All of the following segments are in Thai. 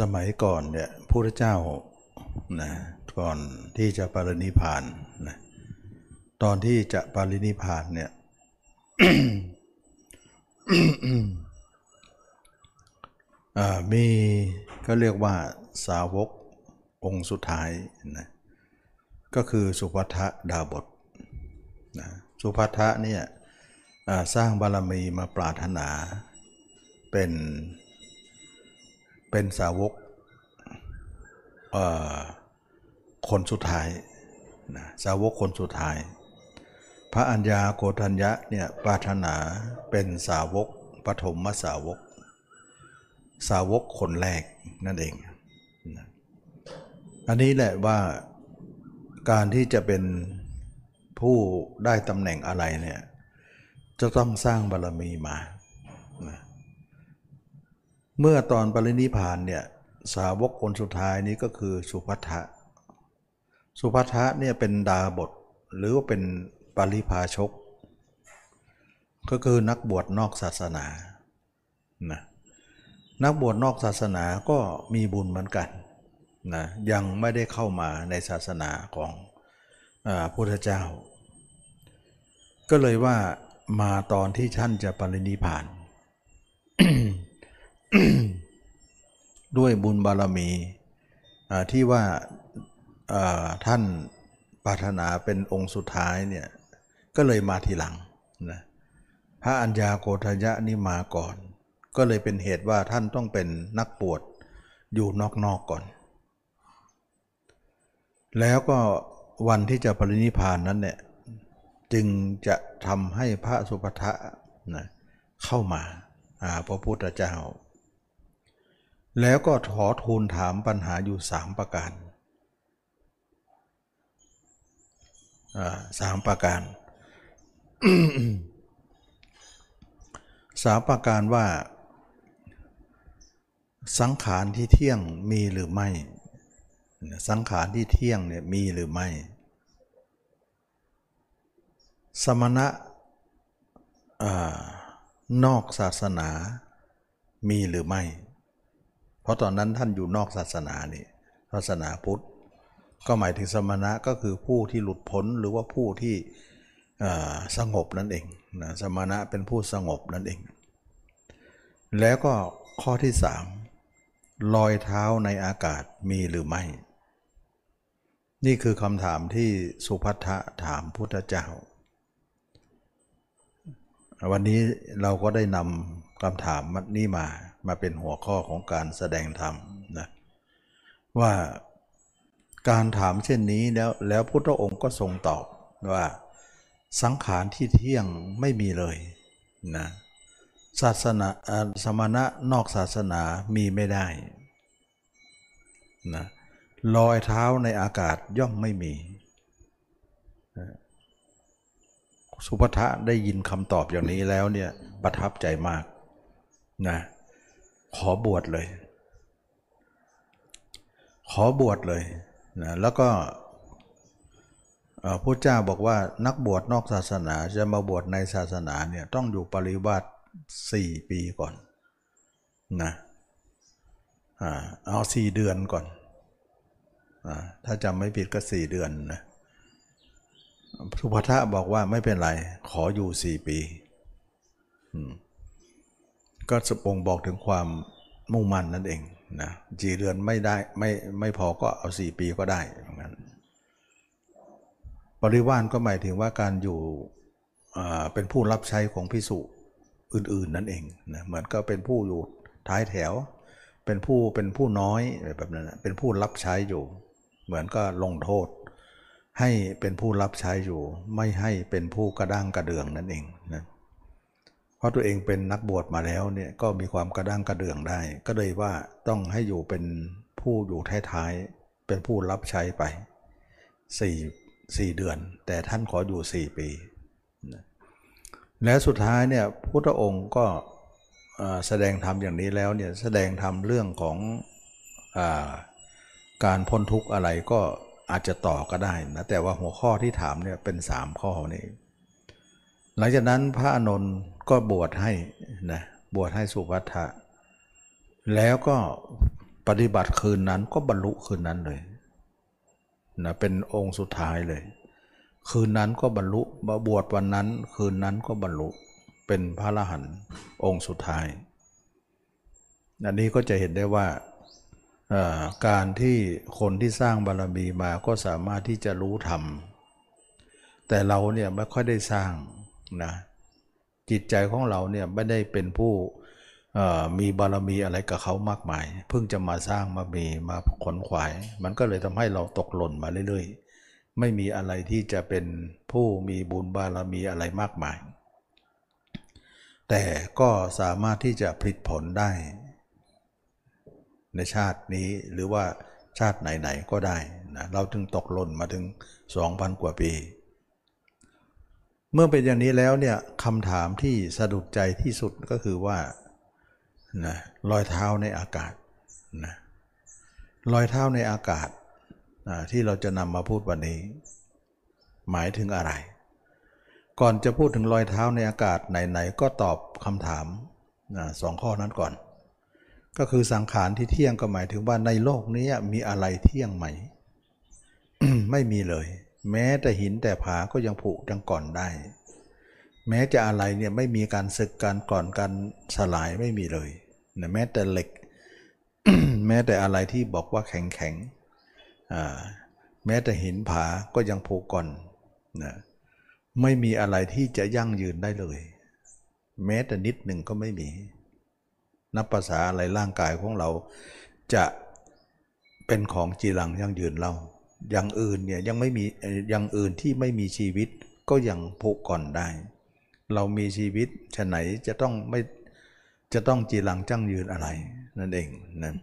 สมัยก่อนเนี่ยพระเจ้านะก่อนที่จะปรินิพานนะตอนที่จะปรินิพานเนี่ยมีก็เรียกว่าสาวกองค์สุดท้ายนะก็คือสุภัทดาบทนะสุภัทะเนี่ยสร้างบารมีมาปรารถนาเป็น เป็นสาวกคนสุดท้ายนะสาวกคนสุดท้าย พระอัญญาโกฏัญญะเนี่ยปรารถนาเป็นสาวกปฐมสาวก สาวกคนแรกนั่นเองนะอันนี้แหละว่าการที่จะเป็นผู้ได้ตำแหน่งอะไรเนี่ยจะต้องสร้างบารมีมานะ เมื่อตอนปรินิพานเนี่ยสาวกคนสุดท้ายนี้ก็คือสุภัทะสุภัทะเนี่ยเป็นดาบทหรือว่าเป็นปริพาชก ก็คือนักบวชนอกศาสนานะนักบวชนอกศาสนาก็มีบุญเหมือนกันนะยังไม่ได้เข้ามาในศาสนาของอาพุทธเจ้า ก็เลยว่ามาตอนที่ท่านจะปรินิพาน ด้วยบุญบารมีที่ว่าท่านปรารถนาเป็นองค์สุดท้ายเนี่ยก็เลยมาทีหลังนะพระอัญญาโกฏยะนี่มาก่อน ก็เลยเป็นเหตุว่าท่านต้องเป็นนักปวดอยู่นอกๆกก่อน แล้วก็วันที่จะปรินิพานนั้นเนี่ยจึงจะทำให้พระสุภทะนะเข้ามาหาพระพุทธเจ้า แล้วก็ขอทูลถามปัญหาอยู่สามประการสามประการสามประการว่า สังขารที่เที่ยงมีหรือไม่ สังขารที่เที่ยงเนี่ยมีหรือไม่ สมณะอนอกศาสนามีหรือไม่ เพราะตอนนั้นท่านอยู่นอกศาสนานี่ศาสนาพุทธ ก็หมายถึงสมณะก็คือผู้ที่หลุดพ้นหรือว่าผู้ที่สงบนั่นเองนะสมณะเป็นผู้สงบนั่นเอง แล้วก็ข้อที่สามรอยเท้าในอากาศมีหรือไม่ นี่คือคำถามที่สุภัทะถามพุทธเจ้า วันนี้เราก็ได้นำคำถามนี้มา มาเป็นหัวข้อของการแสดงธรรมนะว่าการถามเช่นนี้แล้วแล้วพุทธองค์ก็ทรงตอบว่าสังขารที่เที่ยงไม่มีเลยนะศาสนาสมณะนอกศาสนามีไม่ได้นะรอยเท้าในอากาศย่อมไม่มี สุภทะได้ยินคำตอบอย่างนี้แล้วเนี่ยประทับใจมากนะ ขอบวชเลย ขอบวชเลยนะแล้วก็พระเจ้าบอกว่านักบวชนอกศาสนาจะมาบวชในศาสนาเนี่ยต้องอยู่ปริวาสสี่ปีก่อนนะเอาสี่เดือนก่อนอถ้าจำไม่ผิดก็สี่เดือนนะสุภทะบอกว่าไม่เป็นไร ขออยู่สี่ปี ก็สปงบอกถึงความมุ่งมั่นนั่นเองนะจีเดือนไม่ได้ไม่ไม่พอก็เอาสี่ปีก็ได้เหมือนกันบริวารก็หมายถึงว่าการอยู่เป็นผู้รับใช้ของพิสุอื่นๆนั่นเองนะเหมือนก็เป็นผู้อยู่ท้ายแถว เป็นผู้เป็นผู้น้อยแบบนั้นเป็นผู้รับใช้อยู่ เหมือนก็ลงโทษ ให้เป็นผู้รับใช้อยู่ ไม่ให้เป็นผู้กระด้างกระเดืองนั่นเองนะเราะตัวเองเป็นนักบวชมาแล้วเนี่ยก็มีความกระด้างกระเดืองได้ ก็เลยว่าต้องให้อยู่เป็นผู้อยู่ท้ายๆเป็นผู้รับใช้ไปสี่สี่เดือน แต่ท่านขออยู่สี่ปี และสุดท้ายเนี่ยพุทธองค์ก็แสดงธรรมอย่างนี้แล้วเนี่ยแสดงธรรมเรื่องของอการพ้นทุกข์อะไรก็อาจจะต่อก็ได้นะแต่ว่าหัวข้อที่ถามเนี่ยเป็นสามข้อนี้ หลังจากนั้นพระอนนท์ก็บวชให้นะบวชให้สุภัททะแล้วก็ปฏิบัติคืนนั้นก็บรรลุคืนนั้นเลยนะเป็นองค์สุดท้ายเลย คืนนั้นก็บรรลุบวชวันนั้น คืนนั้นก็บรรลุเป็นพระอรหันต์องค์สุดท้ายอันนี้ก็จะเห็นได้ว่าการที่คนที่สร้างบารรมีมาก็สามารถที่จะรู้ธรรมแต่เราเนี่ยไม่ค่อยได้สร้าง นะจิตใจของเราเนี่ยไม่ได้เป็นผู้มีบารมีอะไรกับเขามากมาย เพิ่งจะมาสร้างมามีมาขนขวาย มันก็เลยทำให้เราตกหล่นมาเรื่อยๆ ไม่มีอะไรที่จะเป็นผู้มีบุญบารมีอะไรมากมาย แต่ก็สามารถที่จะผลิตผลได้ ในชาตินี้หรือว่าชาติไหนๆก็ได้นะเราถึงตกหล่นมาถึง 2,000 กว่าปี เมื่อเป็นอย่างนี้แล้วเนี่ยคำถามที่สะดุดใจที่สุดก็คือว่านะรอยเท้าในอากาศนะรอยเท้าในอากาศนะที่เราจะนำมาพูดวันนี้ หมายถึงอะไร ก่อนจะพูดถึงรอยเท้าในอากาศไหนๆก็ตอบคำถามนะสองข้อนั้นก่อน ก็คือสังขารที่เที่ยงก็หมายถึงว่าในโลกนี้มีอะไรเที่ยงไหม ไม่มีเลย แม้แต่หินแต่ผาก็ยังผุยังก่อนได้ แม้จะอะไรเนี่ยไม่มีการศึกการก่อนการสลายไม่มีเลยนะแม้แต่เหล็ก แม้แต่อะไรที่บอกว่าแข็งแข็งแม้แต่หินผาก็ยังผุก่อนนะไม่มีอะไรที่จะยั่งยืนได้เลย แม้แต่นิดหนึ่งก็ไม่มี นับภาษาอะไรร่างกายของเราจะเป็นของจีรังยั่งยืนเรา อย่างอื่นเนี่ยยังไม่มีอย่างอื่นที่ไม่มีชีวิตก็ยังผุก่อนได้ เรามีชีวิตฉะไหนจะต้องไม่จะต้องจีรังจั่งยืนอะไรนั่นเองนะ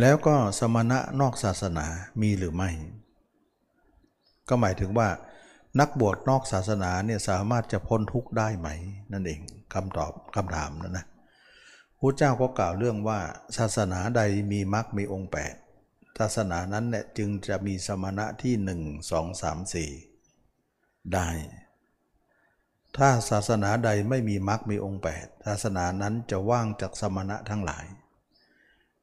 แล้วก็สมณะนอกศาสนามีหรือไม่ ก็หมายถึงว่า นักบวชนอกศาสนาเนี่ยสามารถจะพ้นทุกข์ได้ไหม นั่นเองคำตอบคำถามนั่นนะ พระเจ้าก็กล่าวเรื่องว่า ศาสนาใดมีมรรคมีองค์แปดศาสนานั้นเนี่ยจึงจะมีสมณะที่หนึ่งสองสามสี่ได้ ถ้าศาสนาใดไม่มีมรรคมีองค์แปดศาสนานั้นจะว่างจากสมณะทั้งหลาย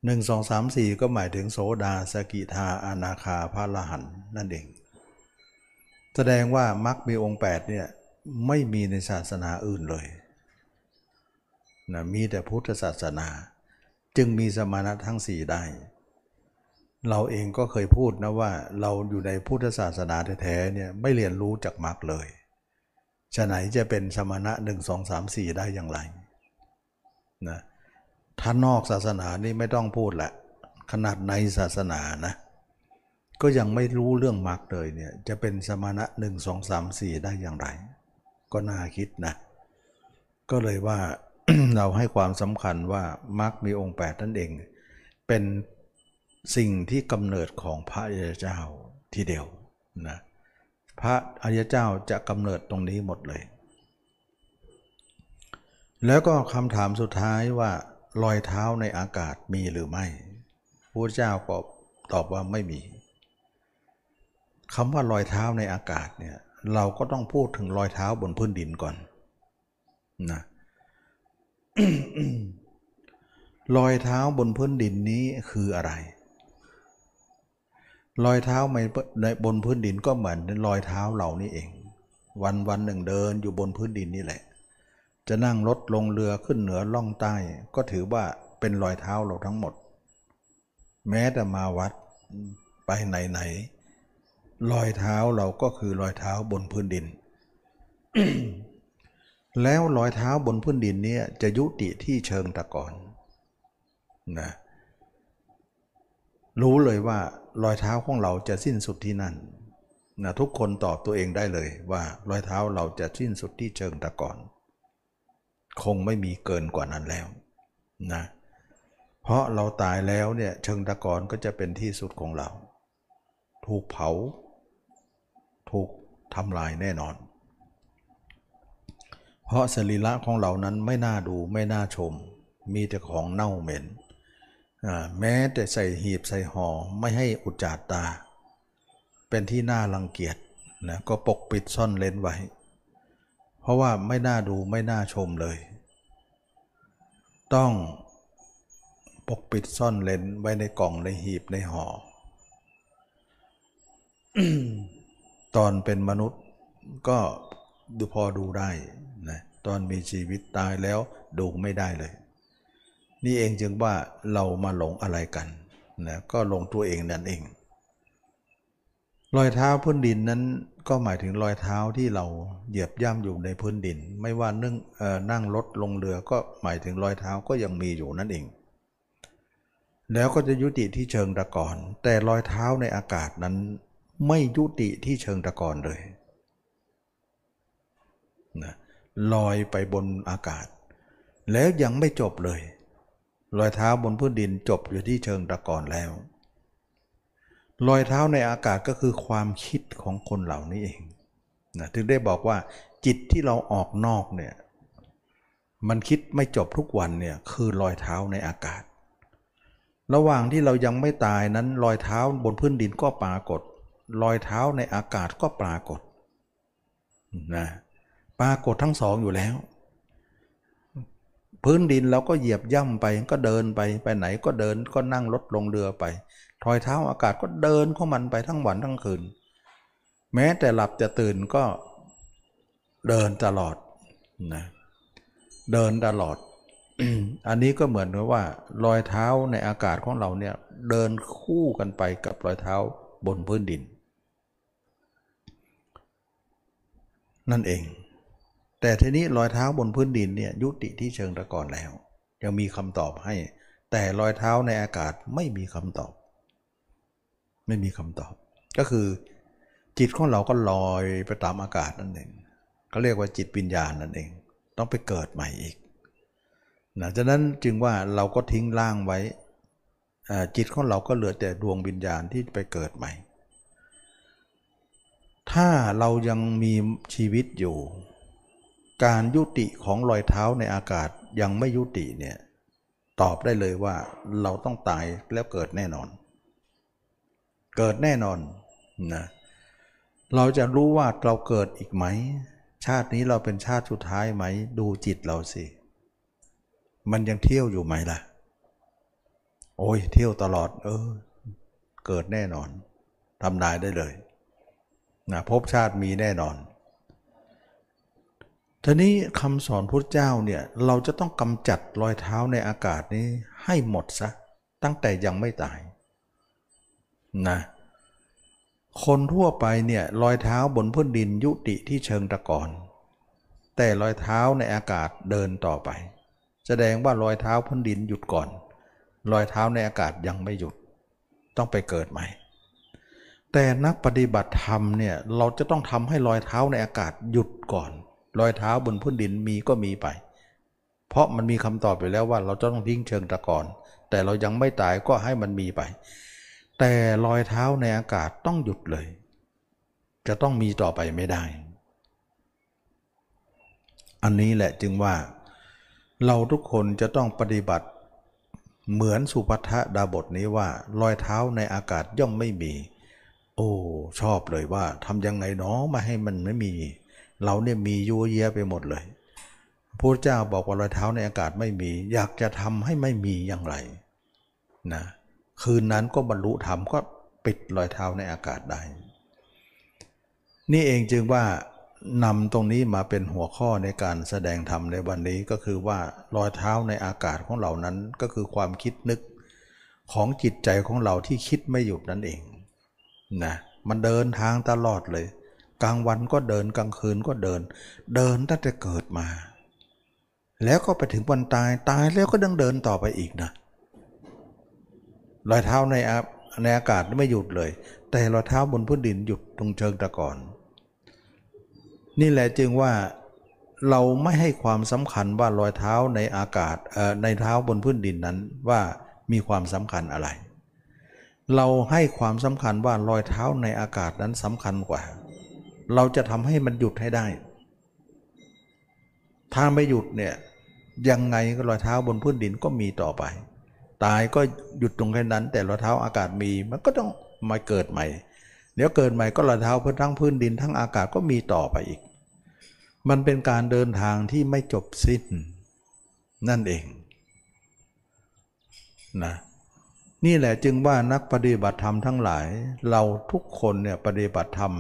หนึ่งสองสามสี่ก็หมายถึงโสดาสกิทาอนาคาพระละหันนั่นเอง แสดงว่ามรรคมีองค์แปดเนี่ยไม่มีในศาสนาอื่นเลย นะมีแต่พุทธศาสนา จึงมีสมณะทั้งสี่ได้ เราเองก็เคยพูดนะว่าเราอยู่ในพุทธศาสนาแท้ๆเนี่ยไม่เรียนรู้จากมรรคเลยฉะไหนจะเป็นสมณะหนึ่งสองสามสี่ได้อย่างไรนะถ้านอกศาสนานี่ไม่ต้องพูดละขนาดในศาสนานะก็ยังไม่รู้เรื่องมรรคเลยเนี่ยจะเป็นสมณะหนึ่งสองสามสี่ได้อย่างไร ก็น่าคิดนะ ก็เลยว่า เราให้ความสำคัญว่ามรรคมีองค์แปดนั่นเอง เป็นสิ่งที่กำเนิดของพระเจ้าทีเดียวนะพระอริยเจ้าจะกำเนิดตรงนี้หมดเลย แล้วก็คำถามสุดท้ายว่ารอยเท้าในอากาศมีหรือไม่พระเจ้าก็ตอบว่าไม่มีคำว่ารอยเท้าในอากาศเนี่ยเราก็ต้องพูดถึงรอยเท้าบนพื้นดินก่อนนะ รอยเท้าบนพื้นดินนี้คืออะไร รอยเท้าในบนพื้นดินก็เหมือนรอยเท้าเรานี่เอง วันวันหนึ่งเดินอยู่บนพื้นดินนี่แหละ จะนั่งรถลงเรือขึ้นเหนือล่องใต้ ก็ถือว่าเป็นรอยเท้าเราทั้งหมด แม้แต่มาวัดไปไหนไหนรอยเท้าเราก็คือรอยเท้าบนพื้นดิน แล้วรอยเท้าบนพื้นดินนี้จะยุติที่เชิงตะกอนนะรู้เลยว่ารอยเท้าของเราจะสิ้นสุดที่นั่นนะทุกคนตอบตัวเองได้เลยว่ารอยเท้าเราจะสิ้นสุดที่เชิงตะกอน คงไม่มีเกินกว่านั้นแล้วนะเพราะเราตายแล้วเนี่ยเชิงตะกอนก็จะเป็นที่สุดของเรา ถูกเผา ถูกทำลายแน่นอน เพราะสรีระของเรานั้นไม่น่าดูไม่น่าชม มีแต่ของเน่าเหม็น แม้แต่ใส่หีบใส่ห่อไม่ให้อุจจาตา เป็นที่น่ารังเกียจนะก็ปกปิดซ่อนเลนไว้ เพราะว่าไม่น่าดูไม่น่าชมเลย ต้องปกปิดซ่อนเลนไว้ในกล่องในหีบในห่อตอนเป็นมนุษย์ก็ดูพอดูได้ ตอนมีชีวิตตายแล้วดูไม่ได้เลย นี่เองจึงว่าเรามาหลงอะไรกันนะก็หลงตัวเองนั่นเอง รอยเท้าพื้นดินนั้นก็หมายถึงรอยเท้าที่เราเหยียบย่ำอยู่ในพื้นดิน ไม่ว่านึ่งนั่งรถลงเรือก็หมายถึงรอยเท้าก็ยังมีอยู่นั่นเอง แล้วก็จะยุติที่เชิงตะกอนแต่รอยเท้าในอากาศนั้นไม่ยุติที่เชิงตะกอนเลยนะ ลอยไปบนอากาศ แล้วยังไม่จบเลย รอยเท้าบนพื้นดินจบอยู่ที่เชิงตะกอนแล้ว รอยเท้าในอากาศก็คือความคิดของคนเหล่านี้เองนะถึงได้บอกว่าจิตที่เราออกนอกเนี่ยมันคิดไม่จบทุกวันเนี่ยคือรอยเท้าในอากาศ ระหว่างที่เรายังไม่ตายนั้นรอยเท้าบนพื้นดินก็ปรากฏ รอยเท้าในอากาศก็ปรากฏนะ ปรากฏทั้งสองอยู่แล้ว พื้นดินเราก็เหยียบย่ำไปก็เดินไปไปไหนก็เดินก็นั่งรถลงเรือไปถอยเท้าอากาศก็เดินข้ามันไปทั้งวันทั้งคืน แม้แต่หลับจะตื่นก็เดินตลอดนะเดินตลอด อันนี้ก็เหมือนกับว่ารอยเท้าในอากาศของเราเนี่ยเดินคู่กันไปกับรอยเท้าบนพื้นดิน นั่นเอง แต่ทีนี้รอยเท้าบนพื้นดินเนี่ยยุติที่เชิงตะกอนแล้ว ยังมีคำตอบให้ แต่รอยเท้าในอากาศไม่มีคำตอบ ไม่มีคำตอบ ก็คือ จิตของเราก็ลอยไปตามอากาศนั่นเองเขาเรียกว่าจิตวิญญาณนั่นเอง ต้องไปเกิดใหม่อีกนะฉะนั้นจึงว่าเราก็ทิ้งร่างไว้ จิตของเราก็เหลือแต่ดวงวิญญาณที่ไปเกิดใหม่ ถ้าเรายังมีชีวิตอยู่ การยุติของรอยเท้าในอากาศยังไม่ยุติเนี่ยตอบได้เลยว่าเราต้องตายแล้วเกิดแน่นอน เกิดแน่นอนนะเราจะรู้ว่าเราเกิดอีกไหม ชาตินี้เราเป็นชาติสุดท้ายไหม ดูจิตเราสิ มันยังเที่ยวอยู่ไหมล่ะ โอ้ยเที่ยวตลอด เออ เกิดแน่นอนทำนายได้เลยนะพบชาติมีแน่นอน ทีนี้คำสอนพุทธเจ้าเนี่ยเราจะต้องกำจัดรอยเท้าในอากาศนี้ให้หมดซะตั้งแต่ยังไม่ตายนะคนทั่วไปเนี่ยรอยเท้าบนพื้นดินยุติที่เชิงตะกอนแต่รอยเท้าในอากาศเดินต่อไป แสดงว่ารอยเท้าพื้นดินหยุดก่อน รอยเท้าในอากาศยังไม่หยุด ต้องไปเกิดใหม่ แต่นักปฏิบัติธรรมเนี่ยเราจะต้องทำให้รอยเท้าในอากาศหยุดก่อน รอยเท้าบนพื้นดินมีก็มีไป เพราะมันมีคำตอบไปแล้วว่าเราจะต้องทิ้งเชิงตะกอนแต่เรายังไม่ตายก็ให้มันมีไป แต่รอยเท้าในอากาศต้องหยุดเลย จะต้องมีต่อไปไม่ได้ อันนี้แหละจึงว่า เราทุกคนจะต้องปฏิบัติ เหมือนสุภัทดาบทนี้ว่า รอยเท้าในอากาศย่อมไม่มี โอ้ชอบเลยว่าทำยังไงเนาะมาให้มันไม่มี เราเนี่ยมียัวเยะไปหมดเลยพระเจ้าบอกว่ารอยเท้าในอากาศไม่มี อยากจะทำให้ไม่มีอย่างไรนะคืนนั้นก็บรรลุธรรมก็ปิดรอยเท้าในอากาศได้ นี่เองจึงว่านำตรงนี้มาเป็นหัวข้อในการแสดงธรรมในวันนี้ก็คือว่ารอยเท้าในอากาศของเรานั้นก็คือความคิดนึกของจิตใจของเราที่คิดไม่หยุดนั่นเองนะมันเดินทางตลอดเลย กลางวันก็เดินกลางคืนก็เดิน เดินตั้งแต่เกิดมา แล้วก็ไปถึงวันตายตายแล้วก็ดังเดินต่อไปอีกนะรอยเท้าในในอากาศไม่หยุดเลย แต่รอยเท้าบนพื้นดินหยุดตรงเชิงตะกอนนี่แหละจึงว่าเราไม่ให้ความสำคัญว่ารอยเท้าในอากาศในเท้าบนพื้นดินนั้นว่ามีความสำคัญอะไร เราให้ความสำคัญว่ารอยเท้าในอากาศนั้นสำคัญกว่า เราจะทำให้มันหยุดให้ได้ ถ้าไม่หยุดเนี่ยยังไงก็รอยเท้าบนพื้นดินก็มีต่อไป ตายก็หยุดตรงแค่นั้น แต่รอยเท้าอากาศมีมันก็ต้องมาเกิดใหม่ เดี๋ยวเกิดใหม่ก็รอยเท้าพื้นทั้งพื้นดินทั้งอากาศก็มีต่อไปอีก มันเป็นการเดินทางที่ไม่จบสิ้นนั่นเองนะนี่แหละจึงว่านักปฏิบัติธรรมทั้งหลาย เราทุกคนเนี่ยปฏิบัติธรรม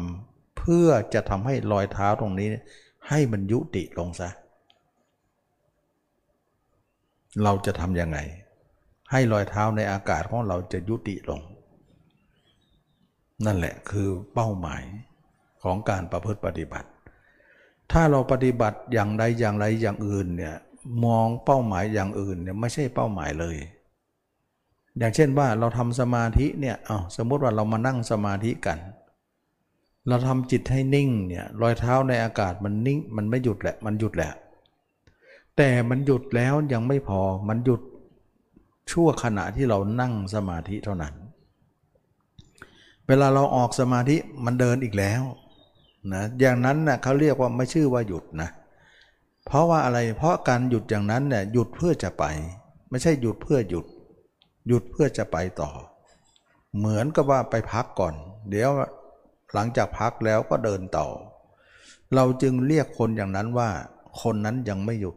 พื่อจะทำให้รอยเท้าตรงนี้ ให้มันยุติลงซะ เราจะทำยังไง ให้รอยเท้าในอากาศของเราจะยุติลง นั่นแหละคือเป้าหมายของการประพฤติปฏิบัติ ถ้าเราปฏิบัติอย่างใดอย่างไรอย่างอื่นเนี่ยมองเป้าหมายอย่างอื่นเนี่ยไม่ใช่เป้าหมายเลย อย่างเช่นว่าเราทำสมาธิเนี่ยเอาสมมติว่าเรามานั่งสมาธิกัน เราทำจิตให้นิ่งเนี่ยรอยเท้าในอากาศมันนิ่งมันไม่หยุดแหละมันหยุดแหละ แต่มันหยุดแล้วยังไม่พอมันหยุดชั่วขณะที่เรานั่งสมาธิเท่านั้น เวลาเราออกสมาธิมันเดินอีกแล้วนะอย่างนั้นน่ะเขาเรียกว่าไม่ชื่อว่าหยุดนะ เพราะว่าอะไรเพราะการหยุดอย่างนั้นเนี่ยหยุดเพื่อจะไป ไม่ใช่หยุดเพื่อหยุด หยุดเพื่อจะไปต่อ เหมือนกับว่าไปพักก่อน เดี๋ยว หลังจากพักแล้วก็เดินต่อ เราจึงเรียกคนอย่างนั้นว่า คนนั้นยังไม่หยุด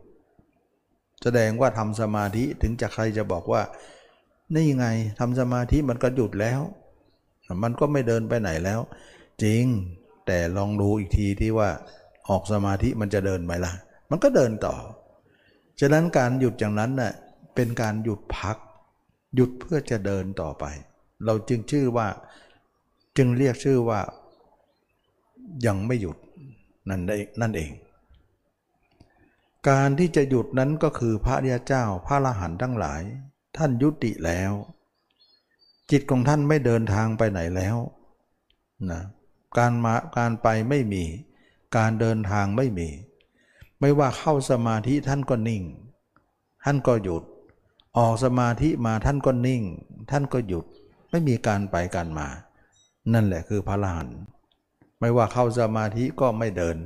แสดงว่าทำสมาธิถึงจะใครจะบอกว่า นี่ไงทำสมาธิมันก็หยุดแล้ว มันก็ไม่เดินไปไหนแล้ว จริงแต่ลองดูอีกทีที่ว่าออกสมาธิมันจะเดินไหมล่ะ มันก็เดินต่อ ฉะนั้นการหยุดอย่างนั้นน่ะเป็นการหยุดพัก หยุดเพื่อจะเดินต่อไป เราจึงชื่อว่าจึงเรียกชื่อว่า ยังไม่หยุดนั่นนั่นเอง การที่จะหยุดนั้นก็คือพระเดียเจ้าพระละหันทั้งหลาย ท่านยุติแล้ว จิตของท่านไม่เดินทางไปไหนแล้วนะการมาการไปไม่มี การเดินทางไม่มี ไม่ว่าเข้าสมาธิท่านก็นิ่ง ท่านก็หยุด ออกสมาธิมาท่านก็นิ่ง ท่านก็หยุดไม่มีการไปการมา นั่นแหละคือพระลาน ไม่ว่าเข้าสมาธิก็ไม่เดิน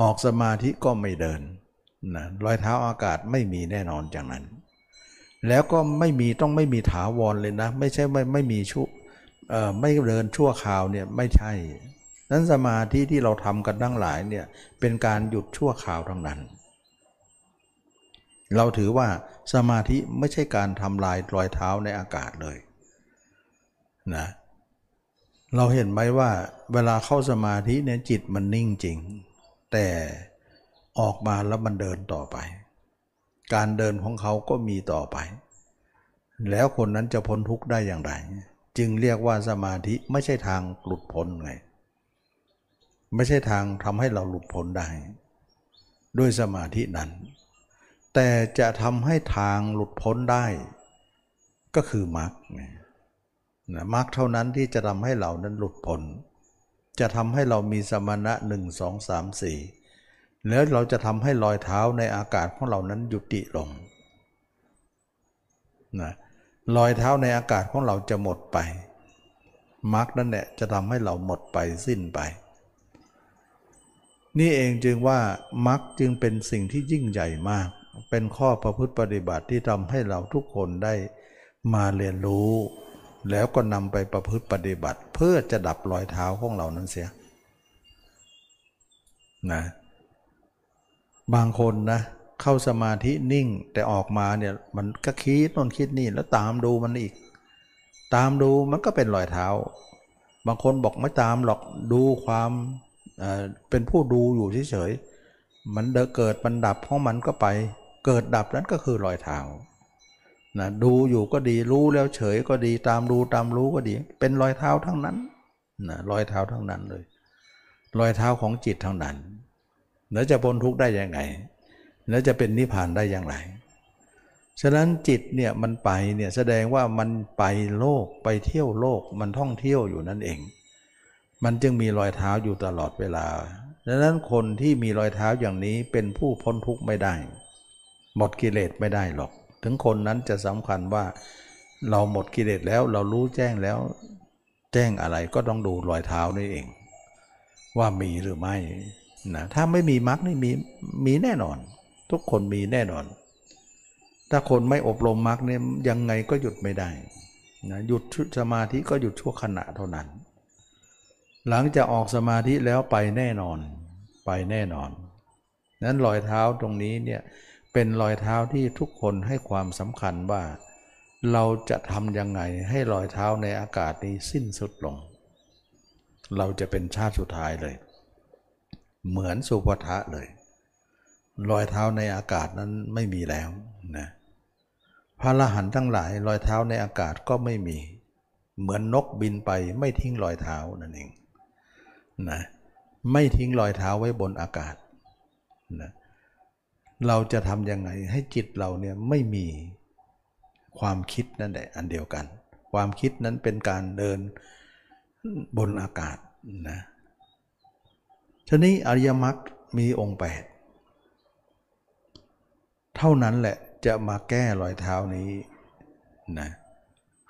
ออกสมาธิก็ไม่เดินนะรอยเท้าอากาศไม่มีแน่นอนจากนั้น แล้วก็ไม่มีต้องไม่มีถาวรเลยนะ ไม่ใช่ไม่ไม่มีชุไม่เดินชั่วคราวเนี่ยไม่ใช่นั้นสมาธิที่เราทำกันทั้งหลายเนี่ยเป็นการหยุดชั่วคราวทั้งนั้น เราถือว่าสมาธิไม่ใช่การทำลายรอยเท้าในอากาศเลยนะ เราเห็นไหมว่าเวลาเข้าสมาธิเนี่ยจิตมันนิ่งจริง แต่ออกมาแล้วมันเดินต่อไป การเดินของเขาก็มีต่อไป แล้วคนนั้นจะพ้นทุกข์ได้อย่างไร จึงเรียกว่าสมาธิไม่ใช่ทางหลุดพ้นไงไม่ใช่ทางทำให้เราหลุดพ้นได้ ด้วยสมาธินั้น แต่จะทำให้ทางหลุดพ้นได้ ก็คือมรรค นะมรรคเท่านั้นที่จะทำให้เรานั้นหลุดพ้นจะทำให้เรามีสมณะหนึ่งสองสามสี่แล้วเราจะทำให้รอยเท้าในอากาศของเรานั้นยุติลงนะรอยเท้าในอากาศของเราจะหมดไปมรรคนั่นแหละจะทำให้เราหมดไปสิ้นไป นี่เองจึงว่ามรรคจึงเป็นสิ่งที่ยิ่งใหญ่มาก เป็นข้อประพฤติปฏิบัติที่ทำให้เราทุกคนได้มาเรียนรู้ แล้วก็นำไปประพฤติปฏิบัติ เพื่อจะดับรอยเท้าของเรานั้นเสียนะบางคนนะเข้าสมาธินิ่งแต่ออกมาเนี่ยมันก็คิดนนคิดนี่แล้วตามดูมันอีก ตามดูมันก็เป็นรอยเท้า บางคนบอกไม่ตามหรอกดูความเป็นผู้ดูอยู่เฉยๆมันเกิดมันดับของมันก็ไป เกิดดับนั้นก็คือรอยเท้า นะดูอยู่ก็ดีรู้แล้วเฉยก็ดีตามดูตามรู้ก็ดี เป็นรอยเท้าทั้งนั้นนะรอยเท้าทั้งนั้นเลย รอยเท้าของจิตทั้งนั้น แล้วจะพ้นทุกข์ได้ยังไง แล้วจะเป็นนิพพานได้อย่างไรฉะนั้นจิตเนี่ยมันไปเนี่ยแสดงว่ามันไปโลกไปเที่ยวโลกมันท่องเที่ยวอยู่นั่นเอง มันจึงมีรอยเท้าอยู่ตลอดเวลาดังนั้นคนที่มีรอยเท้าอย่างนี้เป็นผู้พ้นทุกข์ไม่ได้ หมดกิเลสไม่ได้หรอก ถึงคนนั้นจะสำคัญว่าเราหมดกิเลสแล้วเรารู้แจ้งแล้ว แจ้งอะไรก็ต้องดูรอยเท้านี่เอง ว่ามีหรือไม่นะถ้าไม่มีมรรคนี่มีมีแน่นอน ทุกคนมีแน่นอน ถ้าคนไม่อบรมมรรคเนี่ยยังไงก็หยุดไม่ได้นะหยุดสมาธิก็หยุดชั่วขณะเท่านั้น หลังจากออกสมาธิแล้วไปแน่นอนไปแน่นอนนั้นรอยเท้าตรงนี้เนี่ย เป็นรอยเท้าที่ทุกคนให้ความสำคัญว่า เราจะทำยังไงให้รอยเท้าในอากาศนี้สิ้นสุดลง เราจะเป็นชาติสุดท้ายเลย เหมือนสุภทะเลย รอยเท้าในอากาศนั้นไม่มีแล้วนะพระรหันต์ทั้งหลายรอยเท้าในอากาศก็ไม่มี เหมือนนกบินไปไม่ทิ้งรอยเท้านั่นเองนะไม่ทิ้งรอยเท้าไว้บนอากาศนะเเราจะทำยังไงให้จิตเราเนี่ยไม่มีความคิดนั่นแหละอันเดียวกัน ความคิดนั้นเป็นการเดินบนอากาศนะทีนี้อริยมรรคมีองค์แปดเท่านั้นแหละจะมาแก้รอยเท้านี้นะ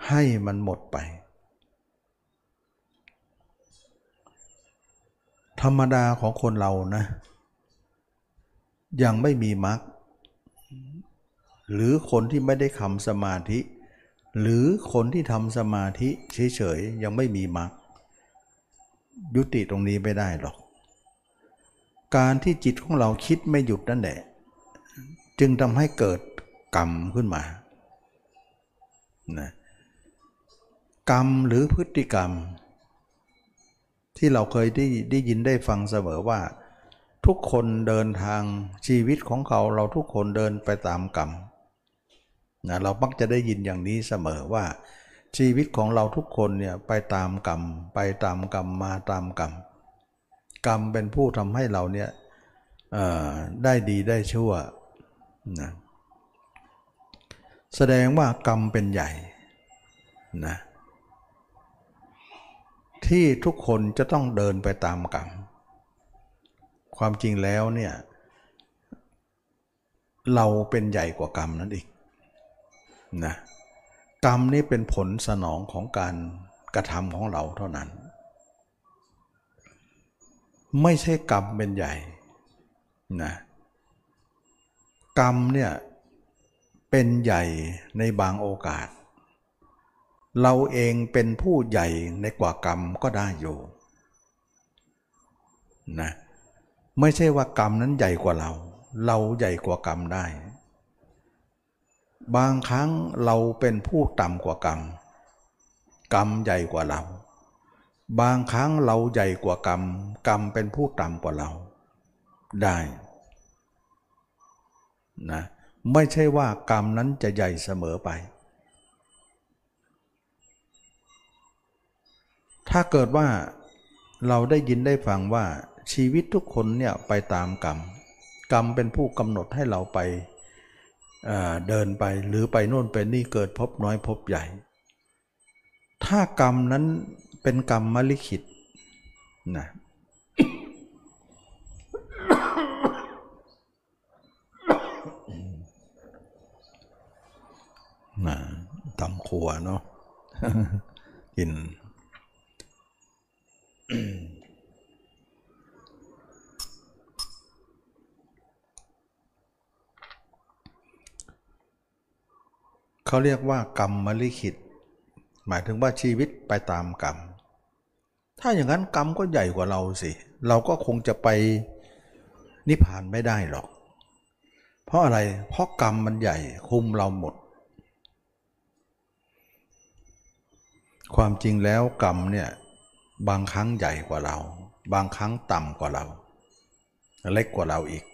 ให้มันหมดไป ธรรมดาของคนเรานะ ยังไม่มีมรรคหรือคนที่ไม่ได้ทำสมาธิ หรือคนที่ทำสมาธิเฉยๆยังไม่มีมรรคยุติตรงนี้ไม่ได้หรอก การที่จิตของเราคิดไม่หยุดนั่นแหละ จึงทำให้เกิดกรรมขึ้นมานะกรรมหรือพฤติกรรม ที่เราเคยได้ได้ยินได้ฟังเสมอว่า ทุกคนเดินทางชีวิตของเขาเราทุกคนเดินไปตามกรรมนะเรามักจะได้ยินอย่างนี้เสมอว่า ชีวิตของเราทุกคนเนี่ยไปตามกรรมไปตามกรรมมาตามกรรมกรรมเป็นผู้ทำให้เราเนี่ยได้ดีได้ชั่วนะแสดงว่ากรรมเป็นใหญ่นะที่ทุกคนจะต้องเดินไปตามกรรม ความจริงแล้วเนี่ย เราเป็นใหญ่กว่ากรรมนั้นอีกนะกรรมนี้เป็นผลสนองของการกระทำของเราเท่านั้น ไม่ใช่กรรมเป็นใหญ่นะกรรมเนี่ยเป็นใหญ่ในบางโอกาส เราเองเป็นผู้ใหญ่ในกว่ากรรมก็ได้อยู่นะ ไม่ใช่ว่ากรรมนั้นใหญ่กว่าเรา เราใหญ่กว่ากรรมได้ บางครั้งเราเป็นผู้ต่ำกว่ากรรม กรรมใหญ่กว่าเรา บางครั้งเราใหญ่กว่ากรรม กรรมเป็นผู้ต่ำกว่าเรา ได้นะไม่ใช่ว่ากรรมนั้นจะใหญ่เสมอไป ถ้าเกิดว่าเราได้ยินได้ฟังว่า ชีวิตทุกคนเนี่ยไปตามกรรม กรรมเป็นผู้กำหนดให้เราไปเดินไปหรือไปโน่นไปนี่เกิดพบน้อยพบใหญ่ ถ้ากรรมนั้นเป็นกรรมมลิขิตนะนะตำขัวเนาะกิน เขาเรียกว่ากรรมมลิขิต หมายถึงว่าชีวิตไปตามกรรม ถ้าอย่างนั้นกรรมก็ใหญ่กว่าเราสิ เราก็คงจะไปนิพพานไม่ได้หรอก เพราะอะไร เพราะกรรมมันใหญ่คุมเราหมด ความจริงแล้วกรรมเนี่ยบางครั้งใหญ่กว่าเรา บางครั้งต่ำกว่าเรา เล็กกว่าเราอีก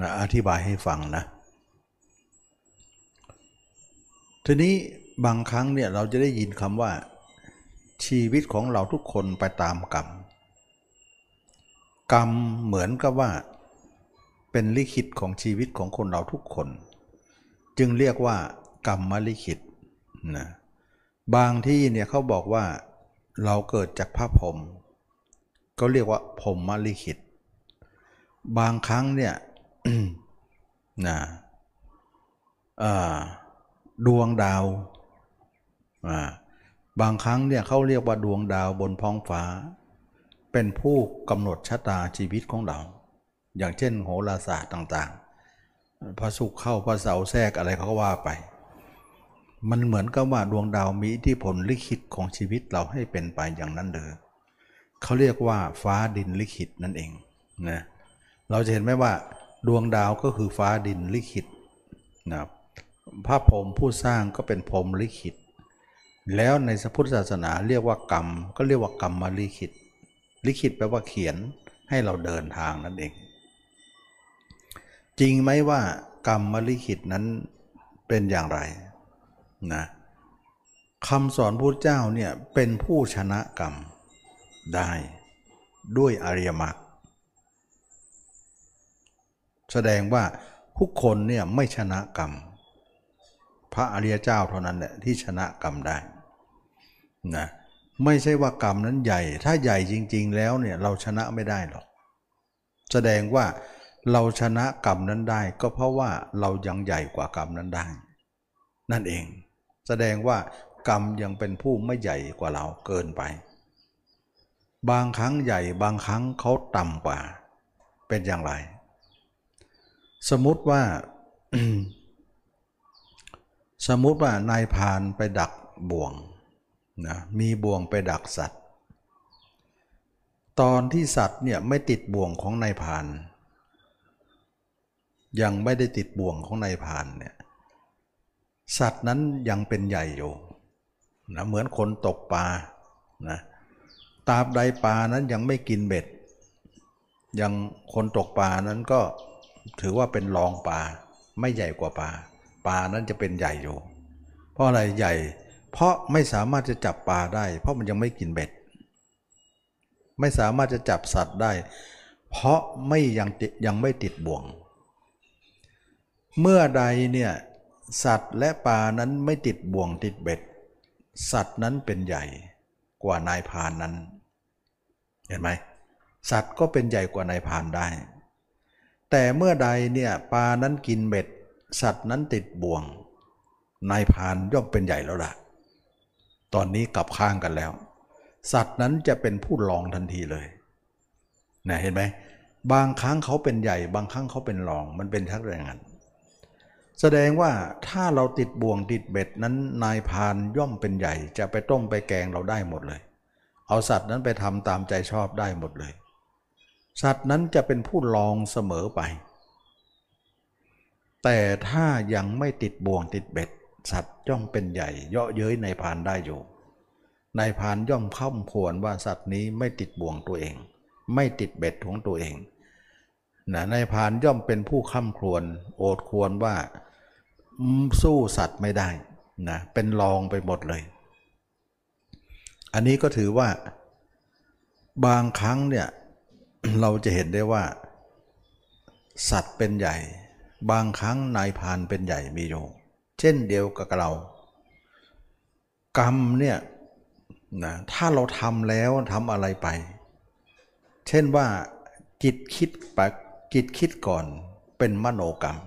นะอธิบายให้ฟังนะ ทีนี้บางครั้งเนี่ยเราจะได้ยินคำว่า ชีวิตของเราทุกคนไปตามกรรม กรรมเหมือนกับว่า เป็นลิขิตของชีวิตของคนเราทุกคน จึงเรียกว่ากรรมมลิขิตนะบางที่เนี่ยเขาบอกว่าเราเกิดจากพระพรหมก็เรียกว่าพรหมมลิขิต บางครั้งเนี่ยนะอ่า ดวงดาวบางครั้งเนี่ยเขาเรียกว่าดวงดาวบนท้องฟ้า เป็นผู้กำหนดชะตาชีวิตของเรา อย่างเช่นโหราศาสตร์ต่างๆ พระสุขเข้าพระเสาแทรกอะไรเขาก็ว่าไป มันเหมือนกับว่าดวงดาวมีอิทธิพลลิขิตของชีวิตเราให้เป็นไปอย่างนั้นเลยเขาเรียกว่าฟ้าดินลิขิตนั่นเองนะเราจะเห็นไหมว่า ดวงดาวก็คือฟ้าดินลิขิตนะครับ พระพรหมผู้สร้างก็เป็นพรหมลิขิต แล้วในพุทธศาสนาเรียกว่ากรรม ก็เรียกว่ากรรมมาลิขิต ลิขิตแปลว่าเขียนให้เราเดินทางนั่นเอง จริงไหมว่ากรรมมาลิขิตนั้นเป็นอย่างไรนะคำสอนพุทธเจ้าเนี่ยเป็นผู้ชนะกรรมได้ด้วยอริยมรรคแสดงว่าทุกคนเนี่ยไม่ชนะกรรม พระอริยเจ้าเท่านั้นแหละที่ชนะกรรมได้นะไม่ใช่ว่ากรรมนั้นใหญ่ ถ้าใหญ่จริง ๆ แล้วเนี่ยเราชนะไม่ได้หรอก แสดงว่าเราชนะกรรมนั้นได้ ก็เพราะว่าเรายังใหญ่กว่ากรรมนั้นได้ นั่นเอง แสดงว่ากรรมยังเป็นผู้ไม่ใหญ่กว่าเราเกินไป บางครั้งใหญ่บางครั้งเขาต่ำกว่า เป็นอย่างไร สมมติว่า สมมุติว่านายพานไปดักบ่วงนะมีบ่วงไปดักสัตว์ ตอนที่สัตว์เนี่ยไม่ติดบ่วงของนายพาน ยังไม่ได้ติดบ่วงของนายพานเนี่ยสัตว์นั้นยังเป็นใหญ่อยู่นะเหมือนคนตกปลานะตราบใดปลานั้นยังไม่กินเบ็ด ยังคนตกปลานั้นก็ถือว่าเป็นรองปลาไม่ใหญ่กว่าปลา ปลานั้นจะเป็นใหญ่อยู่ เพราะอะไรใหญ่ เพราะไม่สามารถจะจับปลาได้ เพราะมันยังไม่กินเบ็ด ไม่สามารถจะจับสัตว์ได้ เพราะไม่ยังติดยังไม่ติดบ่วง เมื่อใดเนี่ยสัตว์และปลานั้นไม่ติดบ่วงติดเบ็ด สัตว์นั้นเป็นใหญ่กว่านายพานนั้น เห็นไหมสัตว์ก็เป็นใหญ่กว่านายพานได้ แต่เมื่อใดเนี่ยปลานั้นกินเบ็ด สัตว์นั้นติดบ่วง นายพานย่อมเป็นใหญ่แล้วล่ะ ตอนนี้กลับข้างกันแล้ว สัตว์นั้นจะเป็นผู้รองทันทีเลยนะเห็นไหมบางครั้งเขาเป็นใหญ่ บางครั้งเขาเป็นรอง มันเป็นทักอย่างนั้นแสดงว่าถ้าเราติดบ่วงติดเบ็ดนั้นนายพานย่อมเป็นใหญ่ จะไปต้มไปแกงเราได้หมดเลย เอาสัตว์นั้นไปทำตามใจชอบได้หมดเลย สัตว์นั้นจะเป็นผู้ลองเสมอไป แต่ถ้ายังไม่ติดบ่วงติดเบ็ด สัตว์ย่อมเป็นใหญ่เยาะเย้ยในพานได้อยู่นายพานย่อมข้ามควรว่าสัตว์นี้ไม่ติดบ่วงตัวเอง ไม่ติดเบ็ดของตัวเองนะนายพานย่อมเป็นผู้ข้ามควรโอดควรว่าสู้สัตว์ไม่ได้นะเป็นรองไปหมดเลย อันนี้ก็ถือว่า บางครั้งเนี่ยเราจะเห็นได้ว่า สัตว์เป็นใหญ่ บางครั้งนายพานเป็นใหญ่มีอยู่ เช่นเดียวกับเรา กรรมเนี่ยนะถ้าเราทำแล้วทำอะไรไป เช่นว่าจิตคิดปจิตคิดก่อนเป็นมโนกรรม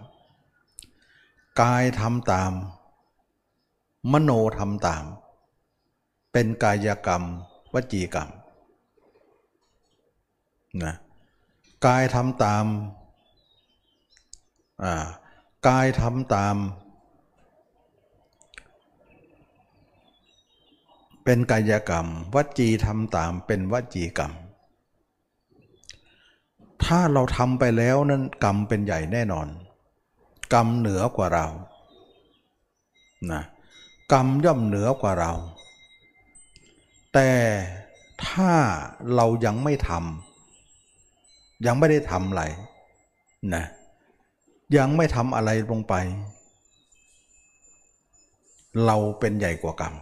กายทำตาม มโนทำตาม เป็นกายกรรม วจีกรรมนะกายทำตาม กายทำตาม เป็นกายกรรม วจีทำตามเป็นวจีกรรม ถ้าเราทำไปแล้วนั้นกรรมเป็นใหญ่แน่นอน กรรมเหนือกว่าเรานะกรรมย่อมเหนือกว่าเรา แต่ถ้าเรายังไม่ทำยังไม่ได้ทำอะไรนะ ยังไม่ทำอะไรลงไป เราเป็นใหญ่กว่ากรรม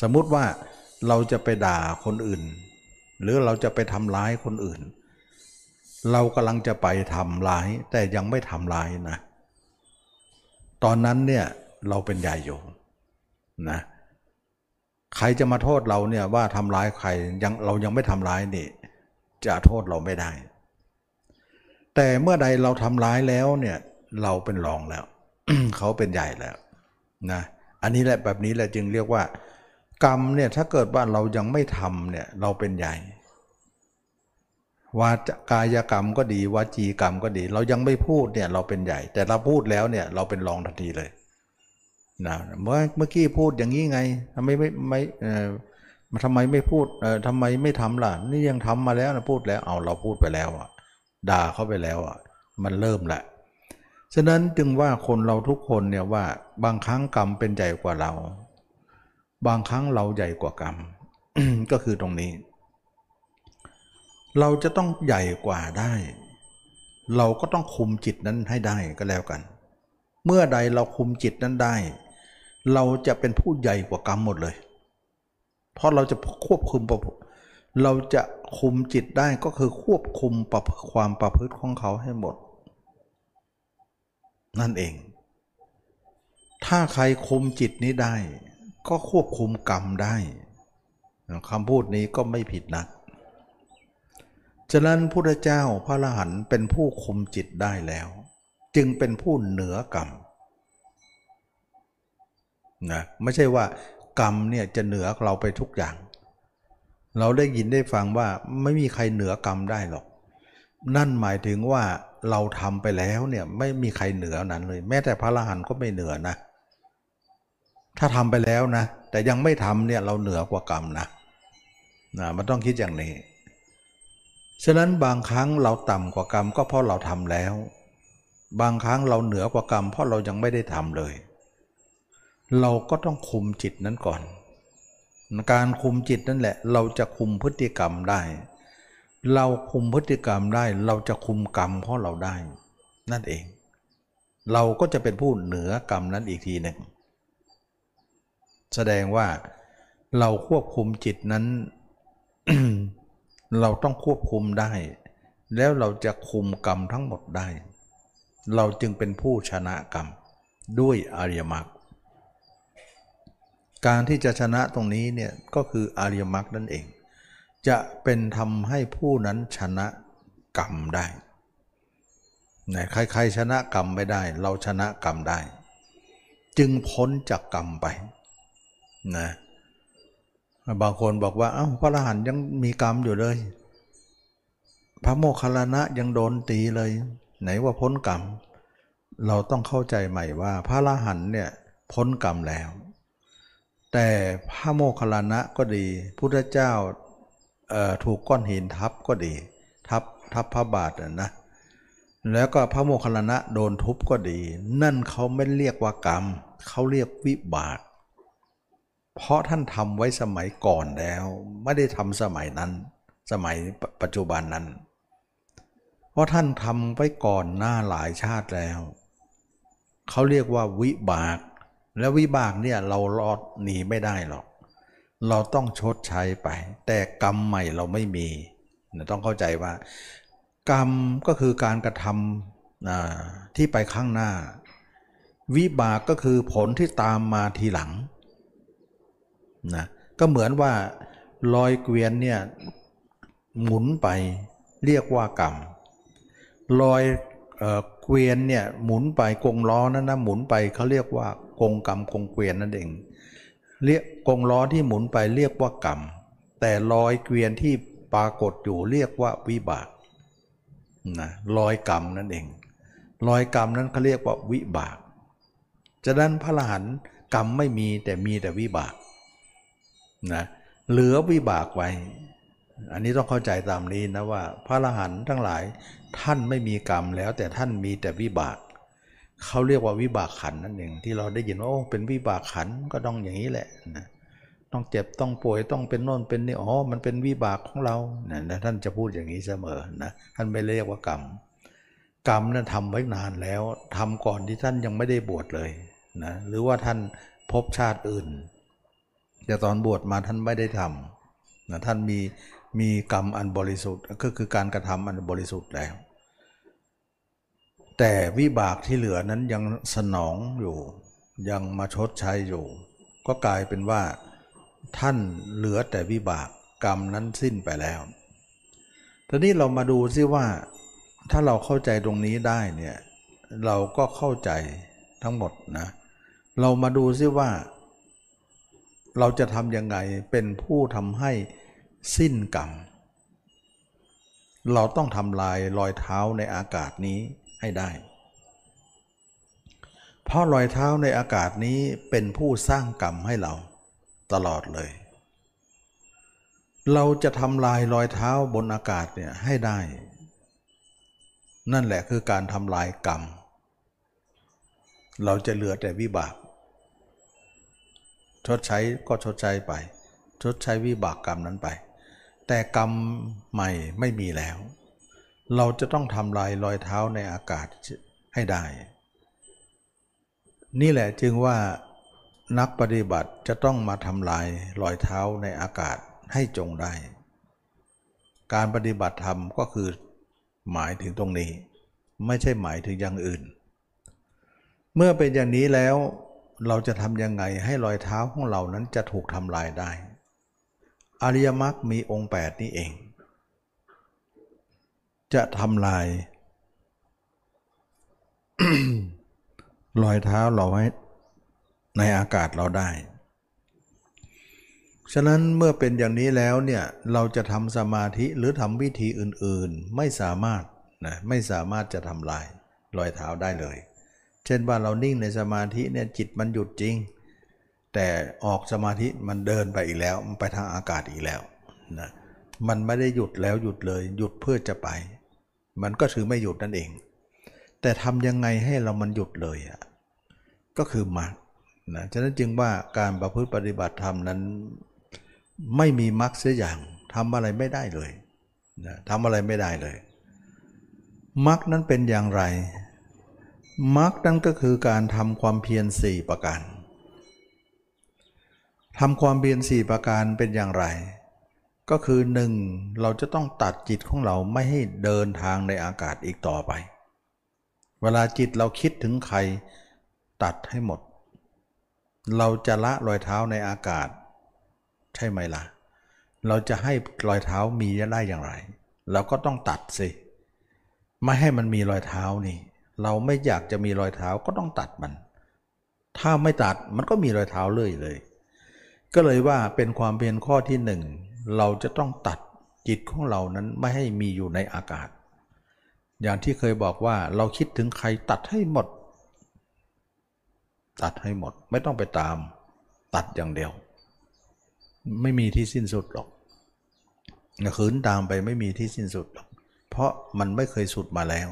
สมมุติว่าเราจะไปด่าคนอื่น หรือเราจะไปทำร้ายคนอื่น เรากำลังจะไปทำร้าย แต่ยังไม่ทำร้ายนะ ตอนนั้นเนี่ยเราเป็นใหญ่อยู่นะใครจะมาโทษเราเนี่ยว่าทำร้ายใครยังเรายังไม่ทำร้ายนี่จะโทษเราไม่ได้ แต่เมื่อใดเราทำร้ายแล้วเนี่ยเราเป็นรองแล้ว เขาเป็นใหญ่แล้วนะอันนี้แหละแบบนี้แหละจึงเรียกว่า กรรมเนี่ยถ้าเกิดว่าเรายังไม่ทำเนี่ยเราเป็นใหญ่วาจากายกรรมก็ดีวาจีกรรมก็ดี เรายังไม่พูดเนี่ยเราเป็นใหญ่ แต่เราพูดแล้วเนี่ยเราเป็นรองทันทีเลยนะเมื่อเมื่อกี้พูดอย่างนี้ไงทำไมไม่ไม่เออทำไมไม่พูดเออทำไมไม่ทำล่ะ นี่ยังทำมาแล้วนะพูดแล้วเอาเราพูดไปแล้วอะ ด่าเขาไปแล้วอะมันเริ่มแหละฉะนั้นจึงว่าคนเราทุกคนเนี่ยว่าบางครั้งกรรมเป็นใหญ่กว่าเรา บางครั้งเราใหญ่กว่ากรรม ก็คือตรงนี้ เราจะต้องใหญ่กว่าได้ เราก็ต้องคุมจิตนั้นให้ได้ก็แล้วกัน เมื่อใดเราคุมจิตนั้นได้ เราจะเป็นผู้ใหญ่กว่ากรรมหมดเลย เพราะเราจะควบคุมเราจะ คุมจิตได้ก็คือควบคุมความประพฤติของเขาให้หมด นั่นเอง ถ้าใครคุมจิตนี้ได้ ก็ควบคุมกรรมได้คำพูดนี้ก็ไม่ผิดนักฉะนั้นพุทธเจ้าพระอรหันต์เป็นผู้คุมจิตได้แล้ว จึงเป็นผู้เหนือกรรมนะไม่ใช่ว่ากรรมเนี่ยจะเหนือเราไปทุกอย่าง เราได้ยินได้ฟังว่าไม่มีใครเหนือกรรมได้หรอก นั่นหมายถึงว่าเราทำไปแล้วเนี่ยไม่มีใครเหนือนั้นเลย แม้แต่พระอรหันต์ก็ไม่เหนือนะ ถ้าทำไปแล้วนะ แต่ยังไม่ทำเนี่ยเราเหนือกว่ากรรมนะนะมันต้องคิดอย่างนี้ฉะนั้นบางครั้งเราต่ำกว่ากรรมก็เพราะเราทำแล้ว บางครั้งเราเหนือกว่ากรรมเพราะเรายังไม่ได้ทำเลย เราก็ต้องคุมจิตนั้นก่อน การคุมจิตนั่นแหละ เราจะคุมพฤติกรรมได้ เราคุมพฤติกรรมได้ เราจะคุมกรรมเพราะเราได้ นั่นเอง เราก็จะเป็นผู้เหนือกรรมนั้นอีกทีหนึ่ง แสดงว่าเราควบคุมจิตนั้น เราต้องควบคุมได้ แล้วเราจะคุมกรรมทั้งหมดได้ เราจึงเป็นผู้ชนะกรรม ด้วยอริยมรรค การที่จะชนะตรงนี้เนี่ยก็คืออริยมรรคนั่นเอง จะเป็นทำให้ผู้นั้นชนะกรรมได้ไหนใครๆชนะกรรมไม่ได้ เราชนะกรรมได้ จึงพ้นจากกรรมไปนะบางคนบอกว่าเอา้าพระอรหันต์ยังมีกรรมอยู่เลย พระโมคคัลลานะยังโดนตีเลย ไหนว่าพ้นกรรม เราต้องเข้าใจใหม่ว่า พระอรหันต์เนี่ยพ้นกรรมแล้ว แต่พระโมคคัลลานะก็ดี พุทธเจ้าถูกก้อนหินทับก็ดี ทับทับพระบาทนะแล้วก็พระโมคคัลลานะโดนทุบก็ดี นั่นเขาไม่เรียกว่ากรรมเขาเรียกวิบาก เพราะท่านทำไว้สมัยก่อนแล้ว ไม่ได้ทำสมัยนั้น สมัยปัจจุบันนั้น เพราะท่านทำไว้ก่อนหน้าหลายชาติแล้ว เขาเรียกว่าวิบาก แล้ววิบากเนี่ยเราลอดหนีไม่ได้หรอก เราต้องชดใช้ไป แต่กรรมใหม่เราไม่มีต้องเข้าใจว่า กรรมก็คือการกระทำที่ไปข้างหน้า วิบากก็คือผลที่ตามมาทีหลังนะก็เหมือนว่ารอยเกวียนเนี่ยหมุนไปเรียกว่ากรรมรอยเกวียนเนี่ยหมุนไปกงล้อนั้นนะหมุนไปเขาเรียกว่า กงกรรมกงเกวียนนั่นเอง เรียกกงล้อที่หมุนไปเรียกว่ากรรม แต่รอยเกวียนที่ปรากฏอยู่เรียกว่าวิบากนะรอยกรรมนั่นเองรอยกรรมนั้นเขาเรียกว่าวิบากจะนั้นพระรหันกรรมไม่มีแต่มีแต่วิบากนะเหลือวิบากไว้ อันนี้ต้องเข้าใจตามนี้นะว่า พระอรหันต์ทั้งหลายท่านไม่มีกรรมแล้วแต่ท่านมีแต่วิบาก เขาเรียกว่าวิบากขันนั่นเองที่เราได้ยินว่าโอ้เป็นวิบากขันก็ต้องอย่างนี้แหละนะต้องเจ็บต้องป่วยต้องเป็นโน่นเป็นนี่อ๋อมันเป็นวิบากของเรานะท่านจะพูดอย่างนี้เสมอนะท่านไม่เรียกว่ากรรม กรรมนั้นทำไว้นานแล้วทำก่อนที่ท่านยังไม่ได้บวชเลยนะหรือว่าท่านพบชาติอื่น แต่ตอนบวชมาท่านไม่ได้ทำนะท่านมีมีกรรมอันบริสุทธิ์ก็คือการกระทำอันบริสุทธิ์แล้ว แต่วิบากที่เหลือนั้นยังสนองอยู่ ยังมาชดใช้อยู่ ก็กลายเป็นว่า ท่านเหลือแต่วิบากกรรมนั้นสิ้นไปแล้วทีนี้เรามาดูซิว่า ถ้าเราเข้าใจตรงนี้ได้เนี่ยเราก็เข้าใจทั้งหมดนะเรามาดูซิว่า เราจะทำยังไงเป็นผู้ทำให้สิ้นกรรม เราต้องทำลายรอยเท้าในอากาศนี้ ให้ได้ เพราะรอยเท้าในอากาศนี้เป็นผู้สร้างกรรมให้เราตลอดเลย เราจะทำลายรอยเท้าบนอากาศเนี่ยให้ได้ นั่นแหละคือการทำลายกรรม เราจะเหลือแต่วิบาก ชดใช้ก็ชดใช้ไป ชดใช้วิบากกรรมนั้นไป แต่กรรมใหม่ไม่มีแล้ว เราจะต้องทำลายรอยเท้าในอากาศให้ได้ นี่แหละจึงว่านักปฏิบัติจะต้องมาทำลายรอยเท้าในอากาศให้จงได้ การปฏิบัติธรรมก็คือหมายถึงตรงนี้ ไม่ใช่หมายถึงอย่างอื่น เมื่อเป็นอย่างนี้แล้วเราจะทำยังไงให้รอยเท้าของเรานั้นจะถูกทำลายได้ อริยมรรคมีองค์ 8 นี้เอง จะทำลาย รอยเท้าเราไว้ในอากาศเราได้ ฉะนั้นเมื่อเป็นอย่างนี้แล้วเนี่ยเราจะทำสมาธิหรือทำวิธีอื่นๆ ไม่สามารถนะไม่สามารถจะทำลายรอยเท้าได้เลย เช่นว่าเรานิ่งในสมาธิเนี่ยจิตมันหยุดจริง แต่ออกสมาธิมันเดินไปอีกแล้ว มันไปทางอากาศอีกแล้วนะมันไม่ได้หยุดแล้วหยุดเลย หยุดเพื่อจะไป มันก็ถือไม่หยุดนั่นเอง แต่ทำยังไงให้เรามันหยุดเลยอะก็คือมรรคนะฉะนั้นจึงว่าการประพฤติปฏิบัติธรรมนั้น ไม่มีมรรคเสียอย่างทำอะไรไม่ได้เลยนะทำอะไรไม่ได้เลยมรรคนั้นเป็นอย่างไรมรรคนั้นก็คือการทำความเพียรสี่ประการทำความเพียรสี่ประการเป็นอย่างไร ก็คือหนึ่งเราจะต้องตัดจิตของเราไม่ให้เดินทางในอากาศอีกต่อไป เวลาจิตเราคิดถึงใครตัดให้หมด เราจะละรอยเท้าในอากาศ ใช่ไหมล่ะ เราจะให้รอยเท้ามีได้อย่างไร เราก็ต้องตัดสิไม่ให้มันมีรอยเท้านี่ เราไม่อยากจะมีรอยเท้าก็ต้องตัดมัน ถ้าไม่ตัดมันก็มีรอยเท้าเรื่อยเลย ก็เลยว่าเป็นความเพียรข้อที่หนึ่ง เราจะต้องตัดจิตของเรานั้นไม่ให้มีอยู่ในอากาศ อย่างที่เคยบอกว่าเราคิดถึงใครตัดให้หมด ตัดให้หมดไม่ต้องไปตาม ตัดอย่างเดียว ไม่มีที่สิ้นสุดหรอกขืนตามไปไม่มีที่สิ้นสุดหรอกเพราะมันไม่เคยสุดมาแล้ว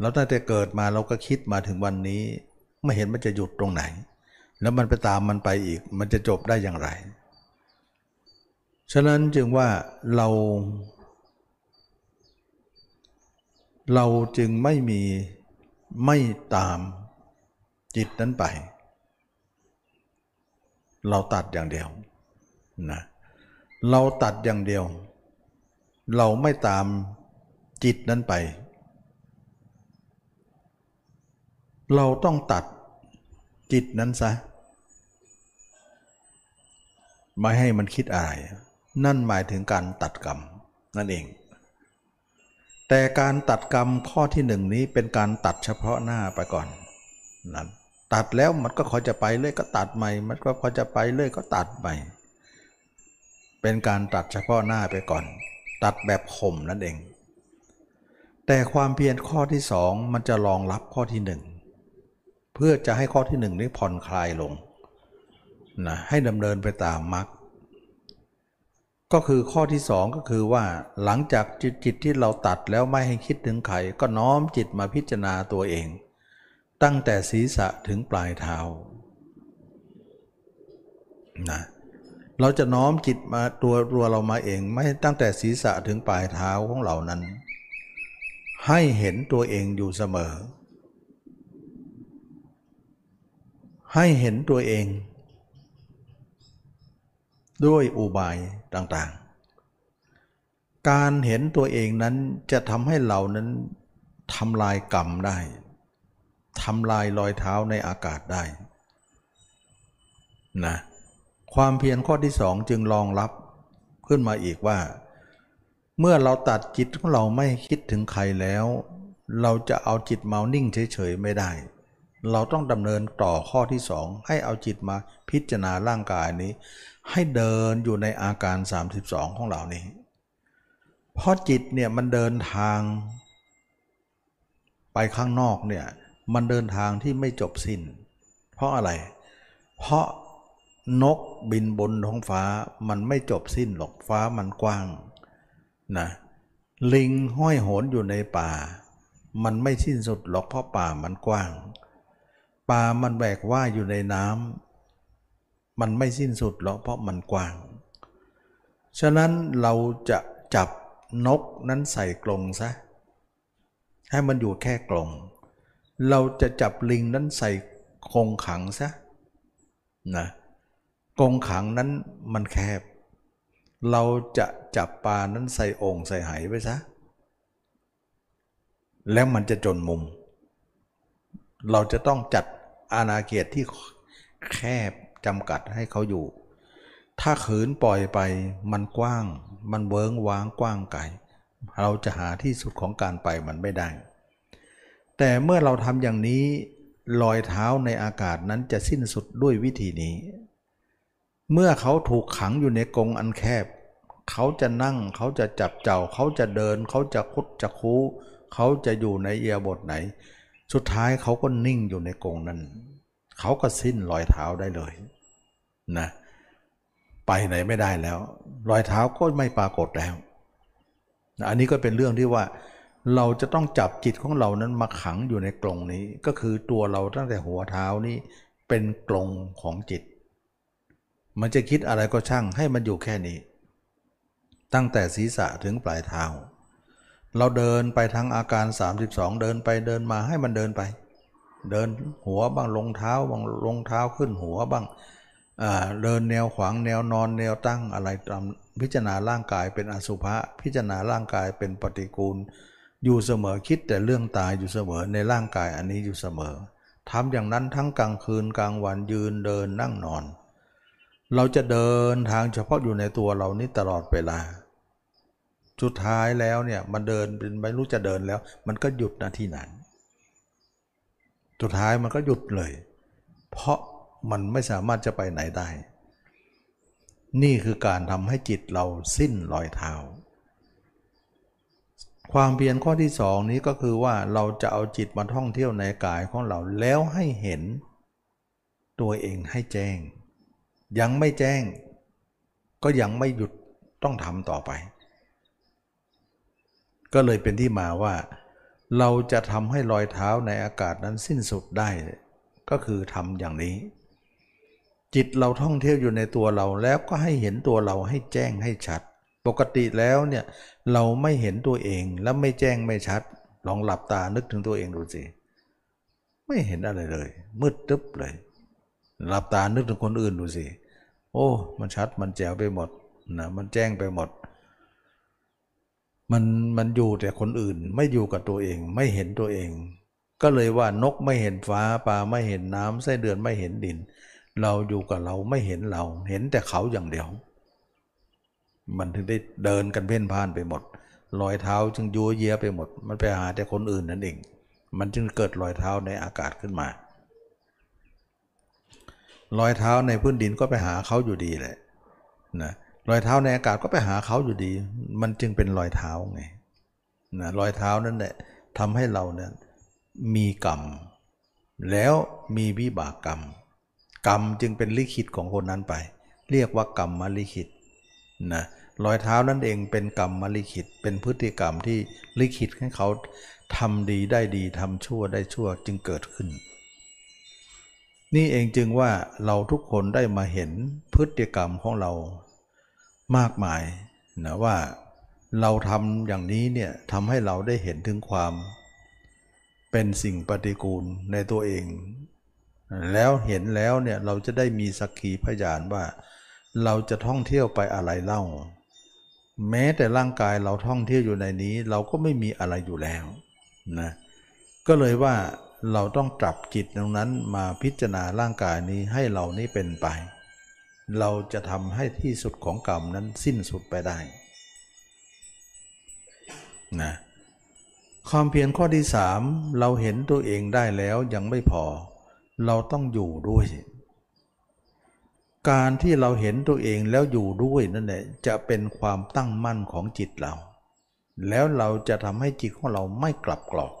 แล้วตั้งแต่เกิดมาเราก็คิดมาถึงวันนี้ ไม่เห็นมันจะหยุดตรงไหน แล้วมันไปตามมันไปอีก มันจะจบได้อย่างไร ฉะนั้นจึงว่าเรา เราจึงไม่มีไม่ตามจิตนั้นไป เราตัดอย่างเดียวนะเราตัดอย่างเดียว เราไม่ตามจิตนั้นไป เราต้องตัดจิตนั้นซะ ไม่ให้มันคิดอะไร นั่นหมายถึงการตัดกรรมนั่นเอง แต่การตัดกรรมข้อที่หนึ่งนี้เป็นการตัดเฉพาะหน้าไปก่อนนั้นตัดแล้วมันก็ขอจะไปเรื่อยก็ตัดใหม่ มันก็ขอจะไปเรื่อยก็ตัดใหม่ เป็นการตัดเฉพาะหน้าไปก่อน ตัดแบบข่มนั่นเอง แต่ความเพียรข้อที่สองมันจะรองรับข้อที่หนึ่งเพื่อจะให้ข้อที่หนึ่งนี้ผ่อนคลายลงนะให้ดำเนินไปตามมรรค ก็คือข้อที่สองก็คือว่าหลังจากจิตจิตที่เราตัดแล้วไม่ให้คิดถึงใครก็น้อมจิตมาพิจารณาตัวเอง ตั้งแต่ศีรษะถึงปลายเท้านะเราจะน้อมจิตมาตัวตัวเรามาเอง ไม่ตั้งแต่ศีรษะถึงปลายเท้าของเรานั้น ให้เห็นตัวเองอยู่เสมอ ให้เห็นตัวเอง ด้วยอุบายต่างๆ การเห็นตัวเองนั้นจะทำให้เรานั้นทำลายกรรมได้ทำลายรอยเท้าในอากาศได้นะความเพียรข้อที่สองจึงรองรับขึ้นมาอีกว่า เมื่อเราตัดจิตของเราไม่คิดถึงใครแล้ว เราจะเอาจิตเมานิ่งเฉยๆไม่ได้ เราต้องดำเนินต่อข้อที่สองให้เอาจิตมาพิจารณาร่างกายนี้ ให้เดินอยู่ในอาการ 32 ของเรานี้ เพราะจิตเนี่ยมันเดินทางไปข้างนอกเนี่ยมันเดินทางที่ไม่จบสิน้น เพราะอะไร เพราะนกบินบนท้องฟ้ามันไม่จบสิ้นหรอกฟ้ามันกว้างนะลิงห้อยโหนอยู่ในป่า มันไม่สิ้นสุดหรอกเพราะป่ามันกว้างปลามันแบกว่ายอยู่ในน้ำ มันไม่สิ้นสุดหรอกเพราะมันกว้าง ฉะนั้นเราจะจับนกนั้นใส่กรงซะ ให้มันอยู่แค่กรงเราจะจับลิงนั้นใส่กรงขังซะนะกรงขังนั้นมันแคบ เราจะจับปลานั้นใส่โอ่งใส่ไหไปซะ แล้วมันจะจนมุม เราจะต้องจัดอาณาเขตที่แคบ จำกัดให้เขาอยู่ ถ้าขืนปล่อยไปมันกว้าง มันเวิงว้างกว้างไกลเราจะหาที่สุดของการไปมันไม่ได้ แต่เมื่อเราทำอย่างนี้รอยเท้าในอากาศนั้นจะสิ้นสุดด้วยวิธีนี้ เมื่อเขาถูกขังอยู่ในกรงอันแคบ เขาจะนั่งเขาจะจับเจ้าเขาจะเดิน เขาจะคุดจะคูเขาจะอยู่ในเอียบทไหน สุดท้ายเขาก็นิ่งอยู่ในกรงนั้น เขาก็สิ้นรอยเท้าได้เลย นะไปไหนไม่ได้แล้ว รอยเท้าก็ไม่ปรากฏแล้วนะอันนี้ก็เป็นเรื่องที่ว่า เราจะต้องจับจิตของเรานั้นมาขังอยู่ในกรงนี้ ก็คือตัวเราตั้งแต่หัวเท้านี้เป็นกรงของจิต มันจะคิดอะไรก็ช่างให้มันอยู่แค่นี้ ตั้งแต่ศีรษะถึงปลายเท้า เราเดินไปทางอาการ 32 เดินไปเดินมาให้มันเดินไป เดินหัวบ้างลงเท้าบ้างลงเท้าขึ้นหัวบ้าง เดินแนวขวางแนวนอนแนวตั้งอะไรตามพิจารณาร่างกายเป็นอสุภะพิจารณาร่างกายเป็นปฏิกูล อยู่เสมอคิดแต่เรื่องตายอยู่เสมอในร่างกายอันนี้อยู่เสมอทำอย่างนั้นทั้งกลางคืนกลางวันยืนเดินนั่งนอน เราจะเดินทางเฉพาะอยู่ในตัวเรานี่ตลอดเวลา สุดท้ายแล้วเนี่ยมันเดินเป็นไม่รู้จะเดินแล้ว มันก็หยุดนาทีนั้น สุดท้ายมันก็หยุดเลย เพราะ มันไม่สามารถจะไปไหนได้ นี่คือการทำให้จิตเราสิ้นรอยเท้า ความเพียรข้อที่สองนี้ก็คือว่าเราจะเอาจิตมาท่องเที่ยวในกายของเราแล้วให้เห็น ตัวเองให้แจ้ง ยังไม่แจ้ง ก็ยังไม่หยุดต้องทำต่อไป ก็เลยเป็นที่มาว่าเราจะทำให้รอยเท้าในอากาศนั้นสิ้นสุดได้ ก็คือทำอย่างนี้ จิตเราท่องเที่ยวอยู่ในตัวเราแล้วก็ให้เห็นตัวเราให้แจ้งให้ชัด ปกติแล้วเนี่ยเราไม่เห็นตัวเองแล้วไม่แจ้งไม่ชัด ลองหลับตานึกถึงตัวเองดูสิไม่เห็นอะไรเลย มืดตึ๊บเลยหลับตานึกถึงคนอื่นดูสิโอ้ มันชัดมันแจ๋วไปหมดนะมันแจ้งไปหมด มันมันอยู่แต่คนอื่นไม่อยู่กับตัวเอง ไม่เห็นตัวเอง ก็เลยว่านกไม่เห็นฟ้าปลาไม่เห็นน้ำไส้เดือนไม่เห็นดิน เราอยู่กับเราไม่เห็นเรา เห็นแต่เขาอย่างเดียว มันถึงได้เดินกันเพ่นพ่านไปหมด รอยเท้าจึงยัวเยียไปหมด มันไปหาแต่คนอื่นนั่นเอง มันจึงเกิดรอยเท้าในอากาศขึ้นมา รอยเท้าในพื้นดินก็ไปหาเขาอยู่ดีแหละนะรอยเท้าในอากาศก็ไปหาเขาอยู่ดี มันจึงเป็นรอยเท้าไงนะรอยเท้านั่นแหละทำให้เราเนี่ยมีกรรม แล้วมีวิบากกรรม กรรมจึงเป็นลิขิตของคนนั้นไป เรียกว่ากรรมมลิขิตนะรอยเท้านั่นเองเป็นกรรมมลิขิต เป็นพฤติกรรมที่ลิขิตให้เขาทำดีได้ดีทำชั่วได้ชั่วจึงเกิดขึ้น นี่เองจึงว่าเราทุกคนได้มาเห็นพฤติกรรมของเรามากมายนะว่าเราทำอย่างนี้เนี่ยทำให้เราได้เห็นถึงความเป็นสิ่งปฏิกูลในตัวเอง แล้วเห็นแล้วเนี่ยเราจะได้มีสักขีพยานว่า เราจะท่องเที่ยวไปอะไรเล่า แม้แต่ร่างกายเราท่องเที่ยวอยู่ในนี้ เราก็ไม่มีอะไรอยู่แล้วนะก็เลยว่าเราต้องปรับจิตตรงนั้นมาพิจารณาร่างกายนี้ให้เรานี้เป็นไป เราจะทำให้ที่สุดของกรรมนั้นสิ้นสุดไปได้นะความเพียรข้อที่สามเราเห็นตัวเองได้แล้วยังไม่พอ เราต้องอยู่ด้วย การที่เราเห็นตัวเองแล้วอยู่ด้วยนั่นแหละจะเป็นความตั้งมั่นของจิตเรา แล้วเราจะทำให้จิตของเราไม่กลับกรอก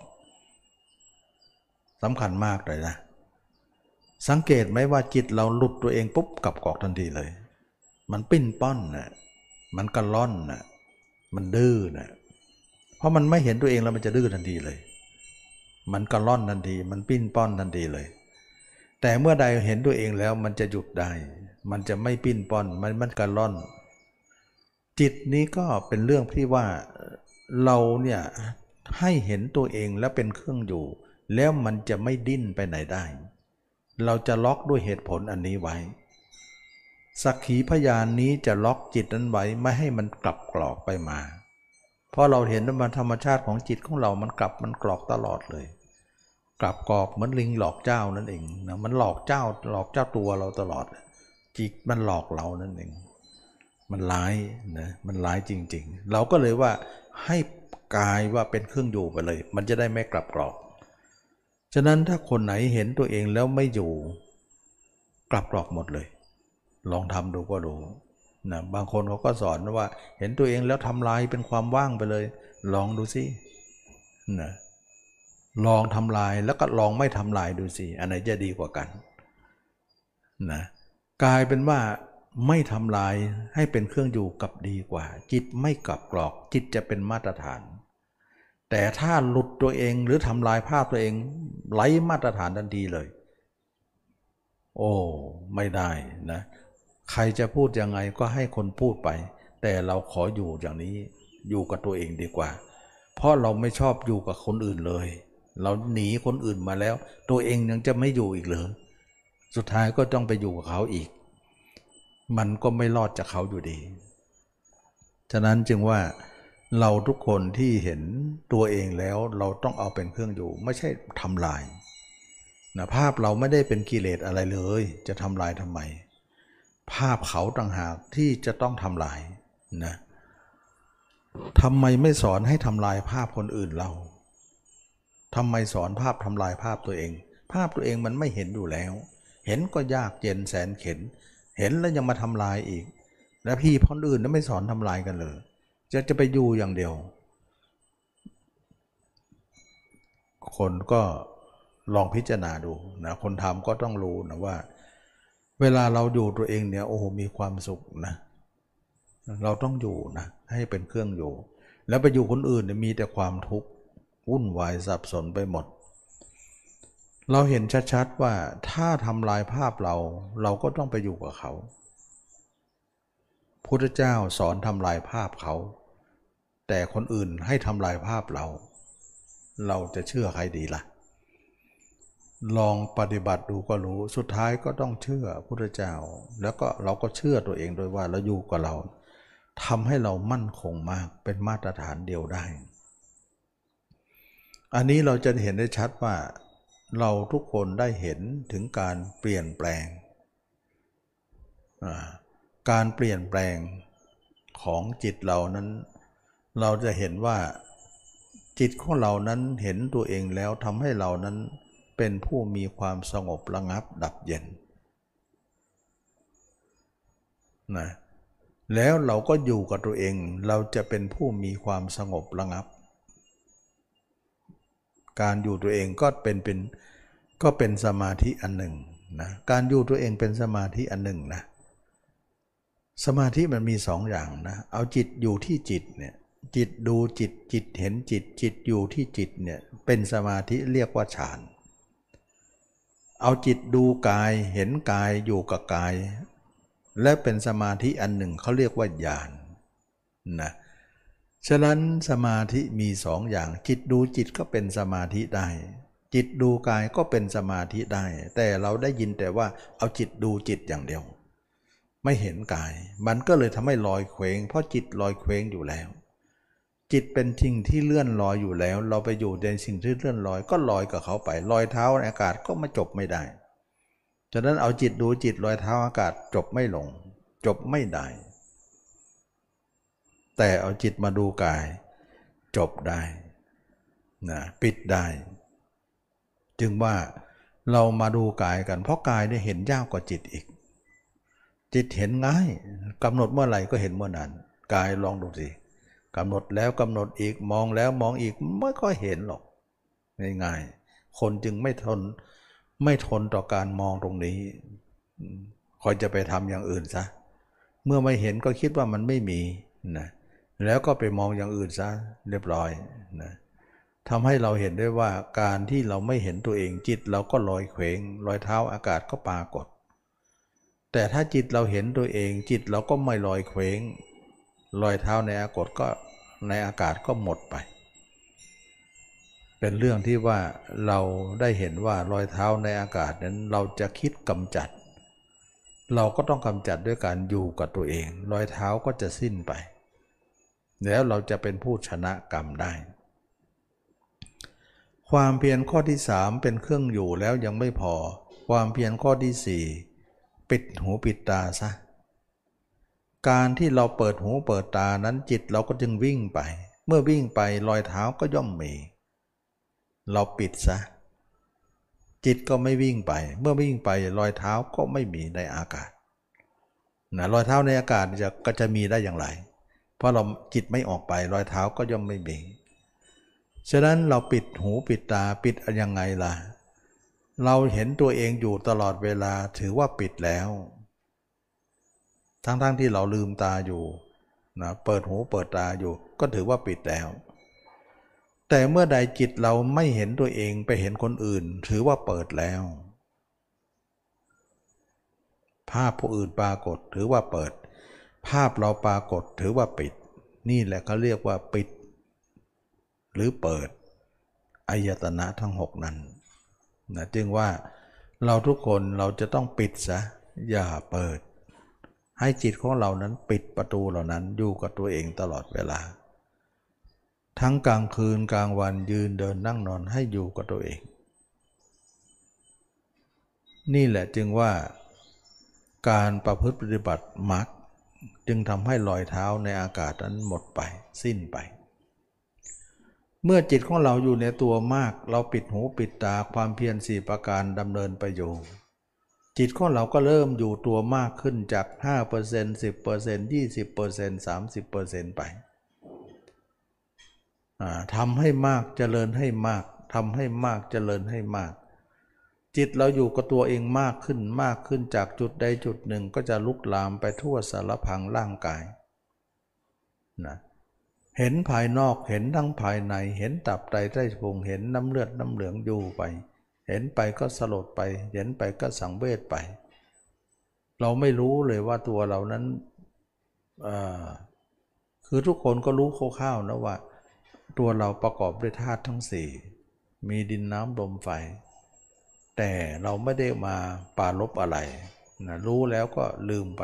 สำคัญมากเลยนะ สังเกตไหมว่าจิตเราหลุดตัวเองปุ๊บกลับกรอกทันทีเลย มันปิ้นป้อนนะมันกระล่อนนะมันดื้อนะเพราะมันไม่เห็นตัวเองแล้วมันจะดื้อทันทีเลย มันกระล่อนทันที มันปิ้นป้อนทันทีเลย แต่เมื่อใดเห็นตัวเองแล้วมันจะหยุดได้ มันจะไม่ปิ้นป้อนมันมันกระล่อน จิตนี้ก็เป็นเรื่องที่ว่าเราเนี่ยให้เห็นตัวเองแล้วเป็นเครื่องอยู่ แล้วมันจะไม่ดิ้นไปไหนได้ เราจะล็อกด้วยเหตุผลอันนี้ไว้ สักขีพยานนี้จะล็อกจิตนั้นไว้ไม่ให้มันกลับกรอกไปมา เพราะเราเห็นว่าธรรมชาติของจิตของเรามันกลับมันกรอกตลอดเลย กลับกรอกเหมือนลิงหลอกเจ้านั่นเองนะมันหลอกเจ้าหลอกเจ้าตัวเราตลอด จิตมันหลอกเรานั่นเอง มันร้ายนะมันร้ายจริง ๆ เราก็เลยว่าให้กายว่าเป็นเครื่องอยู่ไปเลย มันจะได้ไม่กลับกรอกฉะนั้นถ้าคนไหนเห็นตัวเองแล้วไม่อยู่ กลับกรอกหมดเลย ลองทำดูก็ดูนะบางคนเขาก็สอนว่า เห็นตัวเองแล้วทำลายเป็นความว่างไปเลย ลองดูสินะ ลองทำลายแล้วก็ลองไม่ทำลายดูสิอันไหนจะดีกว่ากันนะกลายเป็นว่าไม่ทำลายให้เป็นเครื่องอยู่กับดีกว่า จิตไม่กลับกรอก จิตจะเป็นมาตรฐาน แต่ถ้าหลุดตัวเองหรือทำลายภาพตัวเองไร้มาตรฐานทันทีเลย โอ้ไม่ได้นะใครจะพูดยังไงก็ให้คนพูดไป แต่เราขออยู่อย่างนี้อยู่กับตัวเองดีกว่า เพราะเราไม่ชอบอยู่กับคนอื่นเลย เราหนีคนอื่นมาแล้ว ตัวเองยังจะไม่อยู่อีกเหรอสุดท้ายก็ต้องไปอยู่กับเขาอีก มันก็ไม่รอดจากเขาอยู่ดี ฉะนั้นจึงว่าเราทุกคนที่เห็นตัวเองแล้วเราต้องเอาเป็นเครื่องอยู่ ไม่ใช่ทำลายนะภาพเราไม่ได้เป็นกิเลสอะไรเลย จะทำลายทำไม ภาพเขาต่างหากที่จะต้องทำลายนะทำไมไม่สอนให้ทำลายภาพคนอื่นเรา ทำไมสอนภาพทำลายภาพตัวเอง ภาพตัวเองมันไม่เห็นอยู่แล้ว เห็นก็ยากเย็นแสนเข็น เห็นแล้วยังมาทำลายอีก แล้วพี่พ้นอื่นแล้วไม่สอนทำลายกันเลย จะจะไปอยู่อย่างเดียว คนก็ลองพิจารณาดูนะคนทำก็ต้องรู้นะว่า เวลาเราอยู่ตัวเองเนี่ยโอ้โหมีความสุขนะเราต้องอยู่นะให้เป็นเครื่องอยู่ แล้วไปอยู่คนอื่นเนี่ยมีแต่ความทุกข์ วุ่นวายสับสนไปหมด เราเห็นชัดๆว่าถ้าทำลายภาพเราเราก็ต้องไปอยู่กับเขาพุทธเจ้าสอนทำลายภาพเขา แต่คนอื่นให้ทำลายภาพเรา เราจะเชื่อใครดีละ่ะ ลองปฏิบัติดูก็รู้สุดท้ายก็ต้องเชื่อพุทธเจ้า แล้วก็เราก็เชื่อตัวเองโดยว่าเราอยู่กับเราทำให้เรามั่นคงมากเป็นมาตรฐานเดียวได้ อันนี้เราจะเห็นได้ชัดว่า เราทุกคนได้เห็นถึงการเปลี่ยนแปลง การเปลี่ยนแปลงของจิตเรานั้น เราจะเห็นว่าจิตของเรานั้นเห็นตัวเองแล้วทำให้เรานั้นเป็นผู้มีความสงบระงับดับเย็นนะแล้วเราก็อยู่กับตัวเอง เราจะเป็นผู้มีความสงบระงับ การอยู่ตัวเองก็เป็นเป็นก็เป็นสมาธิอันหนึ่งนะการอยู่ตัวเองเป็นสมาธิอันหนึ่งนะสมาธิมันมีสองอย่างนะเอาจิตอยู่ที่จิตเนี่ยจิตดูจิตจิตเห็นจิตจิตอยู่ที่จิตเนี่ยเป็นสมาธิเรียกว่าฌาน เอาจิตดูกายเห็นกายอยู่กับกาย และเป็นสมาธิอันหนึ่งเขาเรียกว่าญาณนนะ ฉะนั้นสมาธิมีสองอย่าง จิตดูจิตก็เป็นสมาธิได้ จิตดูกายก็เป็นสมาธิได้ แต่เราได้ยินแต่ว่าเอาจิตดูจิตอย่างเดียว ไม่เห็นกาย มันก็เลยทำให้ลอยเคว้ง เพราะจิตลอยเคว้งอยู่แล้ว จิตเป็นสิ่งที่เลื่อนลอยอยู่แล้ว เราไปอยู่ในสิ่งที่เลื่อนลอยก็ลอยกับเขาไปลอยเท้าในอากาศก็มาจบไม่ได้ฉะนั้นเอาจิตดูจิตลอยเท้าอากาศจบไม่ลง จบไม่ได้ แต่เอาจิตมาดูกาย จบได้นะปิดได้ จึงว่าเรามาดูกายกัน เพราะกายเนี่ยเห็นยากกว่าจิตอีก จิตเห็นง่ายกำหนดเมื่อไหร่ก็เห็นเมื่อนั้นกายลองดูสิกำหนดแล้วกำหนดอีกมองแล้วมองอีกไม่ค่อยเห็นหรอกง่ายๆคนจึงไม่ทนไม่ทนต่อการมองตรงนี้คอยจะไปทำอย่างอื่นซะเมื่อไม่เห็นก็คิดว่ามันไม่มีนะ แล้วก็ไปมองอย่างอื่นซะเรียบร้อยนะทำให้เราเห็นได้ว่าการที่เราไม่เห็นตัวเองจิตเราก็ลอยเขวงลอยเท้าอากาศก็ปรากฏ แต่ถ้าจิตเราเห็นตัวเองจิตเราก็ไม่ลอยเขวงลอยเท้าในอากาศก็ในอากาศก็หมดไป เป็นเรื่องที่ว่าเราได้เห็นว่ารอยเท้าในอากาศนั้นเราจะคิดกำจัด เราก็ต้องกำจัดด้วยการอยู่กับตัวเอง รอยเท้าก็จะสิ้นไป แล้วเราจะเป็นผู้ชนะกรรมได้ ความเพียรข้อที่สามเป็นเครื่องอยู่แล้วยังไม่พอ ความเพียรข้อที่สี่ปิดหูปิดตาซะการที่เราเปิดหูเปิดตานั้นจิตเราก็จึงวิ่งไป เมื่อวิ่งไปรอยเท้าก็ย่อมมี เราปิดซะจิตก็ไม่วิ่งไป เมื่อวิ่งไปรอยเท้าก็ไม่มีในอากาศนะรอยเท้าในอากาศจะก็จะมีได้อย่างไร เพราะเราจิตไม่ออกไปรอยเท้าก็ย่อมไม่มีฉะนั้นเราปิดหูปิดตาปิดยังไงล่ะ เราเห็นตัวเองอยู่ตลอดเวลาถือว่าปิดแล้ว ทั้งๆทที่เราลืมตาอยู่นะเปิดหูเปิดตาอยู่ก็ถือว่าปิดแล้ว แต่เมื่อใดจิตเราไม่เห็นตัวเองไปเห็นคนอื่น ถือว่าเปิดแล้ว ภาพผู้อื่นปรากฏถือว่าเปิด ภาพเราปรากฏถือว่าปิด นี่แหละเขาเรียกว่าปิด หรือเปิดอายตนะทั้งหกนั้นนะจึงว่าเราทุกคนเราจะต้องปิดซะอย่าเปิด ให้จิตของเรานั้นปิดประตูเหล่านั้นอยู่กับตัวเองตลอดเวลา ทั้งกลางคืนกลางวันยืนเดินนั่งนอนให้อยู่กับตัวเอง นี่แหละจึงว่าการประพฤติปฏิบัติมรรค จึงทำให้รอยเท้าในอากาศนั้นหมดไป สิ้นไป เมื่อจิตของเราอยู่ในตัวมาก เราปิดหูปิดตาความเพียรสี่ประการดำเนินไปอยู่จิตของเราก็เริ่มอยู่ตัวมากขึ้นจาก 5% 10% 20% 30%ไปทำให้มากเจริญให้มากทำให้มากเจริญให้มาก จิตเราอยู่กับตัวเองมากขึ้นมากขึ้นจากจุดใดจุดหนึ่งก็จะลุกลามไปทั่วสารพังร่างกายนะเห็นภายนอกเห็นทั้งภายในเห็นตับไตไส้พุงเห็นน้ำเลือดน้ำเหลืองอยู่ไป เห็นไปก็สลดไป เห็นไปก็สังเวชไป เราไม่รู้เลยว่าตัวเรานั้นคือทุกคนก็รู้คร่าวๆนะว่า ตัวเราประกอบด้วยธาตุทั้งสี่มีดินน้ำลมไฟ แต่เราไม่ได้มาปาลบอะไรนะรู้แล้วก็ลืมไป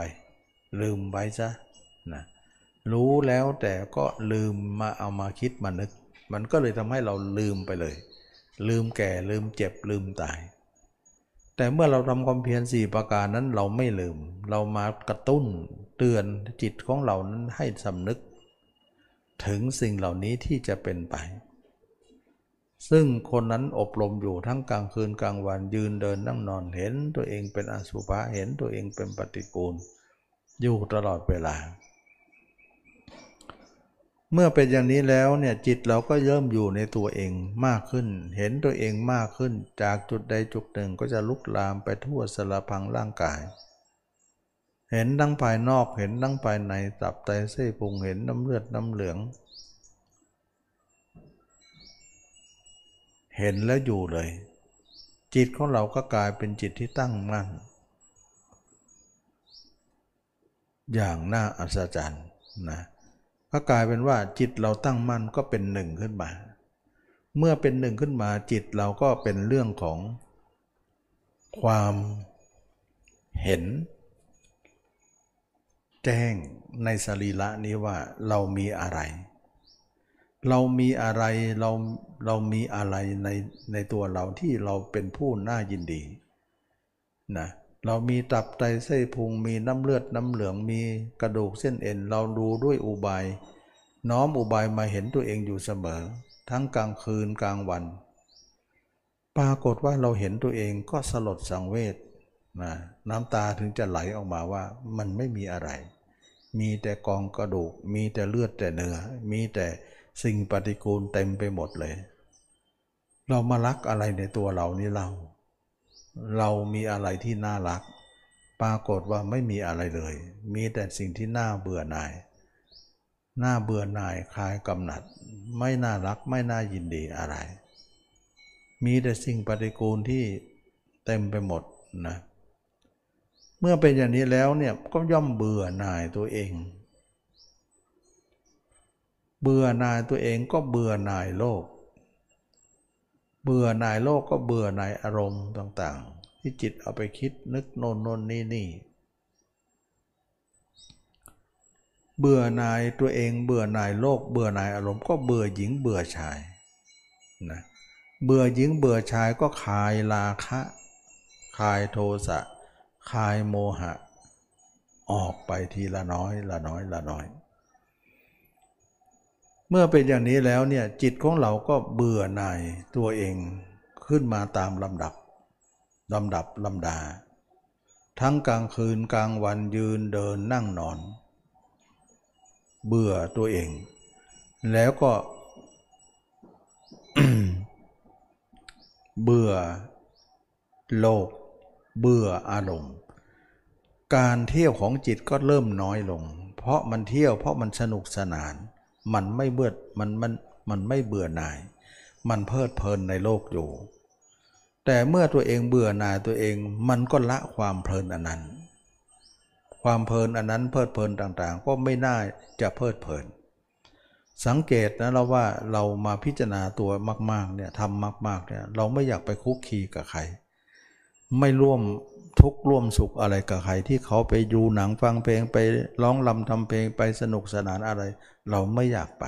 ลืมไปซะนะรู้แล้วแต่ก็ลืมมาเอามาคิดมานึก มันก็เลยทำให้เราลืมไปเลย ลืมแก่ลืมเจ็บลืมตาย แต่เมื่อเราทำความเพียรสี่ประการนั้นเราไม่ลืม เรามากระตุ้นเตือนจิตของเรานั้นให้สำนึก ถึงสิ่งเหล่านี้ที่จะเป็นไป ซึ่งคนนั้นอบรมอยู่ทั้งกลางคืนกลางวันยืนเดินนั่งนอนเห็นตัวเองเป็นอสุภะเห็นตัวเองเป็นปฏิกูล อยู่ตลอดเวลา เมื่อเป็นอย่างนี้แล้วเนี่ยจิตเราก็เริ่มอยู่ในตัวเองมากขึ้น เห็นตัวเองมากขึ้น จากจุดใดจุดหนึ่งก็จะลุกลามไปทั่วสารพังร่างกาย เห็นทั้งภายนอกเห็นทั้งภายในตับไตเส้นพุงเห็นน้ำเลือดน้ำเหลือง เห็นแล้วอยู่เลย จิตของเราก็กลายเป็นจิตที่ตั้งมั่นอย่างน่าอัศจรรย์นะก็กลายเป็นว่าจิตเราตั้งมั่นก็เป็นหนึ่งขึ้นมา เมื่อเป็นหนึ่งขึ้นมาจิตเราก็เป็นเรื่องของความเห็น แจ้งในสรีระนี้ว่าเรามีอะไร เรามีอะไรเราเรามีอะไรในในตัวเราที่เราเป็นผู้น่ายินดีนะเรามีตับไตเส้พุงมีน้ำเลือดน้ำเหลืองมีกระดูกเส้นเอ็น เราดูด้วยอุบาย น้อมอุบายมาเห็นตัวเองอยู่เสมอ ทั้งกลางคืนกลางวัน ปรากฏว่าเราเห็นตัวเองก็สลดสังเวชนะน้ำตาถึงจะไหลออกมาว่ามันไม่มีอะไร มีแต่กองกระดูก มีแต่เลือดแต่เนื้อมีแต่ สิ่งปฏิกูลเต็มไปหมดเลย เรามารักอะไรในตัวเรานี่เรา เรามีอะไรที่น่ารัก ปรากฏว่าไม่มีอะไรเลย มีแต่สิ่งที่น่าเบื่อหน่ายน้าเบื่อหน่ายคลายกำหนัด ไม่น่ารักไม่น่ายินดีอะไร มีแต่สิ่งปฏิกูลที่เต็มไปหมดนะเมื่อเป็นอย่างนี้แล้วเนี่ยก็ย่อมเบื่อหน่ายตัวเอง เบื่อหน่ายตัวเองก็เบื่อหน่ายโลก เบื่อหน่ายโลกก็เบื่อหน่ายอารมณ์ต่างๆ ที่จิตเอาไปคิดนึกโน่นโน่นนี่นี่เบื่อหน่ายตัวเองเบื่อหน่ายโลก เบื่อหน่ายอารมณ์ก็เบื่อหญิงเบื่อชายนะเบื่อหญิงเบื่อชายก็คลายราคะคลายโทสะคลายโมหะ ออกไปทีละน้อยละน้อยละน้อย เมื่อเป็นอย่างนี้แล้วเนี่ยจิตของเราก็เบื่อหน่ายตัวเองขึ้นมาตามลำดับลำดับลำดา ทั้งกลางคืนกลางวันยืนเดินนั่งนอน เบื่อตัวเอง แล้วก็ เบื่อโลก เบื่ออารมณ์ การเที่ยวของจิตก็เริ่มน้อยลง เพราะมันเที่ยวเพราะมันสนุกสนาน มันไม่เบื่อมันมันมันไม่เบื่อหน่าย มันเพลิดเพลินในโลกอยู่ แต่เมื่อตัวเองเบื่อหน่ายตัวเองมันก็ละความเพลินอันนั้น ความเพลินอันนั้นเพลิดเพลินต่างๆ ก็ไม่น่าจะเพลิดเพลิน สังเกตนะเราว่าเรามาพิจารณาตัวมากๆเนี่ยทำมากๆเนี่ยเราไม่อยากไปคุกคีกับใคร ไม่ร่วม ทุกข์ร่วมสุขอะไรกับใครที่เขาไปดูหนังฟังเพลงไปร้องลำทำเพลงไปสนุกสนานอะไร เราไม่อยากไป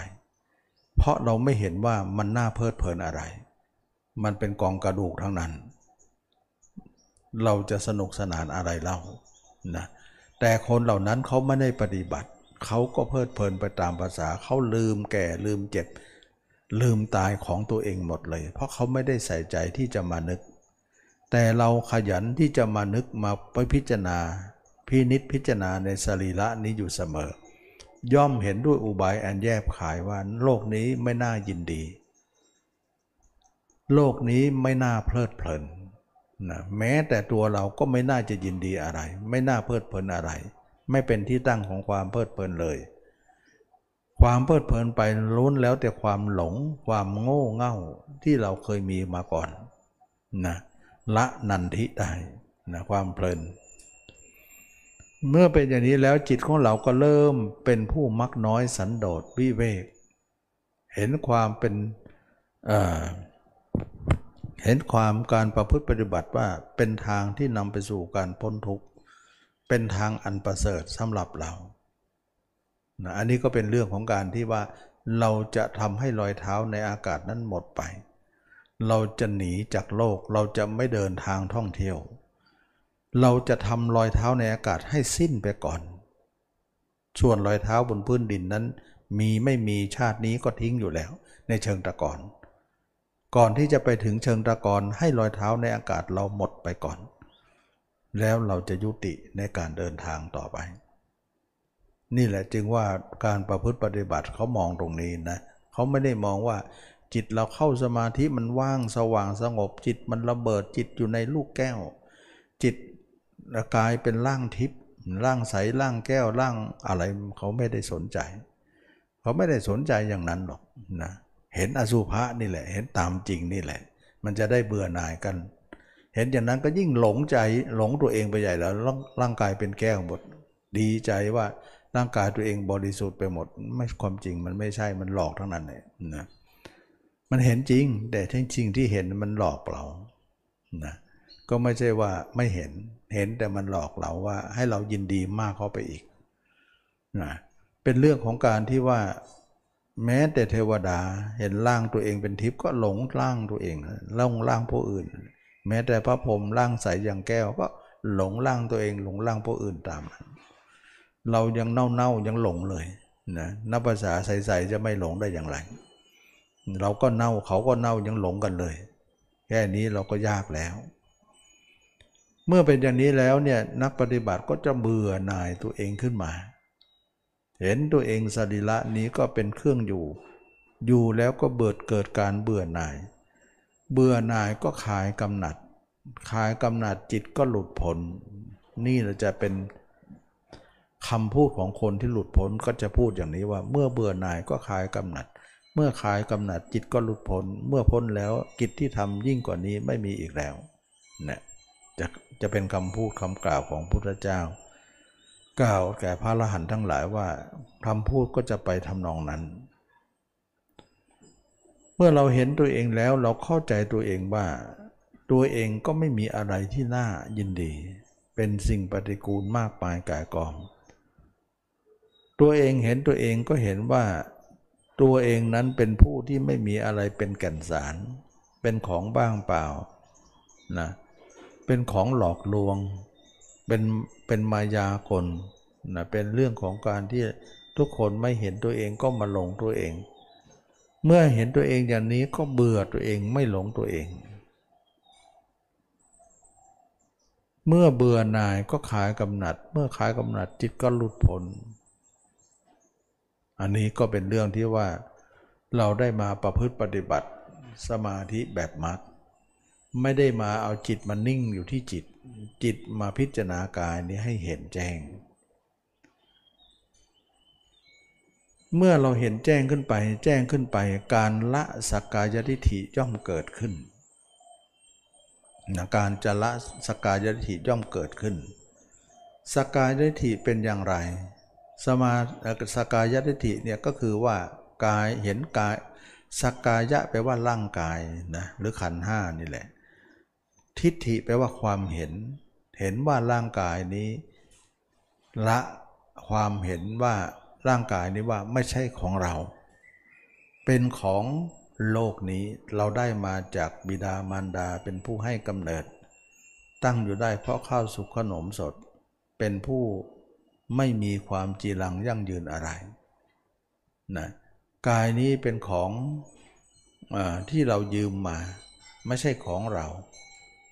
เพราะเราไม่เห็นว่ามันน่าเพลิดเพลินอะไร มันเป็นกองกระดูกทั้งนั้น เราจะสนุกสนานอะไรเล่านะแต่คนเหล่านั้นเขาไม่ได้ปฏิบัติ เขาก็เพลิดเพลินไปตามภาษาเขาลืมแก่ลืมเจ็บ ลืมตายของตัวเองหมดเลย เพราะเขาไม่ได้ใส่ใจที่จะมานึก แต่เราขยันที่จะมานึกมาไปพิจารณา พินิษพิจารณาในสรีระนี้อยู่เสมอ ย่อมเห็นด้วยอุบายอันแยบขายว่าโลกนี้ไม่น่ายินดี โลกนี้ไม่น่าเพลิดเพลินนะแม้แต่ตัวเราก็ไม่น่าจะยินดีอะไร ไม่น่าเพลิดเพลินอะไร ไม่เป็นที่ตั้งของความเพลิดเพลินเลย ความเพลิดเพลินไปล้นแล้วแต่ความหลง ความโง่เง่าที่เราเคยมีมาก่อนนะ ละนันทิได้นะความเพลิน เมื่อเป็นอย่างนี้แล้วจิตของเราก็เริ่มเป็นผู้มักน้อยสันโดษวิเวก เห็นความเป็นเห็นความการประพฤติปฏิบัติว่าเป็นทางที่นำไปสู่การพ้นทุกข์ เป็นทางอันประเสริฐสำหรับเรานะอันนี้ก็เป็นเรื่องของการที่ว่าเราจะทำให้รอยเท้าในอากาศนั้นหมดไป เราจะหนีจากโลกเราจะไม่เดินทางท่องเที่ยว เราจะทำรอยเท้าในอากาศให้สิ้นไปก่อนส่วนรอยเท้าบนพื้นดินนั้น มีไม่มีชาตินี้ก็ทิ้งอยู่แล้ว ในเชิงตะกอน ก่อนที่จะไปถึงเชิงตะกอนให้รอยเท้าในอากาศเราหมดไปก่อน แล้วเราจะยุติในการเดินทางต่อไป นี่แหละจึงว่าการประพฤติปฏิบัติเขามองตรงนี้นะเขาไม่ได้มองว่า จิตเราเข้าสมาธิมันว่างสว่างสงบ จิตมันระเบิดจิตอยู่ในลูกแก้ว จิตกลายเป็นร่างทิพย์ร่างใสร่างแก้วร่างอะไรเขาไม่ได้สนใจ เขาไม่ได้สนใจอย่างนั้นหรอกนะเห็นอสุภะนี่แหละ เห็นตามจริงนี่แหละ มันจะได้เบื่อหน่ายกัน เห็นอย่างนั้นก็ยิ่งหลงใจหลงตัวเองไปใหญ่แล้วร่างกายเป็นแก้วหมด ดีใจว่าร่างกายตัวเองบริสุทธิ์ไปหมด ไม่ความจริงมันไม่ใช่มันหลอกทั้งนั้นเลยนะ มันเห็นจริง แต่ทั้งจริงที่เห็นมันหลอกเรานะก็ไม่ใช่ว่าไม่เห็นเห็นแต่มันหลอกเราว่า ให้เรายินดีมากเข้าไปอีกนะเป็นเรื่องของการที่ว่า แม้แต่เทวดาเห็นร่างตัวเองเป็นทิพย์ก็หลงร่างตัวเองล่องร่างผู้อื่น แม้แต่พระพรหมร่างใสอย่างแก้วก็หลงร่างตัวเอง หลงร่างผู้อื่นตาม เรายังเน่าเน่ายังหลงเลยนะนับภาษาใสๆจะไม่หลงได้อย่างไร เราก็เน่าเขาก็เน่ายังหลงกันเลย แค่นี้เราก็ยากแล้ว เมื่อเป็นอย่างนี้แล้วเนี่ยนักปฏิบัติก็จะเบื่อหน่ายตัวเองขึ้นมา เห็นตัวเองสรีระนี้ก็เป็นเครื่องอยู่ อยู่แล้วก็เบิดเกิดการเบื่อหน่าย เบื่อหน่ายก็ขายกำหนัดขายกำหนัดจิตก็หลุดพ้นนี่เราจะเป็นคำพูดของคนที่หลุดพ้นก็จะพูดอย่างนี้ว่า เมื่อเบื่อหน่ายก็คลายกำหนัด เมื่อคลายกำหนัดจิตก็หลุดพ้น เมื่อพ้นแล้วกิจที่ทำยิ่งกว่านี้ไม่มีอีกแล้วเนี่ยจะจะเป็นคำพูดคำกล่าวของพุทธเจ้า กล่าวแก่พระอรหันต์ทั้งหลายว่าคำพูดก็จะไปทำนองนั้น เมื่อเราเห็นตัวเองแล้วเราเข้าใจตัวเองว่า ตัวเองก็ไม่มีอะไรที่น่ายินดี เป็นสิ่งปฏิกูลมากมายกายกอง ตัวเองเห็นตัวเองก็เห็นว่า ตัวเองนั้นเป็นผู้ที่ไม่มีอะไรเป็นแก่นสาร เป็นของบ้างเปล่านะเป็นของหลอกลวง เป็นเป็นมายากลนะเป็นเรื่องของการที่ทุกคนไม่เห็นตัวเองก็มาหลงตัวเอง เมื่อเห็นตัวเองอย่างนี้ก็เบื่อตัวเองไม่หลงตัวเอง เมื่อเบื่อหน่ายก็ขายกำหนัด เมื่อขายกำหนัดจิตก็หลุดพ้น อันนี้ก็เป็นเรื่องที่ว่าเราได้มาประพฤติปฏิบัติสมาธิแบบมรรคไม่ได้มาเอาจิตมานิ่งอยู่ที่จิต จิตมาพิจารณากายนี้ให้เห็นแจ้ง เมื่อเราเห็นแจ้งขึ้นไป แจ้งขึ้นไปการละสักกายทิฏฐิย่อมเกิดขึ้นนะการจะละสักกายทิฏฐิย่อมเกิดขึ้นสักกายทิฏฐิเป็นอย่างไร สมาสกายทิฏฐิเนี่ยก็คือว่ากายเห็นกายสกกายะแปลว่าร่างกายนะหรือขันห้านี่แหละ ทิฏฐิแปลว่าความเห็น เห็นว่าร่างกายนี้ ละความเห็นว่าร่างกายนี้ว่าไม่ใช่ของเรา เป็นของโลกนี้เราได้มาจากบิดามารดาเป็นผู้ให้กำเนิด ตั้งอยู่ได้เพราะข้าวสุกขนมสด เป็นผู้ ไม่มีความจีรังยั่งยืนอะไรนะกายนี้เป็นของอที่เรายืมมา ไม่ใช่ของเรา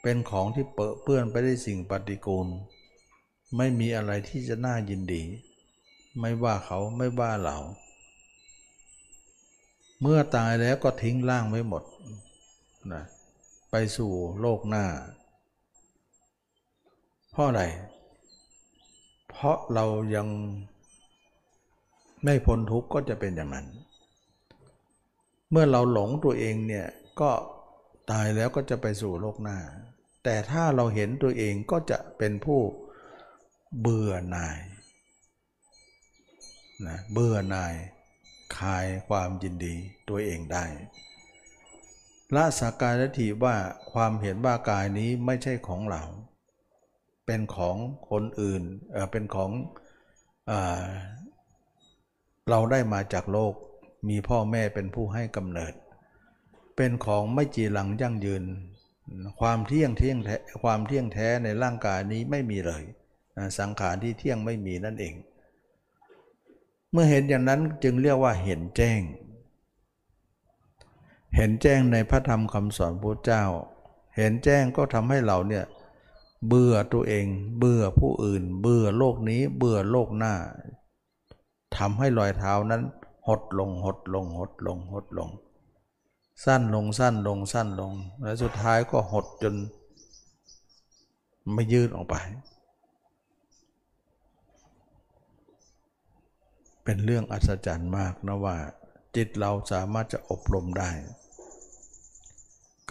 เป็นของที่เปื้อเปื้อนไปด้วยสิ่งปฏิกูล ไม่มีอะไรที่จะน่ายินดี ไม่ว่าเขาไม่ว่าเรา เมื่อตายแล้วก็ทิ้งร่างไว้หมดนะไปสู่โลกหน้า เพราะอะไร เพราะเรายังไม่พ้นทุกข์ก็จะเป็นอย่างนั้น เมื่อเราหลงตัวเองเนี่ยก็ตายแล้วก็จะไปสู่โลกหน้า แต่ถ้าเราเห็นตัวเองก็จะเป็นผู้เบื่อหน่ายนะเบื่อหน่ายคลายความยินดีตัวเองได้ละสักกายทิว่าความเห็นว่ากายนี้ไม่ใช่ของเรา เป็นของคนอื่นเออเป็นของเอเราได้มาจากโลก มีพ่อแม่เป็นผู้ให้กำเนิด เป็นของไม่จีรังยั่งยืน ความเที่ยงเที่ยงแท้ความเที่ยงแท้ในร่างกายนี้ไม่มีเลย สังขารที่เที่ยงไม่มีนั่นเอง เมื่อเห็นอย่างนั้นจึงเรียกว่าเห็นแจ้ง เห็นแจ้งในพระธรรมคำสอนพระเจ้า เห็นแจ้งก็ทำให้เราเนี่ย เบื่อตัวเอง เบื่อผู้อื่น เบื่อโลกนี้ เบื่อโลกหน้าทำให้รอยเท้านั้น หดลงหดลงหดลงหดลง สั้นลงสั้นลงสั้นลง และสุดท้ายก็หดจนไม่ยืดออกไป เป็นเรื่องอัศจรรย์มากนะว่า จิตเราสามารถจะอบรมได้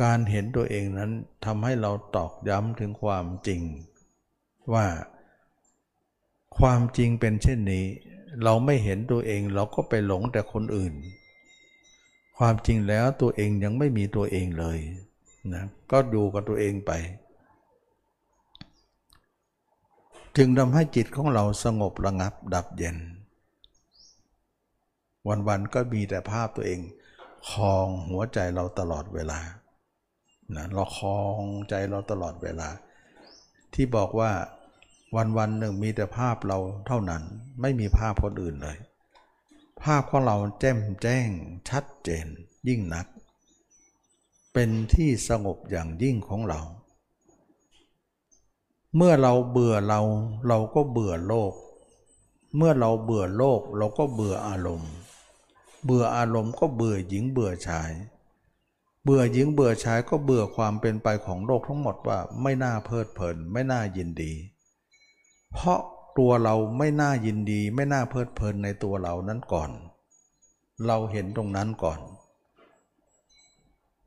การเห็นตัวเองนั้นทำให้เราตอกย้ำถึงความจริง ว่า ความจริงเป็นเช่นนี้ เราไม่เห็นตัวเองเราก็ไปหลงแต่คนอื่น ความจริงแล้วตัวเองยังไม่มีตัวเองเลยนะก็ดูกับตัวเองไป จึงทำให้จิตของเราสงบระงับดับเย็น วันๆก็มีแต่ภาพตัวเองคลองหัวใจเราตลอดเวลา นะเราคลองใจเราตลอดเวลา ที่บอกว่าวันๆหนึ่งมีแต่ภาพเราเท่านั้น ไม่มีภาพคนอื่นเลย ภาพของเราแจ่มแจ้งชัดเจนยิ่งนัก เป็นที่สงบอย่างยิ่งของเรา เมื่อเราเบื่อเราเราก็เบื่อโลก เมื่อเราเบื่อโลกเราก็เบื่ออารมณ์ เบื่ออารมณ์ก็เบื่อหญิงเบื่อชาย เบื่อหญิงเบื่อชายก็เบื่อความเป็นไปของโลกทั้งหมดว่าไม่น่าเพลิดเพลิน ไม่น่ายินดี เพราะตัวเราไม่น่ายินดี ไม่น่าเพลิดเพลินในตัวเรานั้นก่อน เราเห็นตรงนั้นก่อน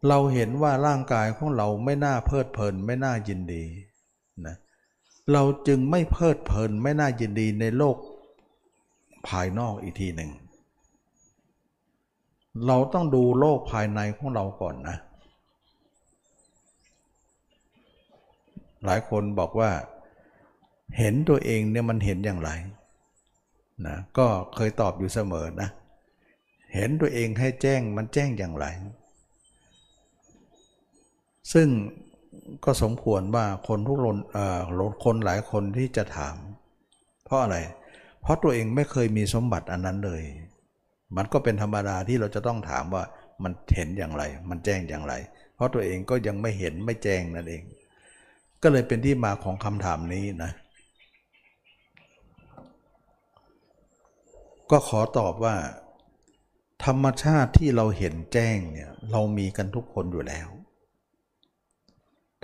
เราเห็นว่าร่างกายของเราไม่น่าเพลิดเพลิน ไม่น่ายินดีนะเราจึงไม่เพลิดเพลิน ไม่น่ายินดีในโลกภายนอกอีกทีหนึ่ง เราต้องดูโลกภายในของเราก่อนนะ หลายคนบอกว่าเห็นตัวเองเนี่ยมันเห็นอย่างไรนะก็เคยตอบอยู่เสมอนะ เห็นตัวเองให้แจ้งมันแจ้งอย่างไร ซึ่งก็สมควรว่าคนทุกคนคนหลายคนที่จะถาม เพราะอะไร เพราะตัวเองไม่เคยมีสมบัติอันนั้นเลย มันก็เป็นธรรมดาที่เราจะต้องถามว่ามันเห็นอย่างไร มันแจ้งอย่างไร เพราะตัวเองก็ยังไม่เห็นไม่แจ้งนั่นเอง ก็เลยเป็นที่มาของคำถามนี้นะ ก็ขอตอบว่า ธรรมชาติที่เราเห็นแจ้งเนี่ยเรามีกันทุกคนอยู่แล้ว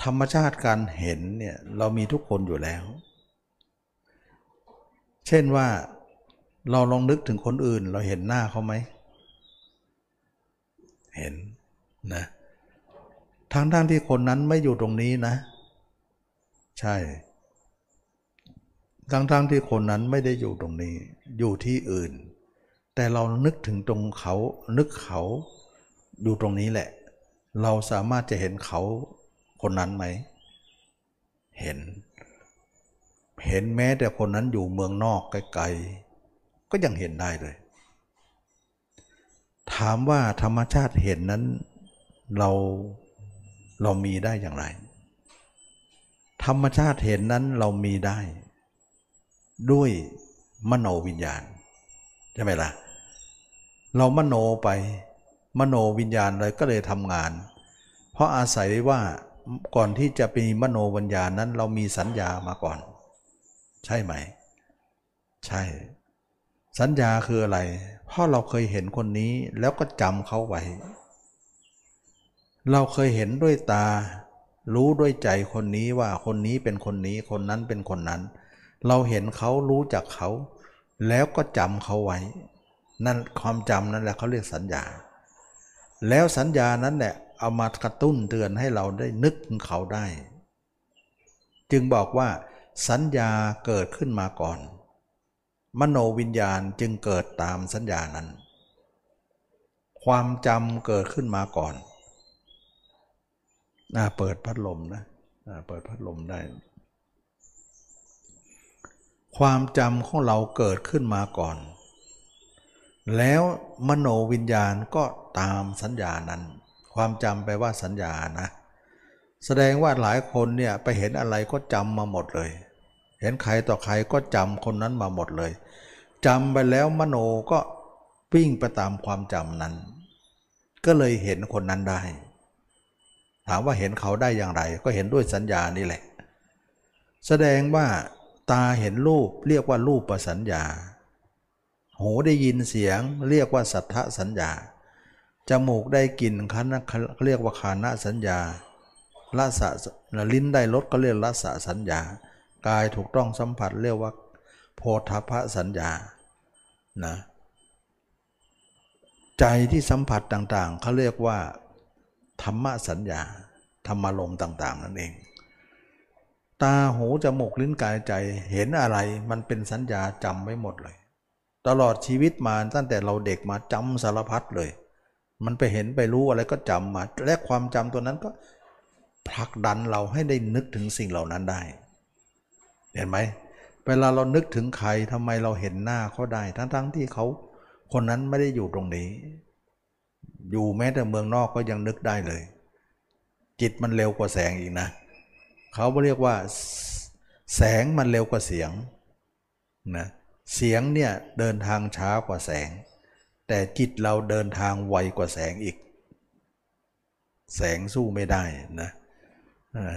ธรรมชาติการเห็นเนี่ยเรามีทุกคนอยู่แล้ว เช่นว่า เราลองนึกถึงคนอื่น เราเห็นหน้าเขาไหม เห็นนะทั้งท่านที่คนนั้นไม่อยู่ตรงนี้นะ ใช่ ทั้งๆทที่คนนั้นไม่ได้อยู่ตรงนี้ อยู่ที่อื่น แต่เรานึกถึงตรงเขา นึกเขาอยู่ตรงนี้แหละ เราสามารถจะเห็นเขาคนนั้นไหม เห็น เห็นแม้แต่คนนั้นอยู่เมืองนอกไกลๆ ก็ยังเห็นได้เลย ถามว่าธรรมชาติเห็นนั้นเราเรามีได้อย่างไร ธรรมชาติเห็นนั้นเรามีได้ ด้วยมโนวิญญาณใช่ไหมล่ะ เรามโนไปมโนวิญญาณเลยก็เลยทำงาน เพราะอาศัยว่าก่อนที่จะมีมโนวิญญาณนั้น เรามีสัญญามาก่อน ใช่ไหม ใช่ สัญญาคืออะไร เพราะเราเคยเห็นคนนี้แล้วก็จำเขาไว้ เราเคยเห็นด้วยตา รู้ด้วยใจคนนี้ว่าคนนี้เป็นคนนี้คนนั้นเป็นคนนั้น เราเห็นเขารู้จักเขา แล้วก็จำเขาไว้ นั่นความจำนั่นแหละเขาเรียกสัญญา แล้วสัญญานั้นแหละเอามากระตุ้นเตือนให้เราได้นึกถึงเขาได้ จึงบอกว่าสัญญาเกิดขึ้นมาก่อน มโนวิญญาณจึงเกิดตามสัญญานั้น ความจำเกิดขึ้นมาก่อนน่าเปิดพัดลมนะเปิดพัดลมได้ ความจำของเราเกิดขึ้นมาก่อน แล้วมโนวิญญาณก็ตามสัญญานั้น ความจำแปลว่าสัญญานะ แสดงว่าหลายคนเนี่ยไปเห็นอะไรก็จำมาหมดเลยเห็นใครต่อใครก็จำคนนั้นมาหมดเลย จำไปแล้วมโนก็วิ่งไปตามความจำนั้น ก็เลยเห็นคนนั้นได้ ถามว่าเห็นเขาได้อย่างไร ก็เห็นด้วยสัญญานี่แหละ แสดงว่าตาเห็นรูปเรียกว่ารูปประสัญญา หูได้ยินเสียงเรียกว่าสัทธสัญญา จมูกได้กลิ่นคันเรียกว่าคานะสัญญาละสะลิ้นได้รสก็เรียกละสะสัญญา กายถูกต้องสัมผัสเรียกว่าโพธพะสัญญา นะใจที่สัมผัสต่างๆ เขาเรียกว่า ธรรมสัญญา ธรรมลมต่างๆ นั่นเอง ตาหูจมูกลิ้นกายใจเห็นอะไรมันเป็นสัญญาจำไว้หมดเลย ตลอดชีวิตมาตั้งแต่เราเด็กมาจำสารพัดเลย มันไปเห็นไปรู้อะไรก็จำมา และความจำตัวนั้นก็ผลักดันเราให้ได้นึกถึงสิ่งเหล่านั้นได้ เห็นไหม เวลาเรานึกถึงใครทำไมเราเห็นหน้าเขาได้ ทั้งๆทที่เขาคนนั้นไม่ได้อยู่ตรงนี้ อยู่แม้แต่เมืองนอกก็ยังนึกได้เลย จิตมันเร็วกว่าแสงอีกนะ เขาเรียกว่า แสงมันเร็วกว่าเสียงนะเสียงเนี่ยเดินทางช้ากว่าแสง แต่จิตเราเดินทางไวกว่าแสงอีก แสงสู้ไม่ได้นะเ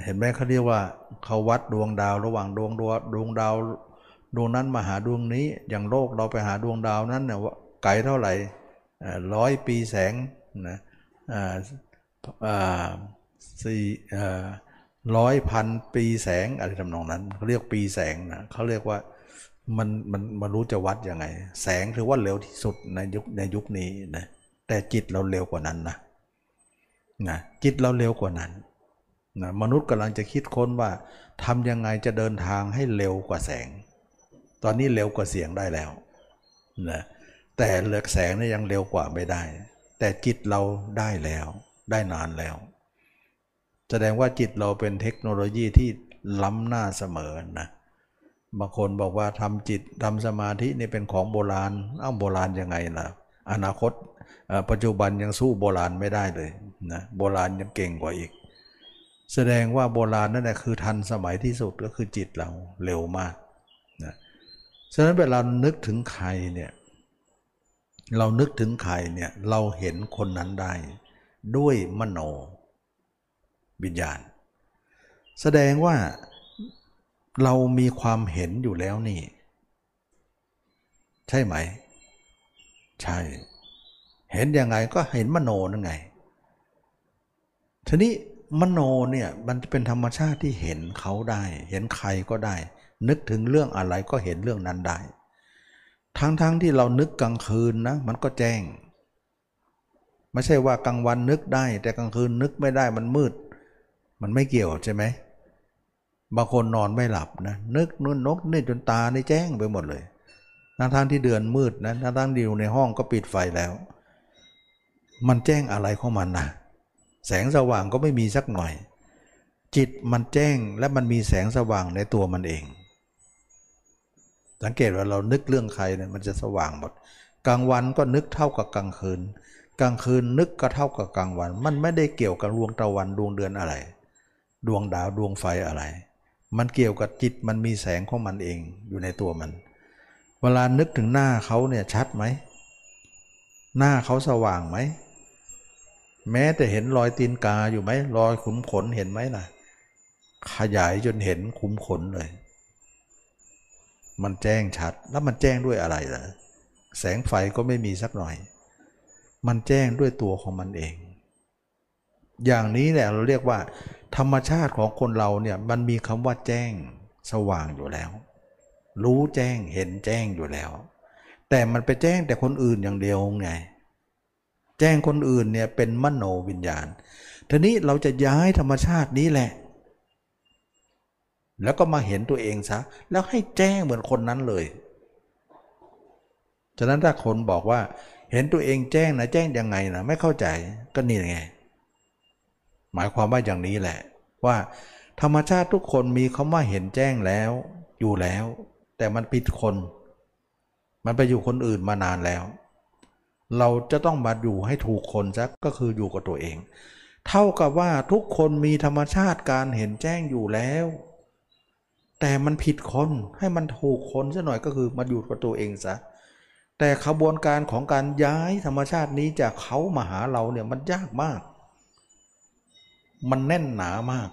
เห็นไหมเขาเรียกว่าเขาวัดดวงดาวระหว่างดวงดวงดวงดาวดวงนั้นมาหาดวงนี้อย่างโลกเราไปหาดวงดาวนั้นเนี่ยไกลเท่าไหร่ร้อยปีแสงนะสี่ร้อยพันปีแสงอะไรทำนองนั้นเขาเรียกปีแสงนะเขาเรียกว่ามันมันมันรู้จะวัดยังไง แสงถือว่าเร็วที่สุดในยุคในยุคนี้นะแต่จิตเราเร็วกว่านั้นนะนะจิตเราเร็วกว่านั้น นะมนุษย์กำลังจะคิดค้นว่าทำยังไงจะเดินทางให้เร็วกว่าแสง ตอนนี้เร็วกว่าเสียงได้แล้วนะแต่เลือกแสงนี่ยังเร็วกว่าไม่ได้ แต่จิตเราได้แล้ว ได้นานแล้ว แสดงว่าจิตเราเป็นเทคโนโลยีที่ล้ำหน้าเสมอนะบางคนบอกว่าทำจิตทำสมาธินี่เป็นของโบราณเอ้าโบราณยังไงล่ะอนาคตปัจจุบันยังสู้โบราณไม่ได้เลยนะโบราณยังเก่งกว่าอีก แสดงว่าโบราณนั่นแหละคือทันสมัยที่สุดก็คือจิตเราเร็วมากนะฉะนั้นเวลานึกถึงใครเนี่ยเรานึกถึงใครเนี่ยเราเห็นคนนั้นได้ ด้วยมโนวิญญาณ แสดงว่าเรามีความเห็นอยู่แล้วนี่ ใช่ไหม ใช่ เห็นยังไงก็เห็นมโนนั่นไงทีนี้ มโนเนี่ยมันเป็นธรรมชาติที่เห็นเขาได้ เห็นใครก็ได้ นึกถึงเรื่องอะไรก็เห็นเรื่องนั้นได้ ทั้งๆทที่เรานึกกลางคืนนะมันก็แจ้ง ไม่ใช่ว่ากลางวันนึกได้ แต่กลางคืนนึกไม่ได้มันมืด มันไม่เกี่ยวใช่ไหมบางคนนอนไม่หลับนะนึกนู่นนกนี่จนตาในแจ้งไปหมดเลยทั้งทงที่เดือนมืดนะทั้งทางที่อยู่ในห้องก็ปิดไฟแล้ว มันแจ้งอะไรของมันนะ แสงสว่างก็ไม่มีสักหน่อย จิตมันแจ้งและมันมีแสงสว่างในตัวมันเอง สังเกตว่าเรานึกเรื่องใครเนี่ยมันจะสว่างหมดกลางวันก็นึกเท่ากับกลางคืน กลางคืนนึกก็เท่ากับกลางวัน มันไม่ได้เกี่ยวกับดวงตะวันดวงเดือนอะไร ดวงดาวดวงไฟอะไร มันเกี่ยวกับจิตมันมีแสงของมันเองอยู่ในตัวมัน เวลานึกถึงหน้าเขาเนี่ยชัดไหม หน้าเขาสว่างไหม แม้แต่เห็นรอยตีนกาอยู่ไหมรอยขุมขนเห็นไหมล่ะขยายจนเห็นขุมขนเลย มันแจ้งชัดแล้วมันแจ้งด้วยอะไรล่ะแสงไฟก็ไม่มีสักหน่อย มันแจ้งด้วยตัวของมันเอง อย่างนี้แหละเราเรียกว่า ธรรมชาติของคนเราเนี่ยมันมีคำว่าแจ้งสว่างอยู่แล้ว รู้แจ้งเห็นแจ้งอยู่แล้ว แต่มันไปแจ้งแต่คนอื่นอย่างเดียวไง แจ้งคนอื่นเนี่ยเป็นมโนวิญญาณ ทีนี้เราจะย้ายธรรมชาตินี้แหละ แล้วก็มาเห็นตัวเองซะ แล้วให้แจ้งเหมือนคนนั้นเลย ฉะนั้นถ้าคนบอกว่าเห็นตัวเองแจ้งนะแจ้งยังไงนะไม่เข้าใจก็นี่ไง หมายความว่าอย่างนี้แหละ ว่าธรรมชาติทุกคนมีคำว่าเห็นแจ้งแล้วอยู่แล้ว แต่มันผิดคน มันไปอยู่คนอื่นมานานแล้ว เราจะต้องมาอยู่ให้ถูกคนซะก็คืออยู่กับตัวเอง เท่ากับว่าทุกคนมีธรรมชาติการเห็นแจ้งอยู่แล้ว แต่มันผิดคนให้มันถูกคนซะหน่อยก็คือมาอยู่กับตัวเองซะแต่ขบวนการของการย้ายธรรมชาตินี้จากเขามาหาเราเนี่ยมันยากมาก มันแน่นหนามาก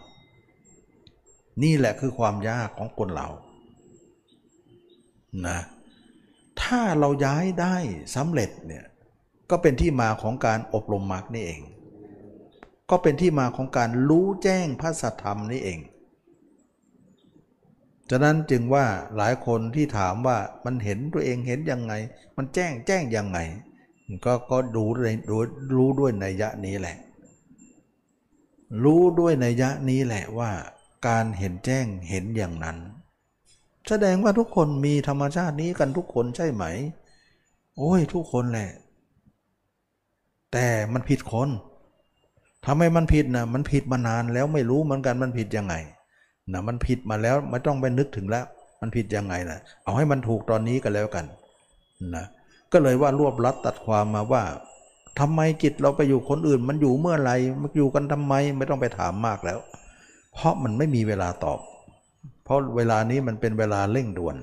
นี่แหละคือความยากของคนเรานะถ้าเราย้ายได้สำเร็จเนี่ย ก็เป็นที่มาของการอบรมมรรคนี่เอง ก็เป็นที่มาของการรู้แจ้งพระสัทธรรมนี่เอง ฉะนั้นจึงว่าหลายคนที่ถามว่ามันเห็นตัวเองเห็นยังไง มันแจ้งแจ้งยังไง ก็ก็ดูด้วยรู้ด้วยในยะนี้แหละ รู้ด้วยในยะนี้แหละว่า การเห็นแจ้งเห็นอย่างนั้น แสดงว่าทุกคนมีธรรมชาตินี้กันทุกคนใช่ไหม โอ้ยทุกคนแหละ แต่มันผิดคนทำไมมันผิดนะมันผิดมานานแล้วไม่รู้เหมือนกันมันผิดยังไงนะมันผิดมาแล้วไม่ต้องไปนึกถึงแล้ว มันผิดยังไงนะเอาให้มันถูกตอนนี้กันแล้วกันนะก็เลยว่ารวบลัดตัดความมาว่าทำไมจิตเราไปอยู่คนอื่น มันอยู่เมื่อไหร่มันอยู่กันทำไมไม่ต้องไปถามมากแล้ว เพราะมันไม่มีเวลาตอบ เพราะเวลานี้มันเป็นเวลาเร่งด่วน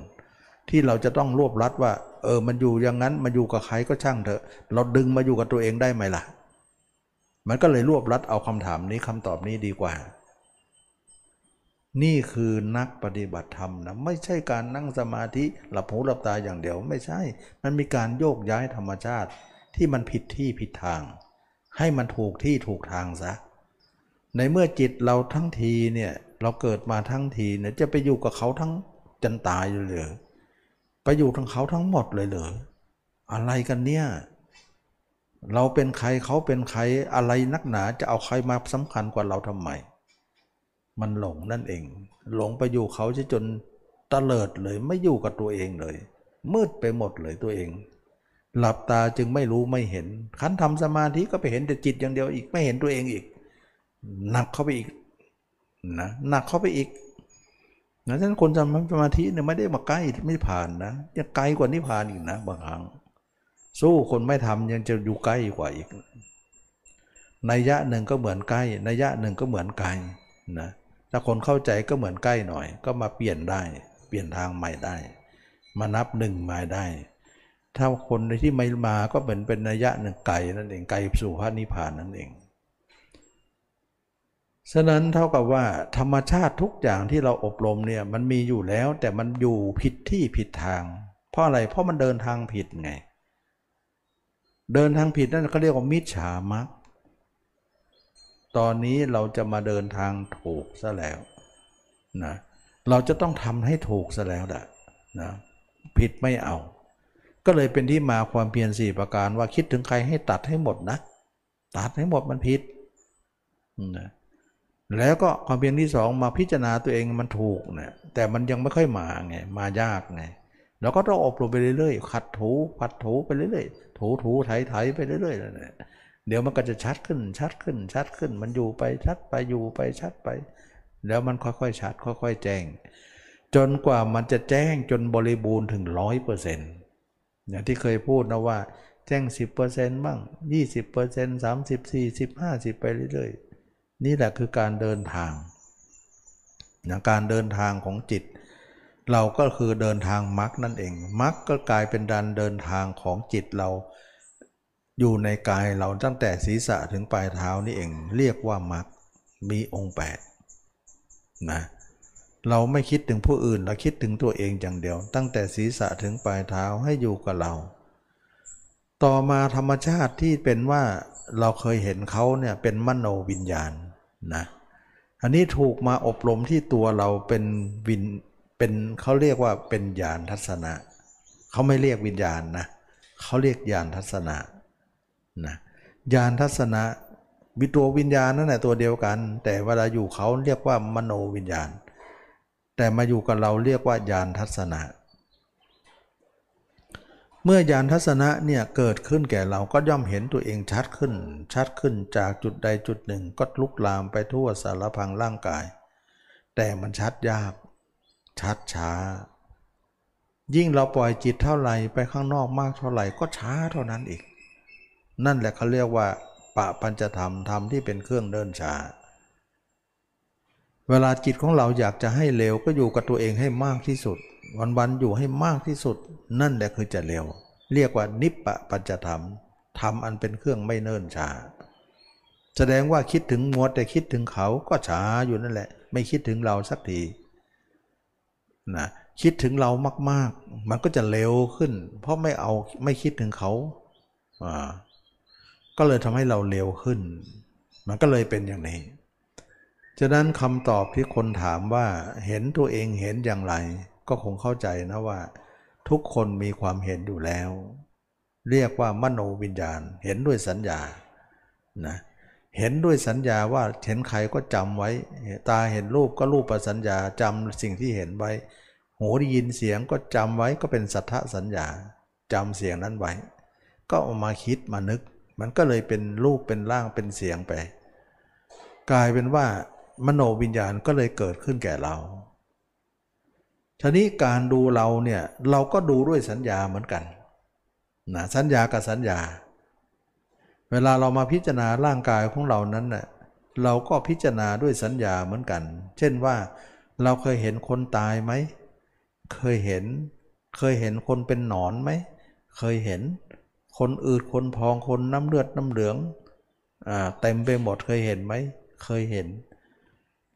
ที่เราจะต้องรวบรัดว่า เออมันอยู่อย่างนั้นมาอยู่กับใครก็ช่างเถอะ เราดึงมาอยู่กับตัวเองได้ไหมล่ะ มันก็เลยรวบรัดเอาคำถามนี้คำตอบนี้ดีกว่า นี่คือนักปฏิบัติธรรมนะไม่ใช่การนั่งสมาธิหลับหูหลับตาอย่างเดียวไม่ใช่ มันมีการโยกย้ายธรรมชาติ ที่มันผิดที่ผิดทาง ให้มันถูกที่ถูกทางซะในเมื่อจิตเราทั้งทีเนี่ยเราเกิดมาทั้งทีเนี่ยจะไปอยู่กับเขาทั้งจนตายอยู่เลย ไปอยู่ทั้งเขาทั้งหมดเลยเหรออะไรกันเนี่ยเราเป็นใครเขาเป็นใครอะไรนักหนาจะเอาใครมาสำคัญกว่าเราทำไม มันหลงนั่นเอง หลงไปอยู่เขาจะจนตะเลิดเลยไม่อยู่กับตัวเองเลย มืดไปหมดเลยตัวเอง หลับตาจึงไม่รู้ไม่เห็นขันทำสมาธิก็ไปเห็นแต่จิตอย่างเดียวอีกไม่เห็นตัวเองอีกหนักเข้าไปอีกนะหนักเข้าไปอีก นะฉะนั้นคนทำสมาธิเนี่ยไม่ได้มาใกล้ไม่ผ่านนะยังไกลกว่านิพพานอีกนะบางครั้งสู้คนไม่ทำยังจะอยู่ใกล้กว่าอีกนัยยะหนึ่งก็เหมือนใกล้นัยยะหนึ่งก็เหมือนไกลนะถ้าคนเข้าใจก็เหมือนใกล้หน่อย ก็มาเปลี่ยนได้ เปลี่ยนทางใหม่ได้ มานับหนึ่งใหม่ได้ ถ้าคนที่ไม่มาก็เหมือนเป็นนัยยะหนึ่งไกลนั่นเองไกลสู่พระนิพพานนั่นเอง ฉะนั้นเท่ากับว่าธรรมชาติทุกอย่างที่เราอบรมเนี่ยมันมีอยู่แล้วแต่มันอยู่ผิดที่ผิดทาง เพราะอะไรเพราะมันเดินทางผิดไง เดินทางผิดนั่นเขาเรียกว่ามิจฉามักตอนนี้เราจะมาเดินทางถูกซะแล้วนะเราจะต้องทำให้ถูกซะแล้วนะนะผิดไม่เอา ก็เลยเป็นที่มาความเพียรสี่ประการว่าคิดถึงใครให้ตัดให้หมดนะ ตัดให้หมดมันผิดนะ แล้วก็ความเพียรที่สองมาพิจารณาตัวเองมันถูกนะแต่มันยังไม่ค่อยมาไงมายากไงเราก็ต้องอบรมไปเรื่อยๆขัดถูขัดถูไปเรื่อยๆถูถูไถไถไปเรื่อยๆเนี่ยเดี๋ยวมันก็จะชัดขึ้นชัดขึ้น ชัดขึ้น มันอยู่ไปชัดไปอยู่ไปชัดไป แล้วมันค่อยๆชัด ค่อยๆแจ้ง จนกว่ามันจะแจ้งจนบริบูรณ์ถึงร้อยเปอร์เซ็นต์อย่างที่เคยพูดนะว่า แจ้งสิบเปอร์เซ็นต์บ้างยี่สิบเปอร์เซ็นต์สามสิบสี่สิบห้าสิบไปเรื่อยๆ นี่แหละคือการเดินทางนะการเดินทางของจิต เราก็คือเดินทางมรรคนั่นเองมรรคก็กลายเป็นดันเดินทางของจิตเรา อยู่ในกายเราตั้งแต่ศีรษะถึงปลายเท้านี่เอง เรียกว่ามรรคมีองค์แปดนะเราไม่คิดถึงผู้อื่นเราคิดถึงตัวเองอย่างเดียว ตั้งแต่ศีรษะถึงปลายเท้าให้อยู่กับเรา ต่อมาธรรมชาติที่เป็นว่าเราเคยเห็นเขาเนี่ยเป็นมโนวิญญาณ นะอันนี้ถูกมาอบรมที่ตัวเราเป็นวินเป็นเขาเรียกว่าเป็นญาณทัศนะเขาไม่เรียกวิญญาณนะเขาเรียกญาณทัศนะนะญาณทัศนะวิตัววิญญาณนั่นแหละตัวเดียวกัน แต่เวลาอยู่เขาเรียกว่ามโนวิญญาณ แต่มาอยู่กับเราเรียกว่าญาณทัศนะ เมื่อยานทัศนะเนี่ยเกิดขึ้นแก่เราก็ย่อมเห็นตัวเองชัดขึ้น ชัดขึ้นจากจุดใดจุดหนึ่งก็ลุกลามไปทั่วสารพังร่างกาย แต่มันชัดยาก ชัดช้า ยิ่งเราปล่อยจิตเท่าไหร่ไปข้างนอกมากเท่าไหร่ก็ช้าเท่านั้นอีก นั่นแหละเขาเรียกว่าปะปัญจธรรมธรรมที่เป็นเครื่องเดินช้า เวลาจิตของเราอยากจะให้เร็วก็อยู่กับตัวเองให้มากที่สุด วันๆอยู่ให้มากที่สุด นั่นแหละคือจะเร็ว เรียกว่านิปปะปัจจธรรมทำอันเป็นเครื่องไม่เนิ่นช้า แสดงว่าคิดถึงมัวแต่คิดถึงเขาก็ช้าอยู่นั่นแหละ ไม่คิดถึงเราสักทีนะคิดถึงเรามาก ๆ มันก็จะเร็วขึ้น เพราะไม่เอาไม่คิดถึงเขาอ่าก็เลยทำให้เราเร็วขึ้น มันก็เลยเป็นอย่างนี้ ฉะนั้นคำตอบที่คนถามว่าเห็นตัวเองเห็นอย่างไร ก็คงเข้าใจนะว่า ทุกคนมีความเห็นอยู่แล้ว เรียกว่ามโนวิญญาณ เห็นด้วยสัญญานะเห็นด้วยสัญญาว่าเห็นใครก็จำไว้ ตาเห็นรูปก็รูปประสัญญาจำสิ่งที่เห็นไว้ หูได้ยินเสียงก็จำไว้ก็เป็นสัทธสัญญาจำเสียงนั้นไว้ ก็เอามาคิดมานึก มันก็เลยเป็นรูปเป็นร่างเป็นเสียงไป กลายเป็นว่ามโนวิญญาณก็เลยเกิดขึ้นแก่เรา ทีนี้การดูเราเนี่ยเราก็ดูด้วยสัญญาเหมือนกันนะสัญญากับสัญญา เวลาเรามาพิจารณาร่างกายของเรานั้นเน่ยเราก็พิจารณาด้วยสัญญาเหมือนกัน เช่นว่าเราเคยเห็นคนตายไหม เคยเห็น เคยเห็นคนเป็นหนอนไหม เคยเห็น คนอืดคนพองคนน้ำเลือดน้ำเหลืองอ่าเต็มไปหมดเคยเห็นไหม เคยเห็น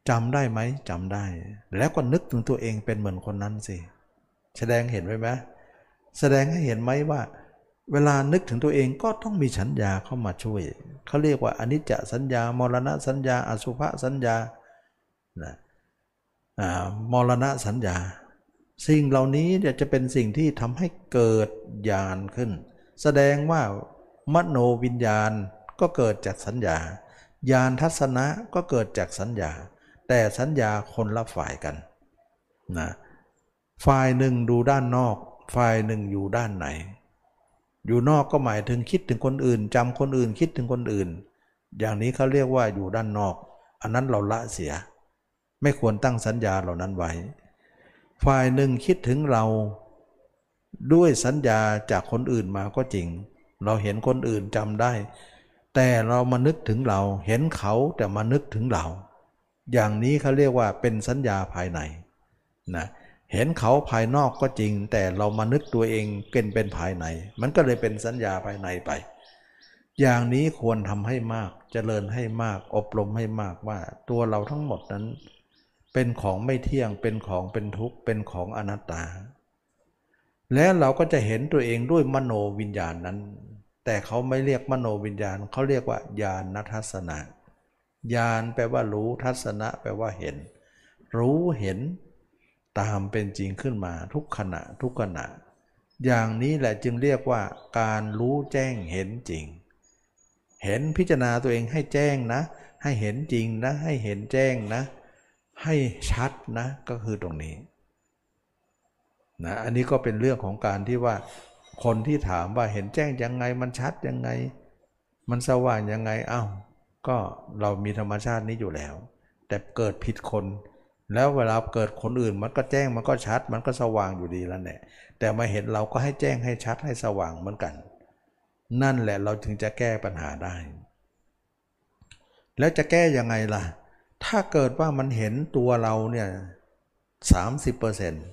จำได้ไหมจำได้ แล้วก็นึกถึงตัวเองเป็นเหมือนคนนั้นสิ แสดงเห็นไว้ไหมแสดงให้เห็นไหมว่า เวลานึกถึงตัวเองก็ต้องมีสัญญาเข้ามาช่วย เขาเรียกว่าอนิจจสัญญามรณะสัญญา อสุภสัญญานะมรณะสัญญา สิ่งเหล่านี้จะเป็นสิ่งที่ทำให้เกิดญาณขึ้น แสดงว่ามโนวิญญาณก็เกิดจากสัญญา ญาณทัศนะก็เกิดจากสัญญา แต่สัญญาคนละฝ่ายกันนะฝ่ายหนึ่งดูด้านนอก ฝ่ายหนึ่งอยู่ด้านไหน อยู่นอกก็หมายถึงคิดถึงคนอื่นจำคนอื่นคิดถึงคนอื่น อย่างนี้เขาเรียกว่าอยู่ด้านนอก อันนั้นเราละเสีย ไม่ควรตั้งสัญญาเหล่านั้นไว้ ฝ่ายหนึ่งคิดถึงเราด้วยสัญญาจากคนอื่นมาก็จริง เราเห็นคนอื่นจำได้ แต่เรามานึกถึงเราเห็นเขาแต่มานึกถึงเรา อย่างนี้เขาเรียกว่าเป็นสัญญาภายในนะเห็นเขาภายนอกก็จริง แต่เรามานึกตัวเองเป็นเป็นภายใน มันก็เลยเป็นสัญญาภายในไป อย่างนี้ควรทำให้มากจเจริญให้มากอบรมให้มากว่าตัวเราทั้งหมดนั้น เป็นของไม่เที่ยงเป็นของเป็นทุกข์เป็นของอนัตตา และเราก็จะเห็นตัวเองด้วยมโนวิญญาณนั้น แต่เขาไม่เรียกมโนวิญญาณเขาเรียกว่าญาณทัศนะ ญาณแปลว่ารู้ทัศนะแปลว่าเห็น รู้เห็นตามเป็นจริงขึ้นมาทุกขณะทุกขณะ อย่างนี้แหละจึงเรียกว่า การรู้แจ้งเห็นจริง เห็นพิจารณาตัวเองให้แจ้งนะ ให้เห็นจริงนะ ให้เห็นแจ้งนะ ให้ชัดนะ ก็คือตรงนี้นะอันนี้ก็เป็นเรื่องของการที่ว่า คนที่ถามว่าเห็นแจ้งยังไงมันชัดยังไง มันสว่างยังไงอ้าว ก็เรามีธรรมชาตินี้อยู่แล้ว แต่เกิดผิดคน แล้วเวลาเกิดคนอื่นมันก็แจ้งมันก็ชัด มันก็สว่างอยู่ดีแล้วเนี่ยแต่มาเห็นเราก็ให้แจ้งให้ชัดให้สว่างเหมือนกัน นั่นแหละเราถึงจะแก้ปัญหาได้ แล้วจะแก้ยังไงล่ะ ถ้าเกิดว่ามันเห็นตัวเราเนี่ยสามสิบเปอร์เซ็นต์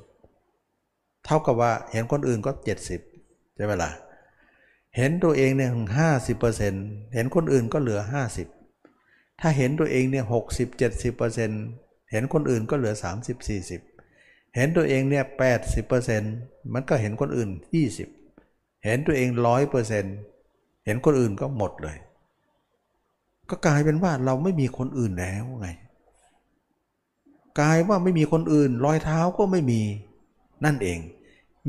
เท่ากับว่าเห็นคนอื่นก็เจ็ดสิบใช่ไหมล่ะเห็นตัวเองเนี่ยห้าสิบเปอร์เซ็นต์เห็นคนอื่นก็เหลือห้าสิบ ถ้าเห็นตัวเองเนี่ยหกสิบเจ็ดสิบเปอร์เซ็นต์เห็นคนอื่นก็เหลือ30 40เห็นตัวเองเนี่ย80%มันก็เห็นคนอื่น20เห็นตัวเอง100%เห็นคนอื่นก็หมดเลย ก็กลายเป็นว่าเราไม่มีคนอื่นแล้วไงกลายว่าไม่มีคนอื่น รอยเท้าก็ไม่มีนั่นเอง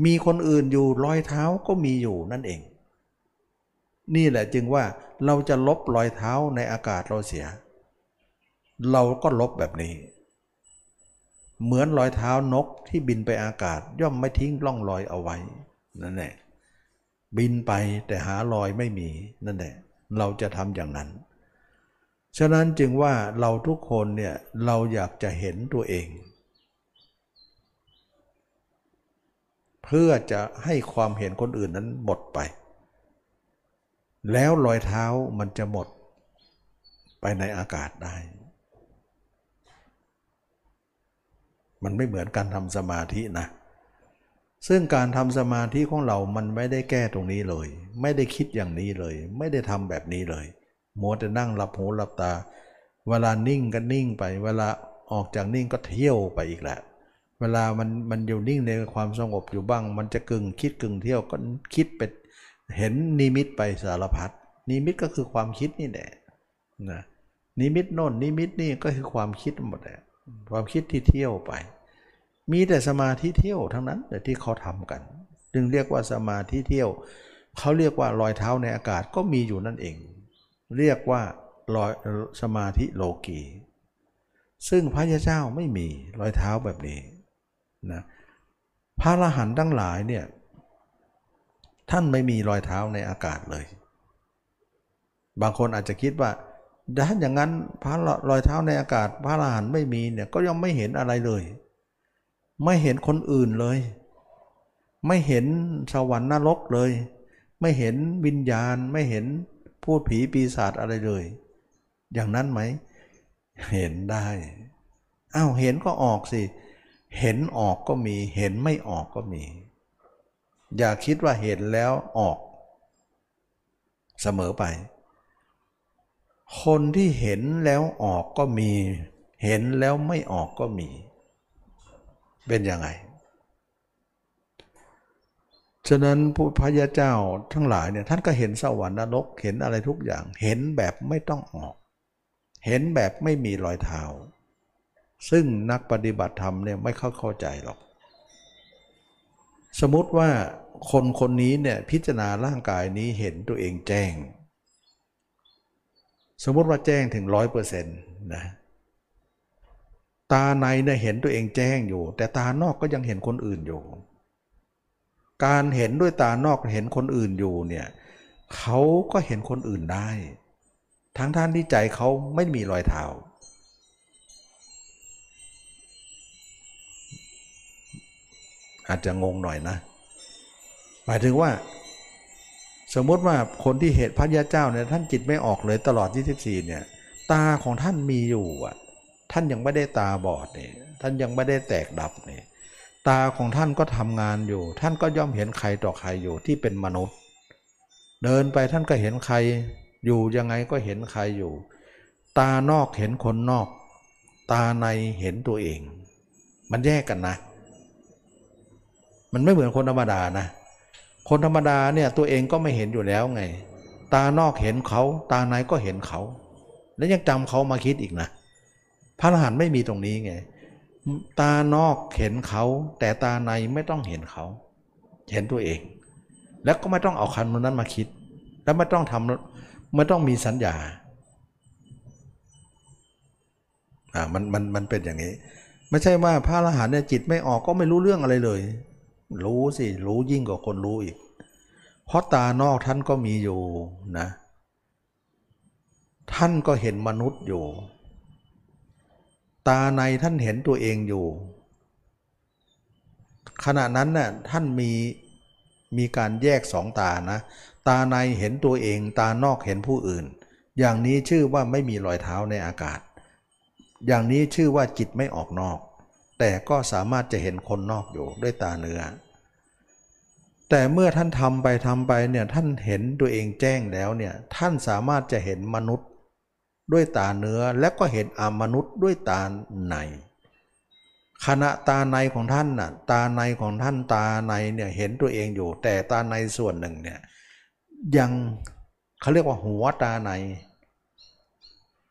มีคนอื่นอยู่รอยเท้าก็มีอยู่นั่นเอง นี่แหละจึงว่าเราจะลบรอยเท้าในอากาศเราเสีย เราก็ลบแบบนี้ เหมือนรอยเท้านกที่บินไปอากาศย่อมไม่ทิ้งร่องรอยเอาไว้นั่นแหละบินไปแต่หารอยไม่มีนั่นแหละเราจะทำอย่างนั้น ฉะนั้นจึงว่าเราทุกคนเนี่ยเราอยากจะเห็นตัวเอง เพื่อจะให้ความเห็นคนอื่นนั้นหมดไป แล้วรอยเท้ามันจะหมดไปในอากาศได้ มันไม่เหมือนการทำสมาธินะ ซึ่งการทำสมาธิของเรามันไม่ได้แก้ตรงนี้เลย ไม่ได้คิดอย่างนี้เลย ไม่ได้ทำแบบนี้เลยมัวแต่นั่งหลับหูหลับตา เวลานิ่งก็นิ่งไป เวลาออกจากนิ่งก็เที่ยวไปอีกแหละเวลามันมันอยู่นิ่งในความสงบอยู่บ้าง มันจะกึ่งคิดกึ่งเที่ยวก็คิดไป เห็นนิมิตไปสารพัดนิมิตก็คือความคิดนี่แหละนะนิมิตโน่นนิมิตนี่ก็คือความคิดหมดแหละความคิดที่เที่ยวไป มีแต่สมาธิเที่ยวทั้งนั้นแต่ที่เขาทำกัน จึงเรียกว่าสมาธิเที่ยว เขาเรียกว่ารอยเท้าในอากาศก็มีอยู่นั่นเอง เรียกว่ารอยสมาธิโลกีซึ่งพระยาเจ้าไม่มีรอยเท้าแบบนี้นะพระอรหันต์ทั้งหลายเนี่ย ท่านไม่มีรอยเท้าในอากาศเลย บางคนอาจจะคิดว่าถ้าอย่างนั้นพระรอยเท้าในอากาศ พระอรหันต์ไม่มีเนี่ยก็ยังไม่เห็นอะไรเลย ไม่เห็นคนอื่นเลย ไม่เห็นสวรรค์นรกเลย ไม่เห็นวิญญาณไม่เห็นพูดผีปีศาจอะไรเลย อย่างนั้นไหม เห็นได้อ้าวเห็นก็ออกสิ เห็นออกก็มี เห็นไม่ออกก็มี อย่าคิดว่าเห็นแล้วออก เสมอไป คนที่เห็นแล้วออกก็มี เห็นแล้วไม่ออกก็มี เป็นยังไง ฉะนั้นผู้พระยาเจ้าทั้งหลายเนี่ยท่านก็เห็นสวรรค์นรกเห็นอะไรทุกอย่าง เห็นแบบไม่ต้องออก เห็นแบบไม่มีรอยเท้าซึ่งนักปฏิบัติธรรมเนี่ยไม่เข้าเข้าใจหรอก สมมติว่า คนคนนี้เนี่ยพิจารณาร่างกายนี้เห็นตัวเองแจ้ง สมมติว่าแจ้งถึงร้อยเปอร์เซ็นต์นะตาในเนี่ยเห็นตัวเองแจ้งอยู่ แต่ตานอกก็ยังเห็นคนอื่นอยู่ การเห็นด้วยตานอกเห็นคนอื่นอยู่เนี่ยเขาก็เห็นคนอื่นได้ ทั้งท่านที่ใจเขาไม่มีรอยเท้าอาจจะงงหน่อยนะ หมายถึงว่า สมมติว่าคนที่เหตุพระยาเจ้าเนี่ยท่านจิตไม่ออกเลยตลอด 24 เนี่ย ตาของท่านมีอยู่อะ ท่านยังไม่ได้ตาบอดเนี่ยท่านยังไม่ได้แตกดับเนี่ยตาของท่านก็ทำงานอยู่ ท่านก็ย่อมเห็นใครต่อใครอยู่ที่เป็นมนุษย์ เดินไปท่านก็เห็นใครอยู่ยังไงก็เห็นใครอยู่ ตานอกเห็นคนนอก ตาในเห็นตัวเอง มันแยกกันนะ มันไม่เหมือนคนธรรมดานะ คนธรรมดาเนี่ยตัวเองก็ไม่เห็นอยู่แล้วไง ตานอกเห็นเขา ตาในก็เห็นเขา แล้วยังจำเขามาคิดอีกนะ พระอรหันต์ไม่มีตรงนี้ไง ตานอกเห็นเขา แต่ตาในไม่ต้องเห็นเขา เห็นตัวเอง แล้วก็ไม่ต้องเอาคันนั้นมาคิด แล้วไม่ต้องทำไม่ต้องมีสัญญาอ่ามันมันมันเป็นอย่างนี้ ไม่ใช่ว่าพระอรหันต์เนี่ยจิตไม่ออกก็ไม่รู้เรื่องอะไรเลย รู้สิ รู้ยิ่งกว่าคนรู้อีก เพราะตานอกท่านก็มีอยู่นะ ท่านก็เห็นมนุษย์อยู่ ตาในท่านเห็นตัวเองอยู่ ขณะนั้นน่ะท่านมีมีการแยกสองตานะ ตาในเห็นตัวเอง ตานอกเห็นผู้อื่น อย่างนี้ชื่อว่าไม่มีรอยเท้าในอากาศ อย่างนี้ชื่อว่าจิตไม่ออกนอก แต่ก็สามารถจะเห็นคนนอกอยู่ด้วยตาเนื้อ แต่เมื่อท่านทำไปทำไปเนี่ยท่านเห็นตัวเองแจ้งแล้วเนี่ยท่านสามารถจะเห็นมนุษย์ด้วยตาเนื้อและก็เห็นอามนุษย์ด้วยตาในขณะตาในของท่านน่ะตาในของท่านตาในเนี่ยเห็นตัวเองอยู่ แต่ตาในส่วนหนึ่งเนี่ยยังเขาเรียกว่าหัวตาใน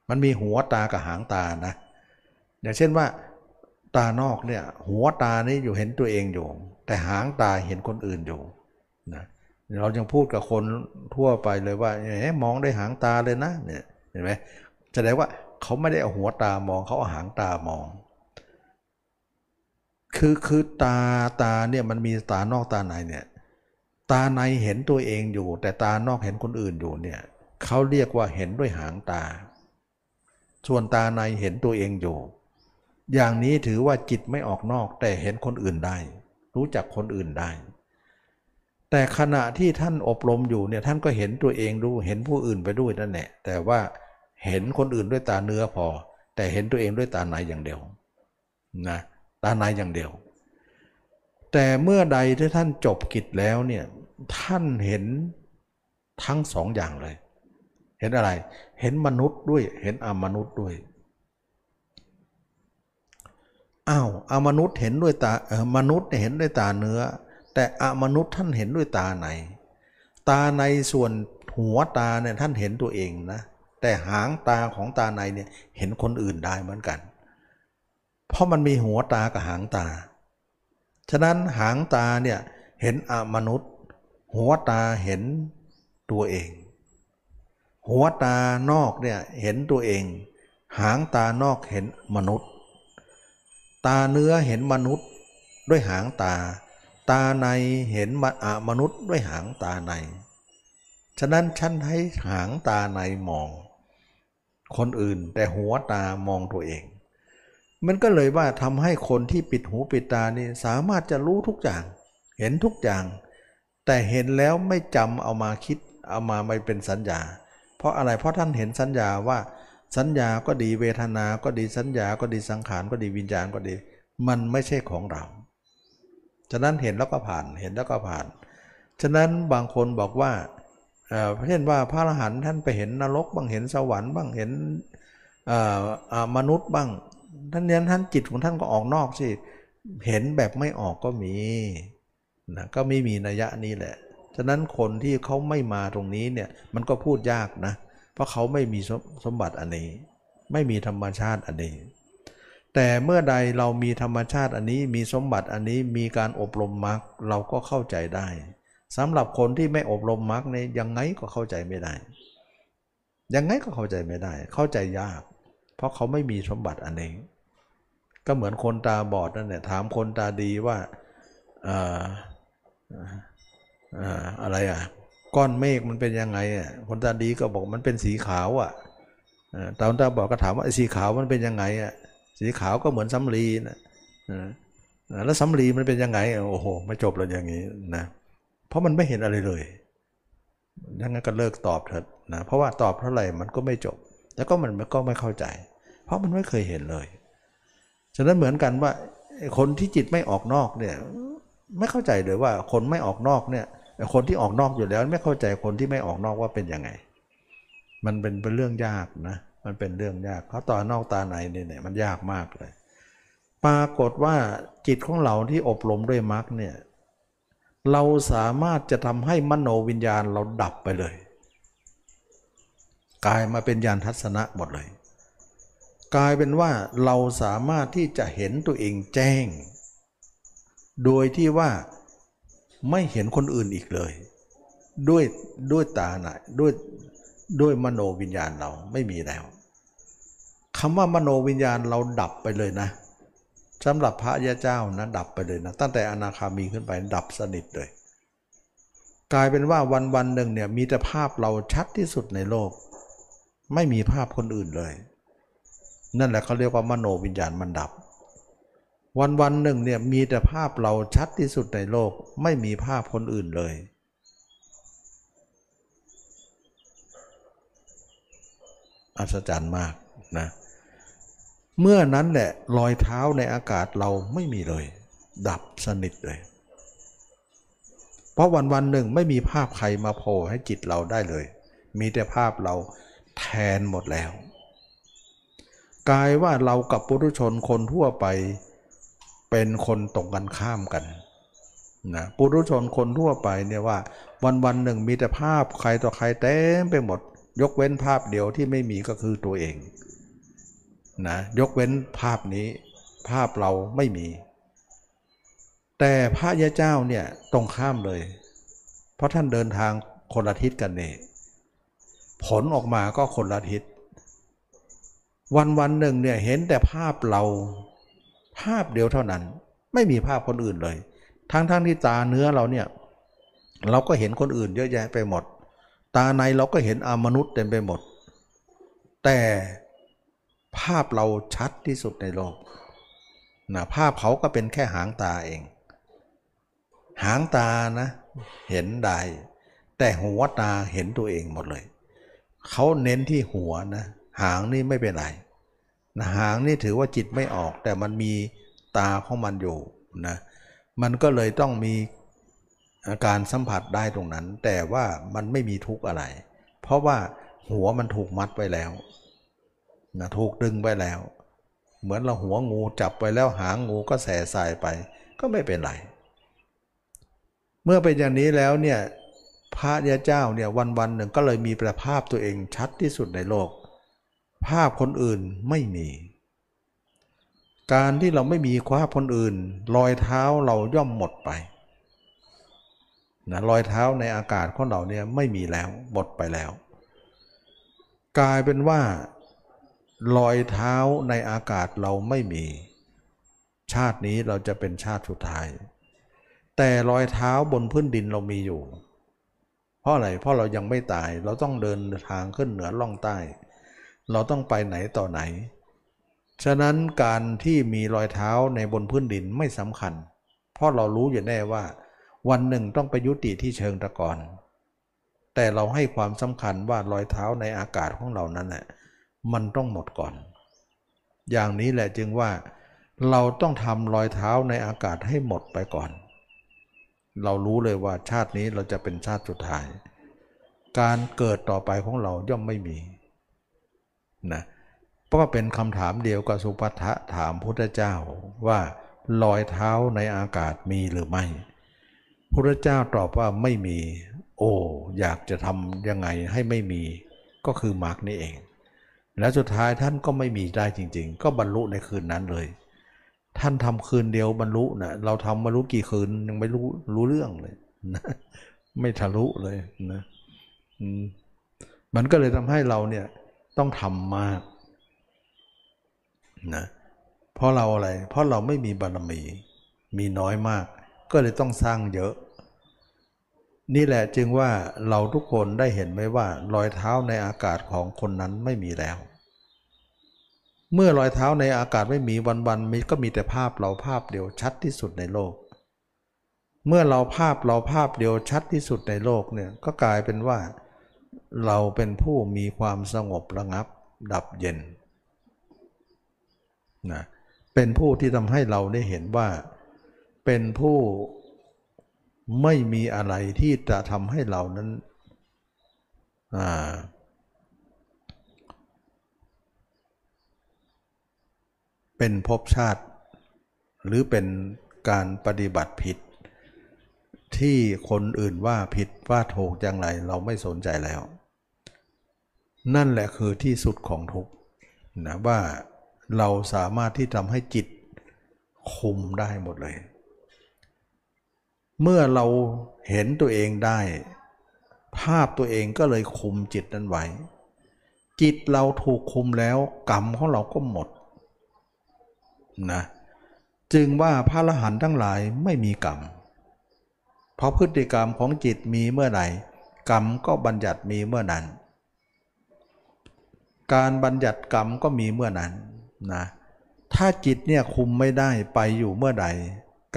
มันมีหัวตากับหางตานะอย่างเช่นว่า ตานอกเนี่ย หัวตานี่อยู่เห็นตัวเองอยู่ แต่หางตาเห็นคนอื่นอยู่นะเรายังพูดกับคนทั่วไปเลยว่าเอ๊มองได้หางตาเลยนะเนี่ยเห็นไหมแสดงว่าเขาไม่ได้เอาหัวตามองเขาเอาหางตามอง คือคือตาตาเนี่ยมันมีตานอกตาในเนี่ยตาในเห็นตัวเองอยู่ แต่ตานอกเห็นคนอื่นอยู่เนี่ยเขาเรียกว่าเห็นด้วยหางตา ส่วนตาในเห็นตัวเองอยู่ อย่างนี้ถือว่าจิตไม่ออกนอก แต่เห็นคนอื่นได้ รู้จักคนอื่นได้ แต่ขณะที่ท่านอบรมอยู่เนี่ยท่านก็เห็นตัวเองรู้เห็นผู้อื่นไปด้วยนั่นแหละแต่ว่าเห็นคนอื่นด้วยตาเนื้อพอ แต่เห็นตัวเองด้วยตาในอย่างเดียวนะตาในอย่างเดียว แต่เมื่อใดที่ท่านจบกิจแล้วเนี่ยท่านเห็นทั้งสองอย่างเลย เห็นอะไร เห็นมนุษย์ด้วย เห็นอมนุษย์ด้วย อ้าวอามนุษย์เห็นด้วยตาเออมนุษย์เห็นด้วยตาเนื้อ แต่อามนุษย์ท่านเห็นด้วยตาในตาในส่วนหัวตาเนี่ยท่านเห็นตัวเองนะ แต่หางตาของตาในเนี่ยเห็นคนอื่นได้เหมือนกัน เพราะมันมีหัวตากับหางตา ฉะนั้นหางตาเนี่ยเห็นอมนุษย์ หัวตาเห็นตัวเอง หัวตานอกเนี่ยเห็นตัวเอง หางตานอกเห็นมนุษย์ ตาเนื้อเห็นมนุษย์ด้วยหางตา ตาในเห็นมนุษย์ด้วยหางตาใน ฉะนั้นฉันให้หางตาในมอง คนอื่นแต่หัวตามองตัวเอง มันก็เลยว่าทำให้คนที่ปิดหูปิดตานี่สามารถจะรู้ทุกอย่าง เห็นทุกอย่าง แต่เห็นแล้วไม่จำเอามาคิดเอามาไม่เป็นสัญญา เพราะอะไรเพราะท่านเห็นสัญญาว่า สัญญาก็ดีเวทนาก็ดีสัญญาก็ดีสังขารก็ดีวิญญาณก็ดี มันไม่ใช่ของเรา ฉะนั้นเห็นแล้วก็ผ่านเห็นแล้วก็ผ่าน ฉะนั้นบางคนบอกว่าเช่นว่าพระอรหันต์ท่านไปเห็นนรกบ้างเห็นสวรรค์บ้างเห็นมนุษย์บ้างท่านเนี้ยท่านจิตของท่านก็ออกนอกสิเห็นแบบไม่ออกก็มีนะก็ไม่มีนัยยะนี้แหละ ฉะนั้นคนที่เขาไม่มาตรงนี้เนี่ยมันก็พูดยากนะเพราะเขาไม่มีสมบัติอันนี้ ไม่มีธรรมชาติอันนี้ แต่เมื่อใดเรามีธรรมชาติอันนี้มีสมบัติอันนี้มีการอบรมมรรคเราก็เข้าใจได้สำหรับคนที่ไม่อบรมมรรคเนี่ยยังไงก็เข้าใจไม่ได้ ยังไงก็เข้าใจไม่ได้ เข้าใจยาก เพราะเขาไม่มีสมบัติอันนี้ ก็เหมือนคนตาบอดนั่นแหละถามคนตาดีว่าอ่าอ่าอะไรอะ ก้อนเมฆมันเป็นยังไงอะคนตาดีก็บอกมันเป็นสีขาวอะตาคนตาบอดก็ถามว่าสีขาวมันเป็นยังไงอะสีขาวก็เหมือนสำลีนะแล้วสำลีมันเป็นยังไงโอ้โหไม่จบเลยอย่างนี้นะเพราะมันไม่เห็นอะไรเลยดังนั้นก็เลิกตอบเถอะนะเพราะว่าตอบเท่าไหร่มันก็ไม่จบ แล้วก็มันก็ไม่เข้าใจ เพราะมันไม่เคยเห็นเลย ฉะนั้นเหมือนกันว่าคนที่จิตไม่ออกนอกเนี่ยไม่เข้าใจเลยว่าคนไม่ออกนอกเนี่ย คนที่ออกนอกอยู่แล้วไม่เข้าใจคนที่ไม่ออกนอกว่าเป็นยังไง มันเป็นเป็นเรื่องยากนะ มันเป็นเรื่องยากเขาต่อนอกตาในเนี่ยมันยากมากเลย ปรากฏว่าจิตของเราที่อบรมด้วยมรรคเนี่ย เราสามารถจะทำให้มโนวิญญาณเราดับไปเลย กลายมาเป็นญาณทัศนะหมดเลย กลายเป็นว่าเราสามารถที่จะเห็นตัวเองแจ้ง โดยที่ว่า ไม่เห็นคนอื่นอีกเลย ด้วยด้วยตาหนะด้วยด้วยมโนวิญญาณเราไม่มีแล้วคำว่ามโนวิญญาณเราดับไปเลยนะสำหรับพระยาเจ้านะดับไปเลยนะ ตั้งแต่อนาคามีขึ้นไปดับสนิทเลย กลายเป็นว่าวันวันหนึ่งเนี่ยมีแต่ภาพเราชัดที่สุดในโลก ไม่มีภาพคนอื่นเลย นั่นแหละเขาเรียกว่ามโนวิญญาณมันดับ วันวันหนึ่งเนี่ยมีแต่ภาพเราชัดที่สุดในโลกไม่มีภาพคนอื่นเลย อัศจรรย์มากนะเมื่อนั้นแหละรอยเท้าในอากาศเราไม่มีเลย ดับสนิทเลย เพราะวันวันหนึ่งไม่มีภาพใครมาโผล่ให้จิตเราได้เลย มีแต่ภาพเราแทนหมดแล้วกลายว่าเรากับปุถุชนคนทั่วไป เป็นคนตรงกันข้ามกันนะปุถุชนคนทั่วไปเนี่ยว่าวันวันหนึ่งมีแต่ภาพใครต่อใครเต็มไปหมด ยกเว้นภาพเดียวที่ไม่มีก็คือตัวเองนะยกเว้นภาพนี้ภาพเราไม่มี แต่พระยาเจ้าเนี่ยตรงข้ามเลย เพราะท่านเดินทางคนละทิศกันเนี่ยผลออกมาก็คนละทิศวันวันหนึ่งเนี่ยเห็นแต่ภาพเรา ภาพเดียวเท่านั้น ไม่มีภาพคนอื่นเลย ทั้งๆทที่ตาเนื้อเราเนี่ยเราก็เห็นคนอื่นเยอะแยะไปหมด ตาในเราก็เห็นอามนุษย์เต็มไปหมด แต่ภาพเราชัดที่สุดในโลกนะภาพเขาก็เป็นแค่หางตาเอง หางตานะเห็นได้แต่หัวตาเห็นตัวเองหมดเลย เขาเน้นที่หัวนะ หางนี่ไม่เป็นไรน หางนี่ถือว่าจิตไม่ออก แต่มันมีตาของมันอยู่นะมันก็เลยต้องมีอาการสัมผัสได้ตรงนั้น แต่ว่ามันไม่มีทุกข์อะไร เพราะว่าหัวมันถูกมัดไว้แล้วนะถูกดึงไว้แล้ว เหมือนเราหัวงูจับไปแล้วหางงูก็แส่สายไป ก็ไม่เป็นไร เมื่อเป็นอย่างนี้แล้วเนี่ยพระยาเจ้าเนี่ยวันวันหนึ่งก็เลยมีประภาพตัวเองชัดที่สุดในโลก ภาพคนอื่นไม่มี การที่เราไม่มีภาพคนอื่น รอยเท้าเราย่อมหมดไปนะรอยเท้าในอากาศของเราเนี่ยไม่มีแล้วหมดไปแล้ว กลายเป็นว่ารอยเท้าในอากาศเราไม่มี ชาตินี้เราจะเป็นชาติสุดท้าย แต่รอยเท้าบนพื้นดินเรามีอยู่ เพราะอะไรเพราะเรายังไม่ตายเราต้องเดินทางขึ้นเหนือล่องใต้ เราต้องไปไหนต่อไหน ฉะนั้นการที่มีรอยเท้าในบนพื้นดินไม่สำคัญ เพราะเรารู้อยู่แน่ว่า วันหนึ่งต้องไปยุติที่เชิงตะกอนแต่เราให้ความสำคัญว่ารอยเท้าในอากาศของเรานั้นแหละมันต้องหมดก่อน อย่างนี้แหละจึงว่า เราต้องทำรอยเท้าในอากาศให้หมดไปก่อน เรารู้เลยว่าชาตินี้เราจะเป็นชาติสุดท้าย การเกิดต่อไปของเราย่อมไม่มี นะเพราะว่าเป็นคำถามเดียวกับสุภัทะถามพุทธเจ้าว่ารอยเท้าในอากาศมีหรือไม่ พุทธเจ้าตอบว่าไม่มี โอ้อยากจะทำยังไงให้ไม่มี ก็คือมรรคนี่เอง แล้วสุดท้ายท่านก็ไม่มีได้จริง ๆ ก็บรรลุในคืนนั้นเลย ท่านทำคืนเดียวบรรลุนะเราทำบรรลุกี่คืนยังไม่รู้รู้เรื่องเลยนะไม่ทะลุเลยนะมันก็เลยทำให้เราเนี่ย ต้องทำมากนะเพราะเราอะไร เพราะเราไม่มีบารมี มีน้อยมาก ก็เลยต้องสร้างเยอะ นี่แหละจึงว่าเราทุกคนได้เห็นไหมว่ารอยเท้าในอากาศของคนนั้นไม่มีแล้ว เมื่อรอยเท้าในอากาศไม่มีวันๆมีก็มีแต่ภาพเราภาพเดียวชัดที่สุดในโลก เมื่อเราภาพเราภาพเดียวชัดที่สุดในโลกเนี่ยก็กลายเป็นว่า เราเป็นผู้มีความสงบระงับ ดับเย็นนะเป็นผู้ที่ทำให้เราได้เห็นว่า เป็นผู้ไม่มีอะไรที่จะทำให้เรานั้นเป็นภพชาติ หรือเป็นการปฏิบัติผิด ที่คนอื่นว่าผิดว่าถูกอย่างไรเราไม่สนใจแล้ว นั่นแหละคือที่สุดของทุกนะว่าเราสามารถที่ทำให้จิตคุมได้หมดเลย เมื่อเราเห็นตัวเองได้ ภาพตัวเองก็เลยคุมจิตนั้นไว้ จิตเราถูกคุมแล้วกรรมของเราก็หมดนะจึงว่าพระอรหันต์ทั้งหลายไม่มีกรรม เพราะพฤติกรรมของจิตมีเมื่อไหร่กรรมก็บัญญัติมีเมื่อนั้น การบัญญัติกรรมก็มีเมื่อนั้นนะถ้าจิตเนี่ยคุมไม่ได้ไปอยู่เมื่อใด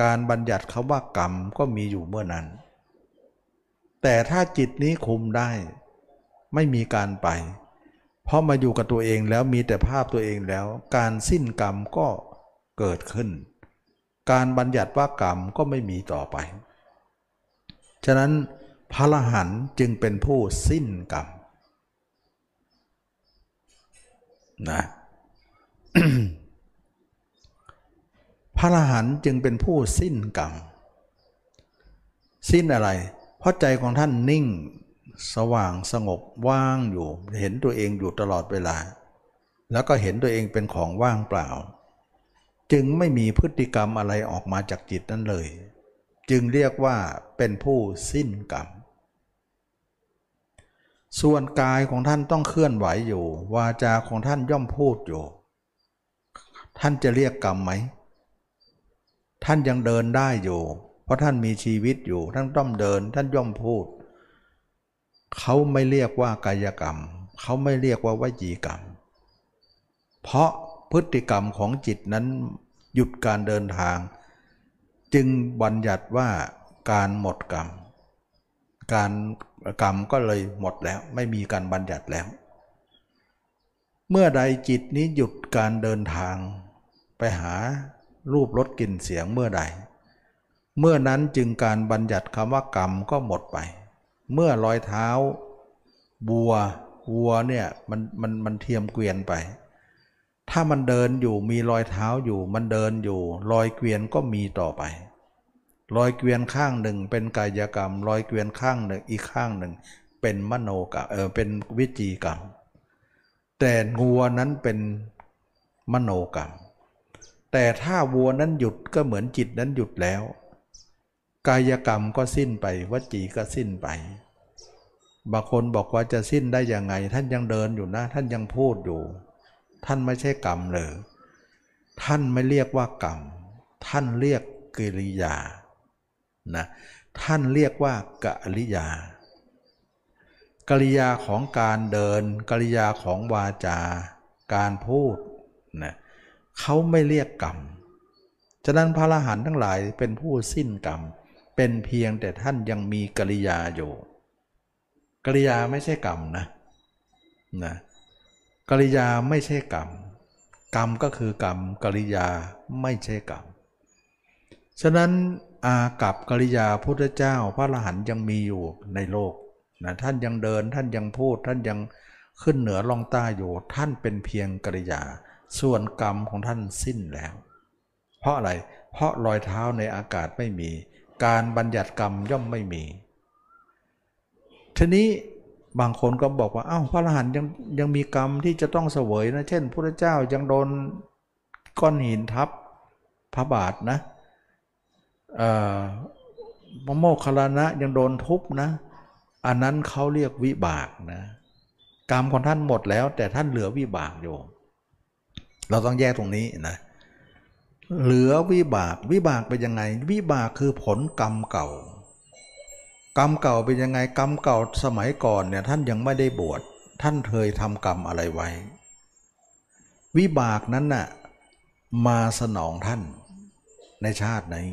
การบัญญัติคาว่ากรรมก็มีอยู่เมื่อนั้น แต่ถ้าจิตนี้คุมได้ ไม่มีการไป เพราะมาอยู่กับตัวเองแล้วมีแต่ภาพตัวเองแล้ว การสิ้นกรรมก็เกิดขึ้น การบัญญัติว่ากรรมก็ไม่มีต่อไป ฉะนั้นพระรหันจึงเป็นผู้สิ้นกรรม นะพระอรหันต์จึงเป็นผู้สิ้นกรรม สิ้นอะไร เพราะใจของท่านนิ่งสว่างสงบว่างอยู่ เห็นตัวเองอยู่ตลอดเวลา แล้วก็เห็นตัวเองเป็นของว่างเปล่า จึงไม่มีพฤติกรรมอะไรออกมาจากจิตนั้นเลย จึงเรียกว่าเป็นผู้สิ้นกรรม ส่วนกายของท่านต้องเคลื่อนไหวอยู่ วาจาของท่านย่อมพูดอยู่ ท่านจะเรียกกรรมไหม ท่านยังเดินได้อยู่ เพราะท่านมีชีวิตอยู่ ท่านต้องเดิน ท่านย่อมพูด เขาไม่เรียกว่ากายกรรม เขาไม่เรียกว่าวจีกรรม เพราะพฤติกรรมของจิตนั้นหยุดการเดินทาง จึงบัญญัติว่าการหมดกรรม การ กรรมก็เลยหมดแล้ว ไม่มีการบัญญัติแล้ว เมื่อใดจิตนี้หยุดการเดินทางไปหารูปรสกลิ่นเสียงเมื่อใด เมื่อนั้นจึงการบัญญัติคำว่ากรรมก็หมดไป เมื่อรอยเท้าบัววัวเนี่ยมันมันมันเทียมเกวียนไป ถ้ามันเดินอยู่มีรอยเท้าอยู่มันเดินอยู่ รอยเกวียนก็มีต่อไป รอยเกวียนข้างหนึ่ง เป็นกายกรรม รอยเกวียนข้างหนึ่งอีกข้างหนึ่ง เป็นมโนกรรมเออเป็นวิจีกรรม แต่งัวนั้นเป็นมโนกรรม แต่ถ้าวัวนั้นหยุดก็เหมือนจิตนั้นหยุดแล้ว กายกรรมก็สิ้นไปวจีก็สิ้นไปบางคนบอกว่าจะสิ้นได้ยังไง ท่านยังเดินอยู่นะ ท่านยังพูดอยู่ ท่านไม่ใช่กรรมเลยท่านไม่เรียกว่ากรรม ท่านเรียกกิริยา นะท่านเรียกว่ากริยา กริยาของการเดิน กริยาของวาจา การพูดนะเขาไม่เรียกกรรม ฉะนั้นพระอรหันต์ทั้งหลายเป็นผู้สิ้นกรรม เป็นเพียงแต่ท่านยังมีกริยาอยู่ กริยาไม่ใช่กรรมนะนะกริยาไม่ใช่กรรม กรรมก็คือกรรม กริยาไม่ใช่กรรม ฉะนั้น อากับกริยาพุทธเจ้าพระอรหันต์ยังมีอยู่ในโลกนะท่านยังเดินท่านยังพูดท่านยังขึ้นเหนือลองใต้อยู่ ท่านเป็นเพียงกริยา ส่วนกรรมของท่านสิ้นแล้ว เพราะอะไรเพราะรอยเท้าในอากาศไม่มี การบัญญัติกรรมย่อมไม่มี ทีนี้บางคนก็บอกว่า อ้าวพระอรหันต์ยังยังมีกรรมที่จะต้องเสวยนะ เช่นพระเจ้ายังโดนก้อนหินทับพระบาทนะ พระโมคคัลลานะยังโดนทุบนะ อันนั้นเขาเรียกวิบากนะ กรรมของท่านหมดแล้ว แต่ท่านเหลือวิบากอยู่ เราต้องแยกตรงนี้นะ เหลือวิบาก วิบากเป็นยังไง วิบากคือผลกรรมเก่า กรรมเก่าเป็นยังไง กรรมเก่าสมัยก่อนเนี่ยท่านยังไม่ได้บวช ท่านเคยทำกรรมอะไรไว้ วิบากนั้นน่ะมาสนองท่านในชาตินี้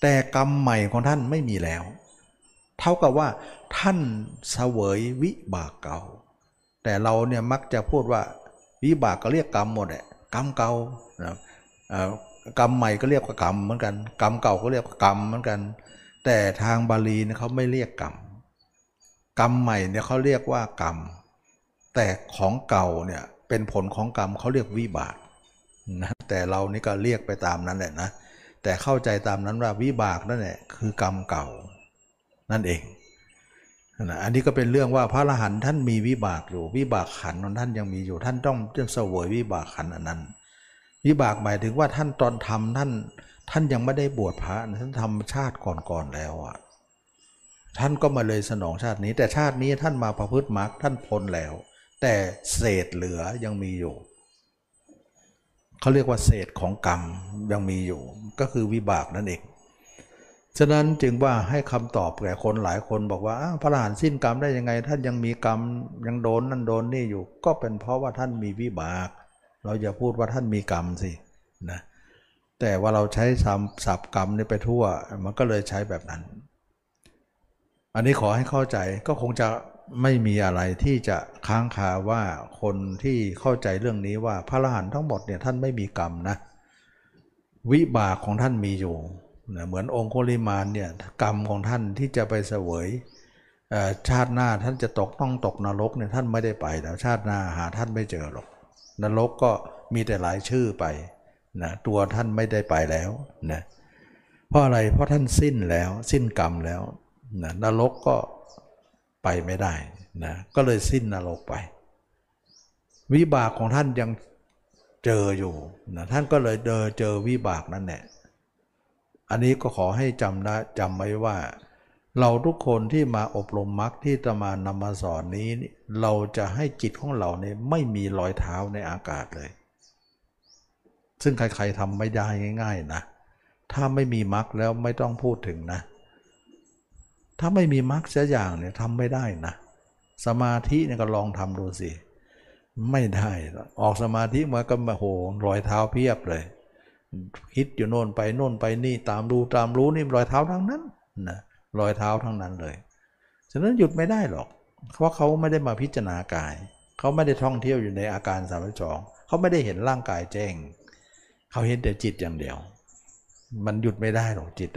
แต่กรรมใหม่ของท่านไม่มีแล้ว เท่ากับว่าท่านเสวยวิบากเก่า แต่เราเนี่ยมักจะพูดว่าวิบากก็เรียกกรรมหมดแหละกรรมเก่านะกรรมใหม่ก็เรียกว่ากรรมเหมือนกัน กรรมเก่าก็เรียกว่ากรรมเหมือนกัน แต่ทางบาลีเนี่ยเขาไม่เรียกกรรมกรรมใหม่เนี่ยเขาเรียกว่ากรรม แต่ของเก่าเนี่ยเป็นผลของกรรมเขาเรียกวิบากนะแต่เรานี่ก็เรียกไปตามนั้นแหละนะ แต่เข้าใจตามนั้นว่าวิบากนั่นแหละคือกรรมเก่านั่นเองนะอันนี้ก็เป็นเรื่องว่าพระอรหันต์ท่านมีวิบากอยู่ วิบากขันของท่านยังมีอยู่ท่านต้องจะเสวยวิบากขันอันนั้น วิบากหมายถึงว่าท่านตอนทำท่านท่านยังไม่ได้บวชพระนะท่านทำชาติก่อนๆแล้วอะท่านก็มาเลยสนองชาตินี้ แต่ชาตินี้ท่านมาประพฤติมรรคท่านพ้นแล้ว แต่เศษเหลือยังมีอยู่ เขาเรียกว่าเศษของกรรมยังมีอยู่ ก็คือวิบากนั่นเอง ฉะนั้นจึงว่าให้คำตอบแก่คนหลายคนบอกว่าพระอรหันต์สิ้นกรรมได้ยังไง ท่านยังมีกรรมยังโดนนั่นโดนนี่อยู่ ก็เป็นเพราะว่าท่านมีวิบาก เราอย่าพูดว่าท่านมีกรรมสินะแต่ว่าเราใช้ศัพท์กรรมนี่ไปทั่ว มันก็เลยใช้แบบนั้น อันนี้ขอให้เข้าใจก็คงจะ ไม่มีอะไรที่จะค้างคาว่าคนที่เข้าใจเรื่องนี้ว่าพระอรหันต์ทั้งหมดเนี่ยท่านไม่มีกรรมนะวิบากของท่านมีอยู่นะเหมือนองค์ุลิมานเนี่ยกรรมของท่านที่จะไปเสวยชาติหน้าท่านจะตกต้องตกนรกเนี่ยท่านไม่ได้ไปแล้วชาติหน้าหาท่านไม่เจอหรอกนรกก็มีแต่หลายชื่อไปนะตัวท่านไม่ได้ไปแล้วนะเพราะอะไรเพราะท่านสิ้นแล้วสิ้นกรรมแล้วนะนรกก็ ไปไม่ได้นะก็เลยสิ้นนรกไป วิบากของท่านยังเจออยู่นะท่านก็เลยเจอเจอวิบากนั่นแหละอันนี้ก็ขอให้จำนะจำไว้ว่า เราทุกคนที่มาอบรมมรรคที่จะมานำมาสอนนี้ เราจะให้จิตของเราเนี่ยไม่มีรอยเท้าในอากาศเลย ซึ่งใครๆทำไม่ได้ง่าย ๆนะ ถ้าไม่มีมรรคแล้วไม่ต้องพูดถึงนะ ถ้าไม่มีมรรคสักอย่างเนี่ยทำไม่ได้นะ สมาธิเนี่ยก็ลองทำดูสิ ไม่ได้ ออกสมาธิมาก็มาโหรอยเท้าเพียบเลย คิดอยู่โน่นไปโน่นไปนี่ตามดูตามรู้นี่รอยเท้าทั้งนั้นนะรอยเท้าทั้งนั้นเลย ฉะนั้นหยุดไม่ได้หรอก เพราะเขาไม่ได้มาพิจารณากาย เขาไม่ได้ท่องเที่ยวอยู่ในอาการสามจองเขาไม่ได้เห็นร่างกายแจ้ง เขาเห็นแต่จิตอย่างเดียว มันหยุดไม่ได้หรอกจิต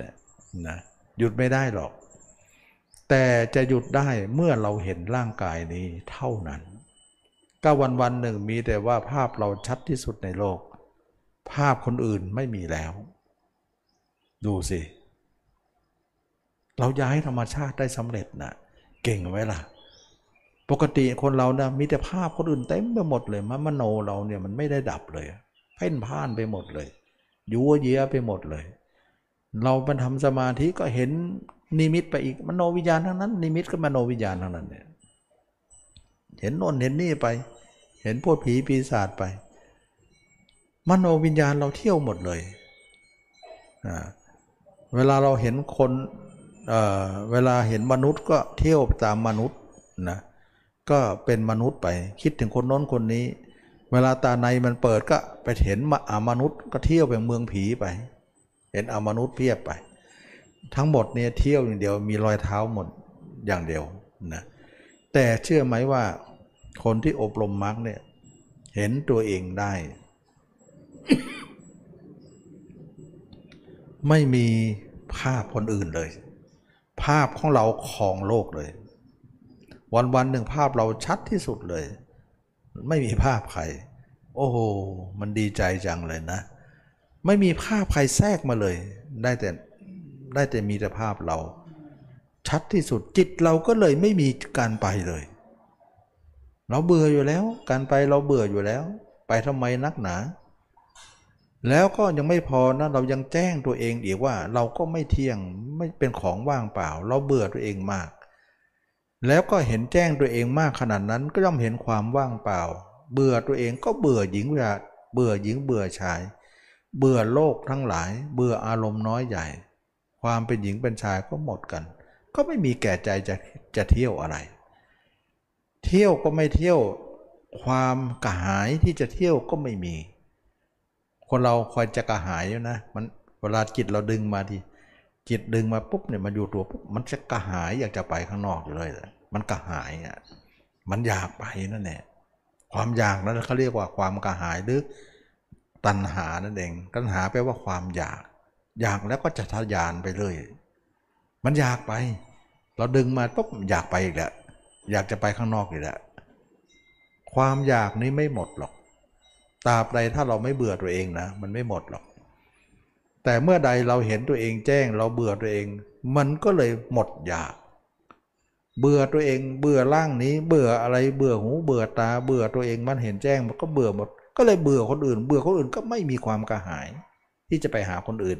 นะหยุดไม่ได้หรอก แต่จะหยุดได้เมื่อเราเห็นร่างกายนี้เท่านั้นก็วันวันหนึ่งมีแต่ว่าภาพเราชัดที่สุดในโลก ภาพคนอื่นไม่มีแล้ว ดูสิ เราย้ายธรรมชาติได้สำเร็จนะเก่งไว้ล่ะ ปกติคนเรานะมีแต่ภาพคนอื่นเต็มไปหมดเลยมันมโนเราเนี่ยมันไม่ได้ดับเลย เพ่นพ่านไปหมดเลย ยัวเยียไปหมดเลย เราไปทำสมาธิก็เห็นนิมิตไปอีกมโนวิญญาณทั้งนั้น นิมิตก็มโนวิญญาณทั้งนั้นเนี่ยเห็นโน่นเห็นนี่ไป เห็นพวกผีปีศาจไป มโนวิญญาณเราเที่ยวหมดเลยอ่าเวลาเราเห็นคนเเวลาเห็นมนุษย์ก็เที่ยวตามมนุษย์นะก็เป็นมนุษย์ไป คิดถึงคนโน้นคนนี้ เวลาตาในมันเปิดก็ไปเห็นมอามนุษย์ก็เที่ยวไปเมืองผีไป เห็นอามนุษย์เพียบไป ทั้งหมดเนี่ยเที่ยวอย่างเดียวมีรอยเท้าหมดอย่างเดียวนะแต่เชื่อไหมว่าคนที่อบรมมรรคเนี่ยเห็นตัวเองได้ ไม่มีภาพคนอื่นเลย ภาพของเราของโลกเลย วันวันหนึ่งภาพเราชัดที่สุดเลย ไม่มีภาพใคร โอ้โห มันดีใจจังเลยนะ ไม่มีภาพใครแทรกมาเลย ได้แต่ได้แต่มีแต่ภาพเรา ชัดที่สุดจิตเราก็เลยไม่มีการไปเลย เราเบื่ออยู่แล้ว การไปเราเบื่ออยู่แล้ว ไปทำไมนักหนา แล้วก็ยังไม่พอนะเรายังแจ้งตัวเองอีกว่า เราก็ไม่เที่ยงไม่เป็นของว่างเปล่า เราเบื่อตัวเองมาก แล้วก็เห็นแจ้งตัวเองมากขนาดนั้นก็ย่อมเห็นความว่างเปล่า เบื่อตัวเองก็เบื่อหญิงเวลาเบื่อหญิงเบื่อชาย เบื่อโลกทั้งหลาย เบื่ออารมณ์น้อยใหญ่ ความเป็นหญิงเป็นชายก็หมดกัน ก็ไม่มีแก่ใจจะจะเที่ยวอะไร เที่ยวก็ไม่เที่ยว ความกระหายที่จะเที่ยวก็ไม่มี คนเราคอยจะกระหายอยู่นะมันเวลาจิตเราดึงมาทีจิตดึงมาปุ๊บเนี่ยมันอยู่ตัวปุ๊บมันจะกระหายอยากจะไปข้างนอกอยู่เลยเลยมันกระหายอะมันอยากไปนั่นแหละความอยากนั้นเขาเรียกว่าความกระหายหรือ ตัณหานั่นเอง ตัณหาแปลว่าความอยาก อยากแล้วก็จะทะยานไปเลย มันอยากไป เราดึงมาปุ๊บอยากไปอีกแล้วอยากจะไปข้างนอกอีกแล้วความอยากนี้ไม่หมดหรอกตราบใดถ้าเราไม่เบื่อตัวเองนะ มันไม่หมดหรอก แต่เมื่อใดเราเห็นตัวเองแจ้ง เราเบื่อตัวเอง มันก็เลยหมดอยาก เบื่อตัวเอง เบื่อร่างนี้ เบื่ออะไร เบื่อหู เบื่อตา เบื่อตัวเอง มันเห็นแจ้ง มันก็เบื่อหมด ก็เลยเบื่อคนอื่น เบื่อคนอื่นก็ไม่มีความกระหาย ที่จะไปหาคนอื่น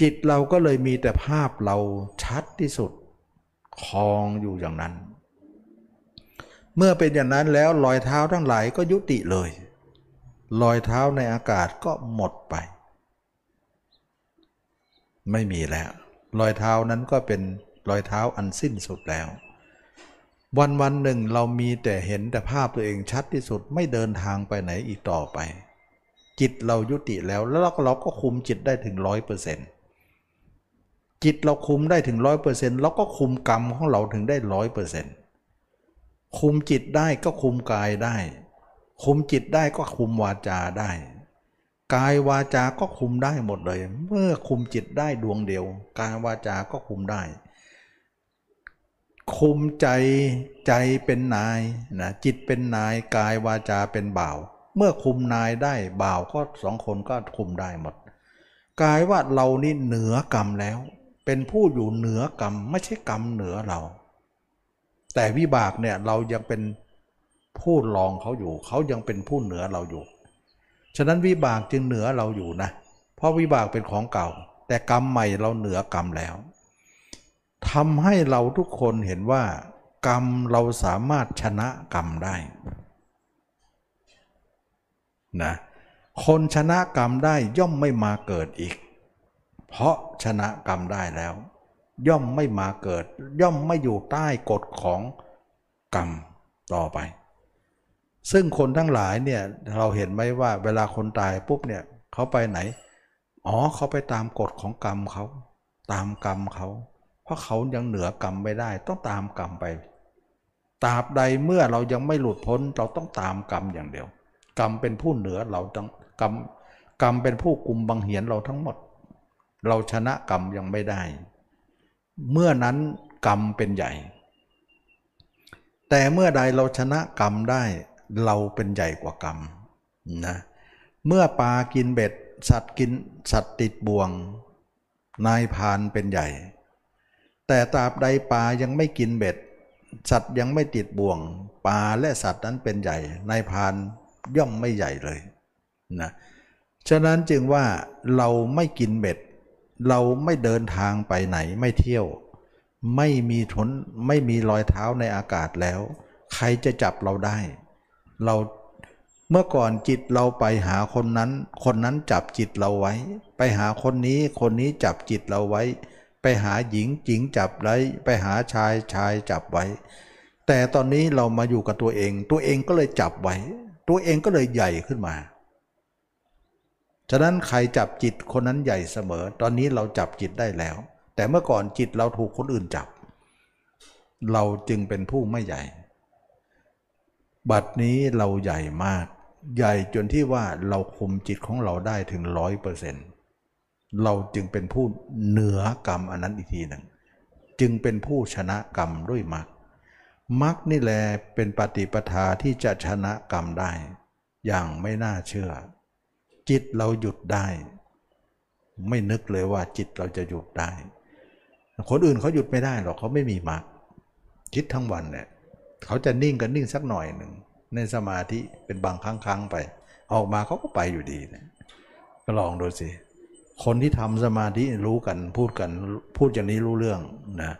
จิตเราก็เลยมีแต่ภาพเราชัดที่สุดคลองอยู่อย่างนั้น เมื่อเป็นอย่างนั้นแล้วรอยเท้าทั้งหลายก็ยุติเลยรอยเท้าในอากาศก็หมดไป ไม่มีแล้ว รอยเท้านั้นก็เป็นรอยเท้าอันสิ้นสุดแล้ว วันวันหนึ่งเรามีแต่เห็นแต่ภาพตัวเองชัดที่สุดไม่เดินทางไปไหนอีกต่อไป จิตเรายุติแล้วแล้วเราก็คุมจิตได้ถึงร้อยเปอร์เซ็นต์จิตเราคุมได้ถึงร้อยเปอร์เซ็นต์เราก็คุมกรรมของเราถึงได้ร้อยเปอร์เซ็นต์คุมจิตได้ก็คุมกายได้ คุมจิตได้ก็คุมวาจาได้ กายวาจาก็คุมได้หมดเลย เมื่อคุมจิตได้ดวงเดียว กายวาจาก็คุมได้ คุมใจใจเป็นนายนะจิตเป็นนายกายวาจาเป็นบ่าว เมื่อคุมนายได้บ่าวก็สองคนก็คุมได้หมดกายว่าเรานี่เหนือกรรมแล้ว เป็นผู้อยู่เหนือกรรมไม่ใช่กรรมเหนือเรา แต่วิบากเนี่ยเรายังเป็นผู้รองเขาอยู่ เขายังเป็นผู้เหนือเราอยู่ ฉะนั้นวิบากจึงเหนือเราอยู่นะ เพราะวิบากเป็นของเก่า แต่กรรมใหม่เราเหนือกรรมแล้ว ทำให้เราทุกคนเห็นว่า กรรมเราสามารถชนะกรรมได้นะคนชนะกรรมได้ย่อมไม่มาเกิดอีก เพราะชนะกรรมได้แล้ว ย่อมไม่มาเกิด ย่อมไม่อยู่ใต้กฎของกรรมต่อไป ซึ่งคนทั้งหลายเนี่ยเราเห็นไหมว่าเวลาคนตายปุ๊บเนี่ยเขาไปไหน อ๋อเขาไปตามกฎของกรรมเขา ตามกรรมเขา เพราะเขายังเหนือกรรมไม่ได้ต้องตามกรรมไปตราบใดเมื่อเรายังไม่หลุดพ้นเราต้องตามกรรมอย่างเดียว กรรมเป็นผู้เหนือเราต้องกรรมกรรมเป็นผู้กุมบังเหียนเราทั้งหมด เราชนะกรรมยังไม่ได้ เมื่อนั้นกรรมเป็นใหญ่ แต่เมื่อใดเราชนะกรรมได้เราเป็นใหญ่กว่ากรรมนะเมื่อปลากินเบ็ด สัตว์กินสัตว์ติดบ่วง นายพานเป็นใหญ่ แต่ตราบใดปลายังไม่กินเบ็ด สัตว์ยังไม่ติดบ่วงปลาและสัตว์นั้นเป็นใหญ่นายพานย่อมไม่ใหญ่เลยนะฉะนั้นจึงว่าเราไม่กินเบ็ด เราไม่เดินทางไปไหนไม่เที่ยว ไม่มีทนไม่มีรอยเท้าในอากาศแล้ว ใครจะจับเราได้ เราเมื่อก่อนจิตเราไปหาคนนั้น คนนั้นจับจิตเราไว้ ไปหาคนนี้คนนี้จับจิตเราไว้ ไปหาหญิงหญิงจับไว้ไปหาชายชายจับไว้ แต่ตอนนี้เรามาอยู่กับตัวเอง ตัวเองก็เลยจับไว้ ตัวเองก็เลยใหญ่ขึ้นมา ฉะนั้นใครจับจิตคนนั้นใหญ่เสมอ ตอนนี้เราจับจิตได้แล้ว แต่เมื่อก่อนจิตเราถูกคนอื่นจับ เราจึงเป็นผู้ไม่ใหญ่ บัดนี้เราใหญ่มาก ใหญ่จนที่ว่าเราคุมจิตของเราได้ถึงร้อยเปอร์เซ็นต์ เราจึงเป็นผู้เหนือกรรมอันนั้นอีกทีหนึ่ง จึงเป็นผู้ชนะกรรมด้วยมรรคมรรคนี่แหละเป็นปฏิปทาที่จะชนะกรรมได้ อย่างไม่น่าเชื่อ จิตเราหยุดได้ ไม่นึกเลยว่าจิตเราจะหยุดได้ คนอื่นเขาหยุดไม่ได้หรอกเขาไม่มีมรรคคิดทั้งวันเนี่ยเขาจะนิ่งกันนิ่งสักหน่อยหนึ่งในสมาธิเป็นบางครั้งๆไป ออกมาเขาก็ไปอยู่ดีนะก็ลองดูสิ คนที่ทำสมาธิรู้กันพูดกันพูดอย่างนี้รู้เรื่องนะ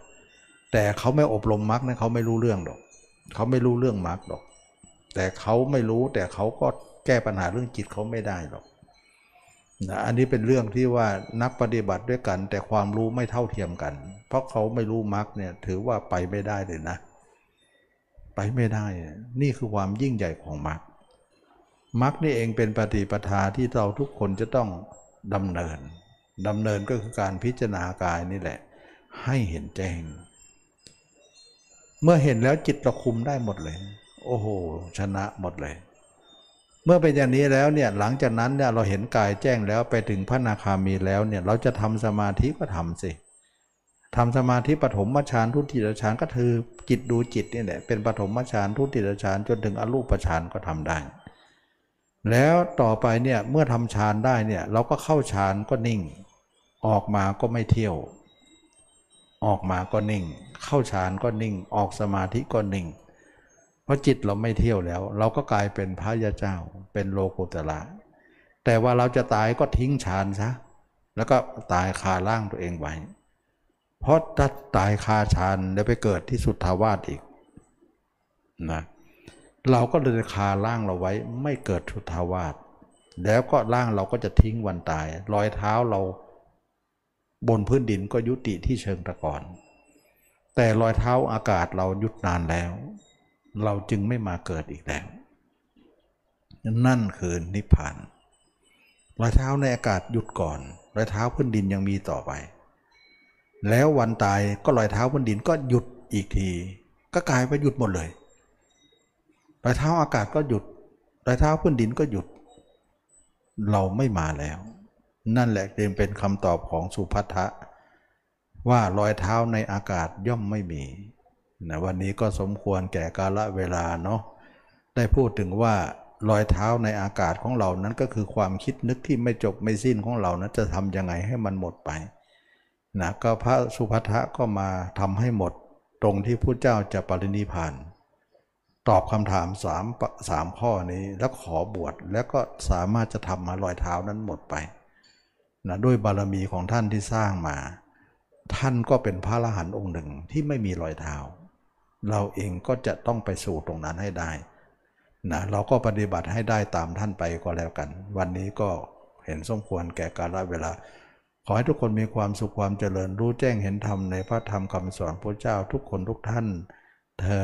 แต่เขาไม่อบรมมรรคนะเขาไม่รู้เรื่องหรอกเขาไม่รู้เรื่องมรรคหรอก แต่เขาไม่รู้แต่เขาก็แก้ปัญหาเรื่องจิตเขาไม่ได้หรอกนะอันนี้เป็นเรื่องที่ว่านักปฏิบัติด้วยกัน แต่ความรู้ไม่เท่าเทียมกัน เพราะเขาไม่รู้มรรคเนี่ยถือว่าไปไม่ได้เลยนะ ไปไม่ได้ นี่คือความยิ่งใหญ่ของมรรคมรรคนี่เองเป็นปฏิปทาที่เราทุกคนจะต้อง ดำเนินดำเนินก็คือการพิจารณากายนี่แหละ ให้เห็นแจ้ง เมื่อเห็นแล้วจิตเราคุมได้หมดเลย โอ้โห ชนะหมดเลย เมื่อเป็นอย่างนี้แล้วเนี่ยหลังจากนั้นเนี่ยเราเห็นกายแจ้งแล้วไปถึงพระนาคามีแล้วเนี่ยเราจะทำสมาธิก็ทำสิทำสมาธิปฐมฌานทุติยฌานก็คือจิตดูจิตนี่แหละเป็นปฐมฌานทุติยฌานจนถึงอรูปฌานก็ทำได้ แล้วต่อไปเนี่ยเมื่อทำฌานได้เนี่ยเราก็เข้าฌานก็นิ่ง ออกมาก็ไม่เที่ยว ออกมาก็นิ่ง เข้าฌานก็นิ่ง ออกสมาธิก็นิ่ง เพราะจิตเราไม่เที่ยวแล้ว เราก็กลายเป็นพระยาเจ้า เป็นโลกุตละ แต่ว่าเราจะตายก็ทิ้งฌานซะแล้วก็ตายคาร่างตัวเองไว้ เพราะถ้าตายคาฌานแล้วไปเกิดที่สุทธาวาสอีกนะเเราก็เลยคาร่างเราไว้ไม่เกิดสุทธาวาสแล้วก็ร่างเราก็จะทิ้งวันตาย รอยเท้าเราบนพื้นดินก็ยุติที่เชิงตะกอนแต่รอยเท้าอากาศเราหยุดนานแล้ว เราจึงไม่มาเกิดอีกแล้ว นั่นคือนิพพานรอยเท้าในอากาศหยุดก่อนรอยเท้าพื้นดินยังมีต่อไป แล้ววันตายก็รอยเท้าพื้นดินก็หยุดอีกที ก็กลายไปหยุดหมดเลย รอยเท้าอากาศก็หยุดรอยเท้าพื้นดินก็หยุด เราไม่มาแล้ว นั่นแหละจึงเป็นคำตอบของสุภัทะว่ารอยเท้าในอากาศย่อมไม่มีนะวันนี้ก็สมควรแก่กาลเวลาเนาะได้พูดถึงว่ารอยเท้าในอากาศของเรานั้นก็คือความคิดนึกที่ไม่จบไม่สิ้นของเรานั้นจะทำยังไงให้มันหมดไปนะก็พระสุภัทะก็มาทำให้หมดตรงที่พระเจ้าจะปรินิพาน ตอบคำถามสามสามข้อนี้แล้วขอบวชแล้วก็สามารถจะทำมารอยเท้านั้นหมดไปนะด้วยบารมีของท่านที่สร้างมา ท่านก็เป็นพระอรหันต์องค์หนึ่งที่ไม่มีรอยเท้า เราเองก็จะต้องไปสู่ตรงนั้นให้ได้นะเราก็ปฏิบัติให้ได้ตามท่านไปก็แล้วกัน วันนี้ก็เห็นสมควรแก่กาลเวลา ขอให้ทุกคนมีความสุขความเจริญรู้แจ้งเห็นธรรมในพระธรรมคำสอนพระเจ้าทุกคนทุกท่าน เทอ